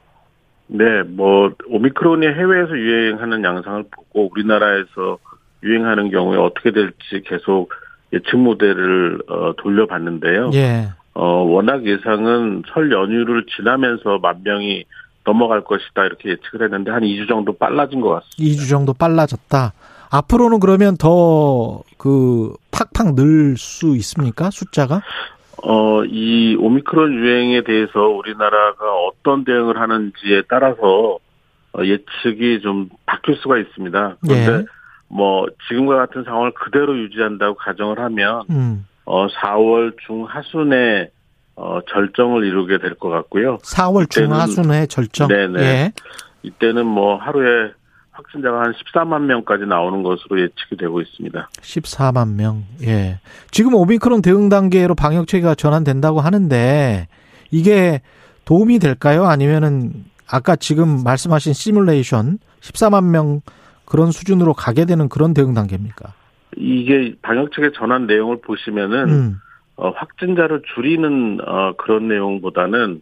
[SPEAKER 10] 네, 뭐 오미크론이 해외에서 유행하는 양상을 보고 우리나라에서 유행하는 경우에 어떻게 될지 계속 예측 모델을 어, 돌려봤는데요. 예. 어, 워낙 예상은 설 연휴를 지나면서 만 명이 넘어갈 것이다 이렇게 예측을 했는데 한 2주 정도 빨라진 것 같습니다.
[SPEAKER 2] 2주 정도 빨라졌다. 앞으로는 그러면 더 그 팍팍 늘 수 있습니까? 숫자가?
[SPEAKER 10] 어, 이 오미크론 유행에 대해서 우리나라가 어떤 대응을 하는지에 따라서 어, 예측이 좀 바뀔 수가 있습니다. 그런데 예. 뭐 지금과 같은 상황을 그대로 유지한다고 가정을 하면 음. 어 4월 중하순에 어 절정을 이루게 될 것 같고요.
[SPEAKER 2] 4월 중하순에 절정.
[SPEAKER 10] 네네. 예. 이때는 뭐 하루에 확진자가 한 14만 명까지 나오는 것으로 예측이 되고 있습니다.
[SPEAKER 2] 14만 명. 예. 지금 오미크론 대응 단계로 방역 체계가 전환된다고 하는데 이게 도움이 될까요? 아니면은 아까 지금 말씀하신 시뮬레이션 14만 명 그런 수준으로 가게 되는 그런 대응 단계입니까?
[SPEAKER 10] 이게 방역책의 전환 내용을 보시면은 음. 어, 확진자를 줄이는 어, 그런 내용보다는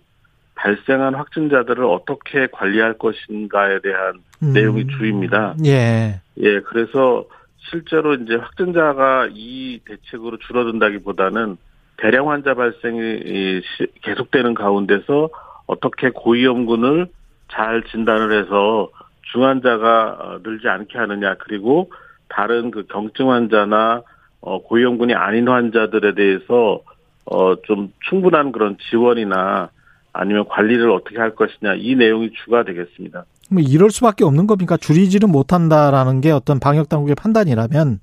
[SPEAKER 10] 발생한 확진자들을 어떻게 관리할 것인가에 대한 음. 내용이 주입니다. 예. 예, 그래서 실제로 이제 확진자가 이 대책으로 줄어든다기보다는 대량 환자 발생이 계속되는 가운데서 어떻게 고위험군을 잘 진단을 해서 중환자가 어, 늘지 않게 하느냐 그리고 다른 그 경증 환자나 어 고위험군이 아닌 환자들에 대해서 어좀 충분한 그런 지원이나 아니면 관리를 어떻게 할 것이냐 이 내용이 주가 되겠습니다.
[SPEAKER 2] 뭐 이럴 수밖에 없는 겁니까? 줄이지는 못한다라는 게 어떤 방역 당국의 판단이라면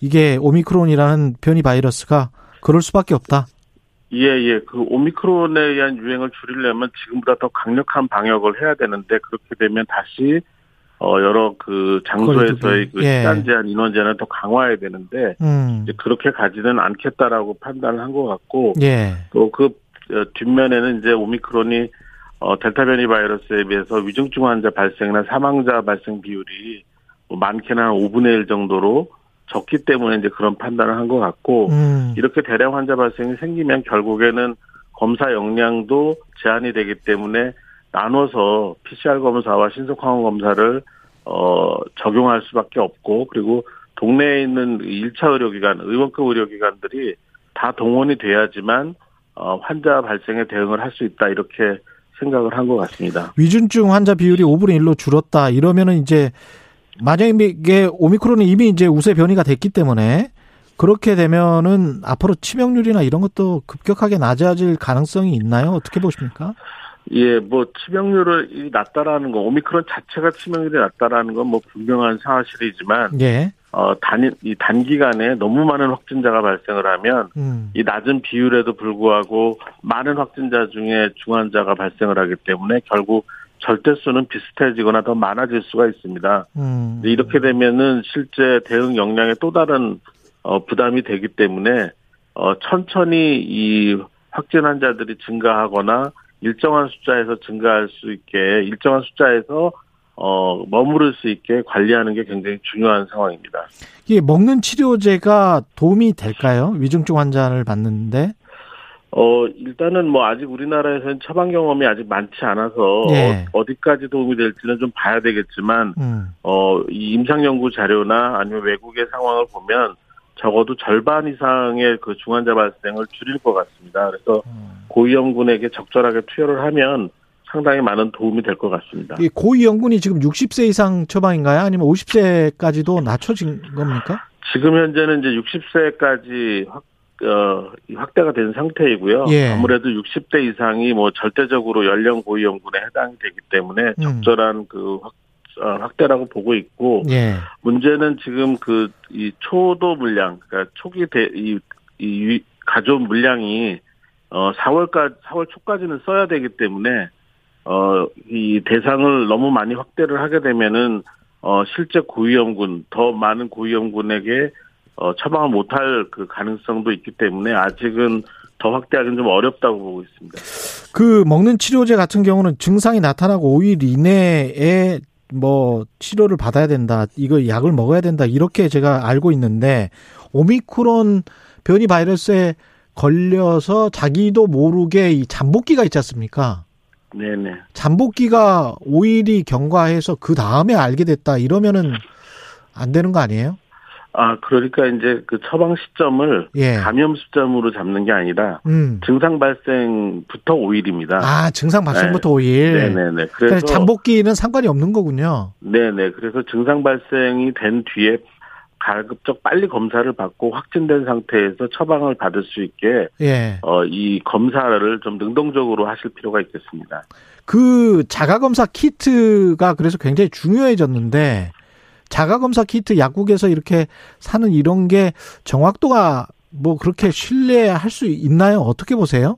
[SPEAKER 2] 이게 오미크론이라는 변이 바이러스가 그럴 수밖에 없다.
[SPEAKER 10] 예, 예. 그 오미크론에 의한 유행을 줄이려면 지금보다 더 강력한 방역을 해야 되는데 그렇게 되면 다시 어 여러 그 장소에서의 그 예. 시간 제한 인원 제한을 더 강화해야 되는데 음. 이제 그렇게 가지는 않겠다라고 판단을 한 것 같고 예. 또그 어, 뒷면에는 이제 오미크론이 어 델타 변이 바이러스에 비해서 위중증 환자 발생이나 사망자 발생 비율이 뭐 많게는 한 5분의 1 정도로 적기 때문에 이제 그런 판단을 한 것 같고 음. 이렇게 대량 환자 발생이 생기면 결국에는 검사 역량도 제한이 되기 때문에 나눠서 PCR 검사와 신속 항원 검사를 어 적용할 수밖에 없고 그리고 동네에 있는 1차 의료기관, 의원급 의료기관들이 다 동원이 돼야지만 어 환자 발생에 대응을 할 수 있다 이렇게 생각을 한 것 같습니다.
[SPEAKER 2] 위중증 환자 비율이 5분의 1로 줄었다 이러면은 이제 만약에 이게 오미크론이 이미 이제 우세 변이가 됐기 때문에 그렇게 되면은 앞으로 치명률이나 이런 것도 급격하게 낮아질 가능성이 있나요? 어떻게 보십니까?
[SPEAKER 10] 예, 뭐 치명률이 낮다라는 거, 오미크론 자체가 치명률이 낮다라는 건 뭐 분명한 사실이지만, 예. 어, 단, 이 단기간에 너무 많은 확진자가 발생을 하면, 음. 이 낮은 비율에도 불구하고 많은 확진자 중에 중환자가 발생을 하기 때문에 결국 절대수는 비슷해지거나 더 많아질 수가 있습니다. 음. 이렇게 되면은 실제 대응 역량에 또 다른 어, 부담이 되기 때문에 어, 천천히 이 확진 환자들이 증가하거나 일정한 숫자에서 증가할 수 있게 일정한 숫자에서 어, 머무를 수 있게 관리하는 게 굉장히 중요한 상황입니다.
[SPEAKER 2] 이게 먹는 치료제가 도움이 될까요? 위중증 환자를 받는데?
[SPEAKER 10] 어, 일단은 뭐 아직 우리나라에서는 처방 경험이 아직 많지 않아서 예. 어, 디까지 도움이 될지는 좀 봐야 되겠지만, 음. 어, 이 임상 연구 자료나 아니면 외국의 상황을 보면 적어도 절반 이상의 그 중환자 발생을 줄일 것 같습니다. 그래서 음. 고위험군에게 적절하게 투여를 하면 상당히 많은 도움이 될 것 같습니다.
[SPEAKER 2] 고위험군이 지금 60세 이상 처방인가요? 아니면 50세까지도 낮춰진 겁니까?
[SPEAKER 10] 지금 현재는 이제 60세까지 확, 어, 확대가 된 상태이고요. 예. 아무래도 60대 이상이 뭐 절대적으로 연령 고위험군에 해당이 되기 때문에 음. 적절한 그 확, 어, 확대라고 보고 있고 예. 문제는 지금 그 이 초도 물량 그러니까 초기 대, 이, 이 가족 물량이 어 4월까지 4월 초까지는 써야 되기 때문에 어 이 대상을 너무 많이 확대를 하게 되면은 어 실제 고위험군 더 많은 고위험군에게 어 처방을 못할 그 가능성도 있기 때문에 아직은 더 확대하기는 좀 어렵다고 보고 있습니다.
[SPEAKER 2] 그 먹는 치료제 같은 경우는 증상이 나타나고 5일 이내에 뭐 치료를 받아야 된다. 이거 약을 먹어야 된다. 이렇게 제가 알고 있는데 오미크론 변이 바이러스에 걸려서 자기도 모르게 이 잠복기가 있지 않습니까?
[SPEAKER 10] 네네.
[SPEAKER 2] 잠복기가 5일이 경과해서 그 다음에 알게 됐다 이러면은 안 되는 거 아니에요?
[SPEAKER 10] 아, 그러니까 이제 그 처방 시점을 예. 감염 시점으로 잡는 게 아니라 음. 증상 발생부터 5일입니다.
[SPEAKER 2] 아, 증상 발생부터 네. 5일.
[SPEAKER 10] 네네네. 그러니까
[SPEAKER 2] 그래서 잠복기는 상관이 없는 거군요.
[SPEAKER 10] 네네. 그래서 증상 발생이 된 뒤에 가급적 빨리 검사를 받고 확진된 상태에서 처방을 받을 수 있게 예. 어, 이 검사를 좀 능동적으로 하실 필요가 있겠습니다.
[SPEAKER 2] 그 자가 검사 키트가 그래서 굉장히 중요해졌는데 자가 검사 키트 약국에서 이렇게 사는 이런 게 정확도가 뭐 그렇게 신뢰할 수 있나요? 어떻게 보세요?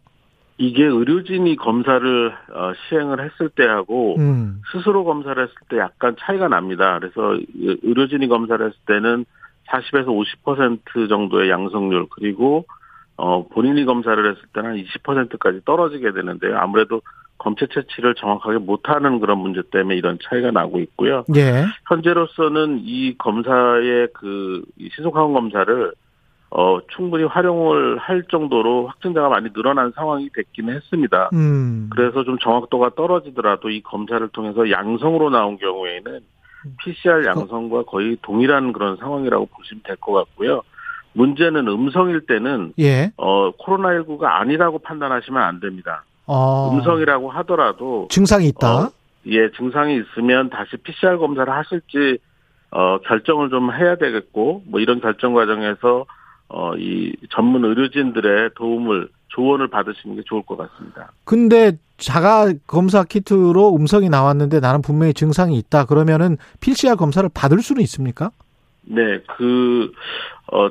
[SPEAKER 10] 이게 의료진이 검사를 어, 시행을 했을 때하고 음. 스스로 검사를 했을 때 약간 차이가 납니다. 그래서 의료진이 검사를 했을 때는 40에서 50% 정도의 양성률 그리고 어 본인이 검사를 했을 때는 20%까지 떨어지게 되는데요. 아무래도 검체 채취를 정확하게 못하는 그런 문제 때문에 이런 차이가 나고 있고요. 예. 현재로서는 이 검사의 그 신속항원 검사를 어, 충분히 활용을 할 정도로 확진자가 많이 늘어난 상황이 됐기는 했습니다. 음. 그래서 좀 정확도가 떨어지더라도 이 검사를 통해서 양성으로 나온 경우에는 PCR 양성과 거의 동일한 그런 상황이라고 보시면 될 것 같고요. 문제는 음성일 때는 예. 어, 코로나19가 아니라고 판단하시면 안 됩니다. 어. 음성이라고 하더라도
[SPEAKER 2] 증상이 있다. 어,
[SPEAKER 10] 예, 증상이 있으면 다시 PCR 검사를 하실지 어, 결정을 좀 해야 되겠고 뭐 이런 결정 과정에서 어, 이 전문 의료진들의 도움을 조언을 받으시는 게 좋을 것 같습니다.
[SPEAKER 2] 근데 자가 검사 키트로 음성이 나왔는데 나는 분명히 증상이 있다. 그러면은 PCR 검사를 받을 수는 있습니까?
[SPEAKER 10] 네, 그, 어,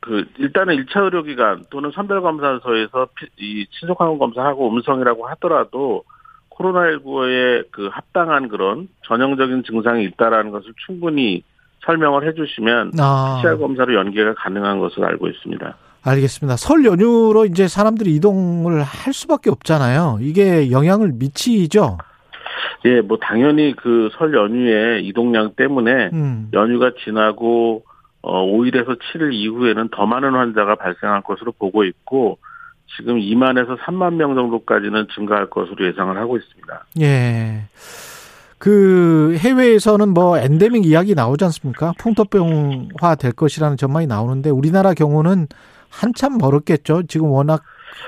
[SPEAKER 10] 그, 일단은 1차 의료기관 또는 선별검사소에서 이 친속항원 검사하고 음성이라고 하더라도 코로나19에 그 합당한 그런 전형적인 증상이 있다라는 것을 충분히 설명을 해주시면 아. PCR 검사로 연계가 가능한 것으로 알고 있습니다.
[SPEAKER 2] 알겠습니다. 설 연휴로 이제 사람들이 이동을 할 수밖에 없잖아요. 이게 영향을 미치죠?
[SPEAKER 10] 예, 뭐 당연히 그 설 연휴에 이동량 때문에 음. 연휴가 지나고 어 5일에서 7일 이후에는 더 많은 환자가 발생할 것으로 보고 있고 지금 2만에서 3만 명 정도까지는 증가할 것으로 예상을 하고 있습니다.
[SPEAKER 2] 예. 그 해외에서는 뭐 엔데믹 이야기 나오지 않습니까? 풍토병화 될 것이라는 전망이 나오는데 우리나라 경우는 한참 멀었겠죠. 지금 워낙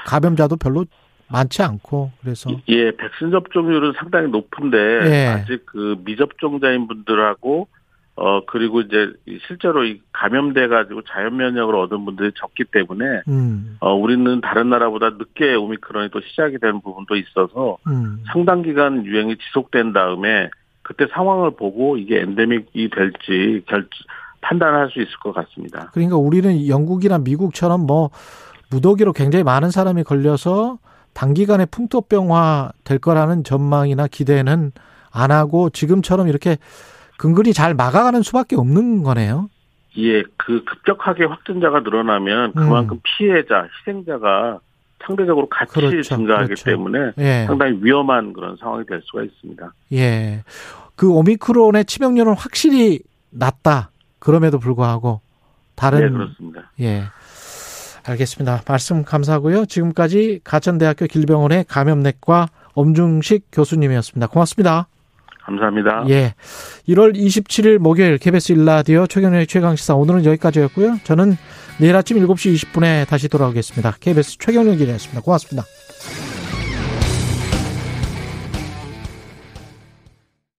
[SPEAKER 2] 감염자도 별로 많지 않고 그래서
[SPEAKER 10] 예 백신 접종률은 상당히 높은데 예. 아직 그 미접종자인 분들하고 어 그리고 이제 실제로 이 감염돼 가지고 자연 면역을 얻은 분들이 적기 때문에 음. 어 우리는 다른 나라보다 늦게 오미크론이 또 시작이 되는 부분도 있어서 음. 상당 기간 유행이 지속된 다음에 그때 상황을 보고 이게 엔데믹이 될지 결 판단할 수 있을 것 같습니다.
[SPEAKER 2] 그러니까 우리는 영국이나 미국처럼 뭐 무더기로 굉장히 많은 사람이 걸려서 단기간에 풍토병화 될 거라는 전망이나 기대는 안 하고 지금처럼 이렇게 근근히 잘 막아가는 수밖에 없는 거네요.
[SPEAKER 10] 예, 그 급격하게 확진자가 늘어나면 그만큼 음. 피해자, 희생자가 상대적으로 같이 그렇죠, 증가하기 그렇죠. 때문에 예. 상당히 위험한 그런 상황이 될 수가 있습니다.
[SPEAKER 2] 예. 그 오미크론의 치명률은 확실히 낮다. 그럼에도 불구하고 다른
[SPEAKER 10] 네, 그렇습니다.
[SPEAKER 2] 예. 알겠습니다. 말씀 감사하고요. 지금까지 가천대학교 길병원의 감염내과 엄중식 교수님이었습니다. 고맙습니다.
[SPEAKER 10] 감사합니다.
[SPEAKER 2] 예. 1월 27일 목요일 KBS 일라디오 최경련의 최강시사 오늘은 여기까지였고요. 저는 내일 아침 7시 20분에 다시 돌아오겠습니다. KBS 최경련 기자였습니다. 고맙습니다.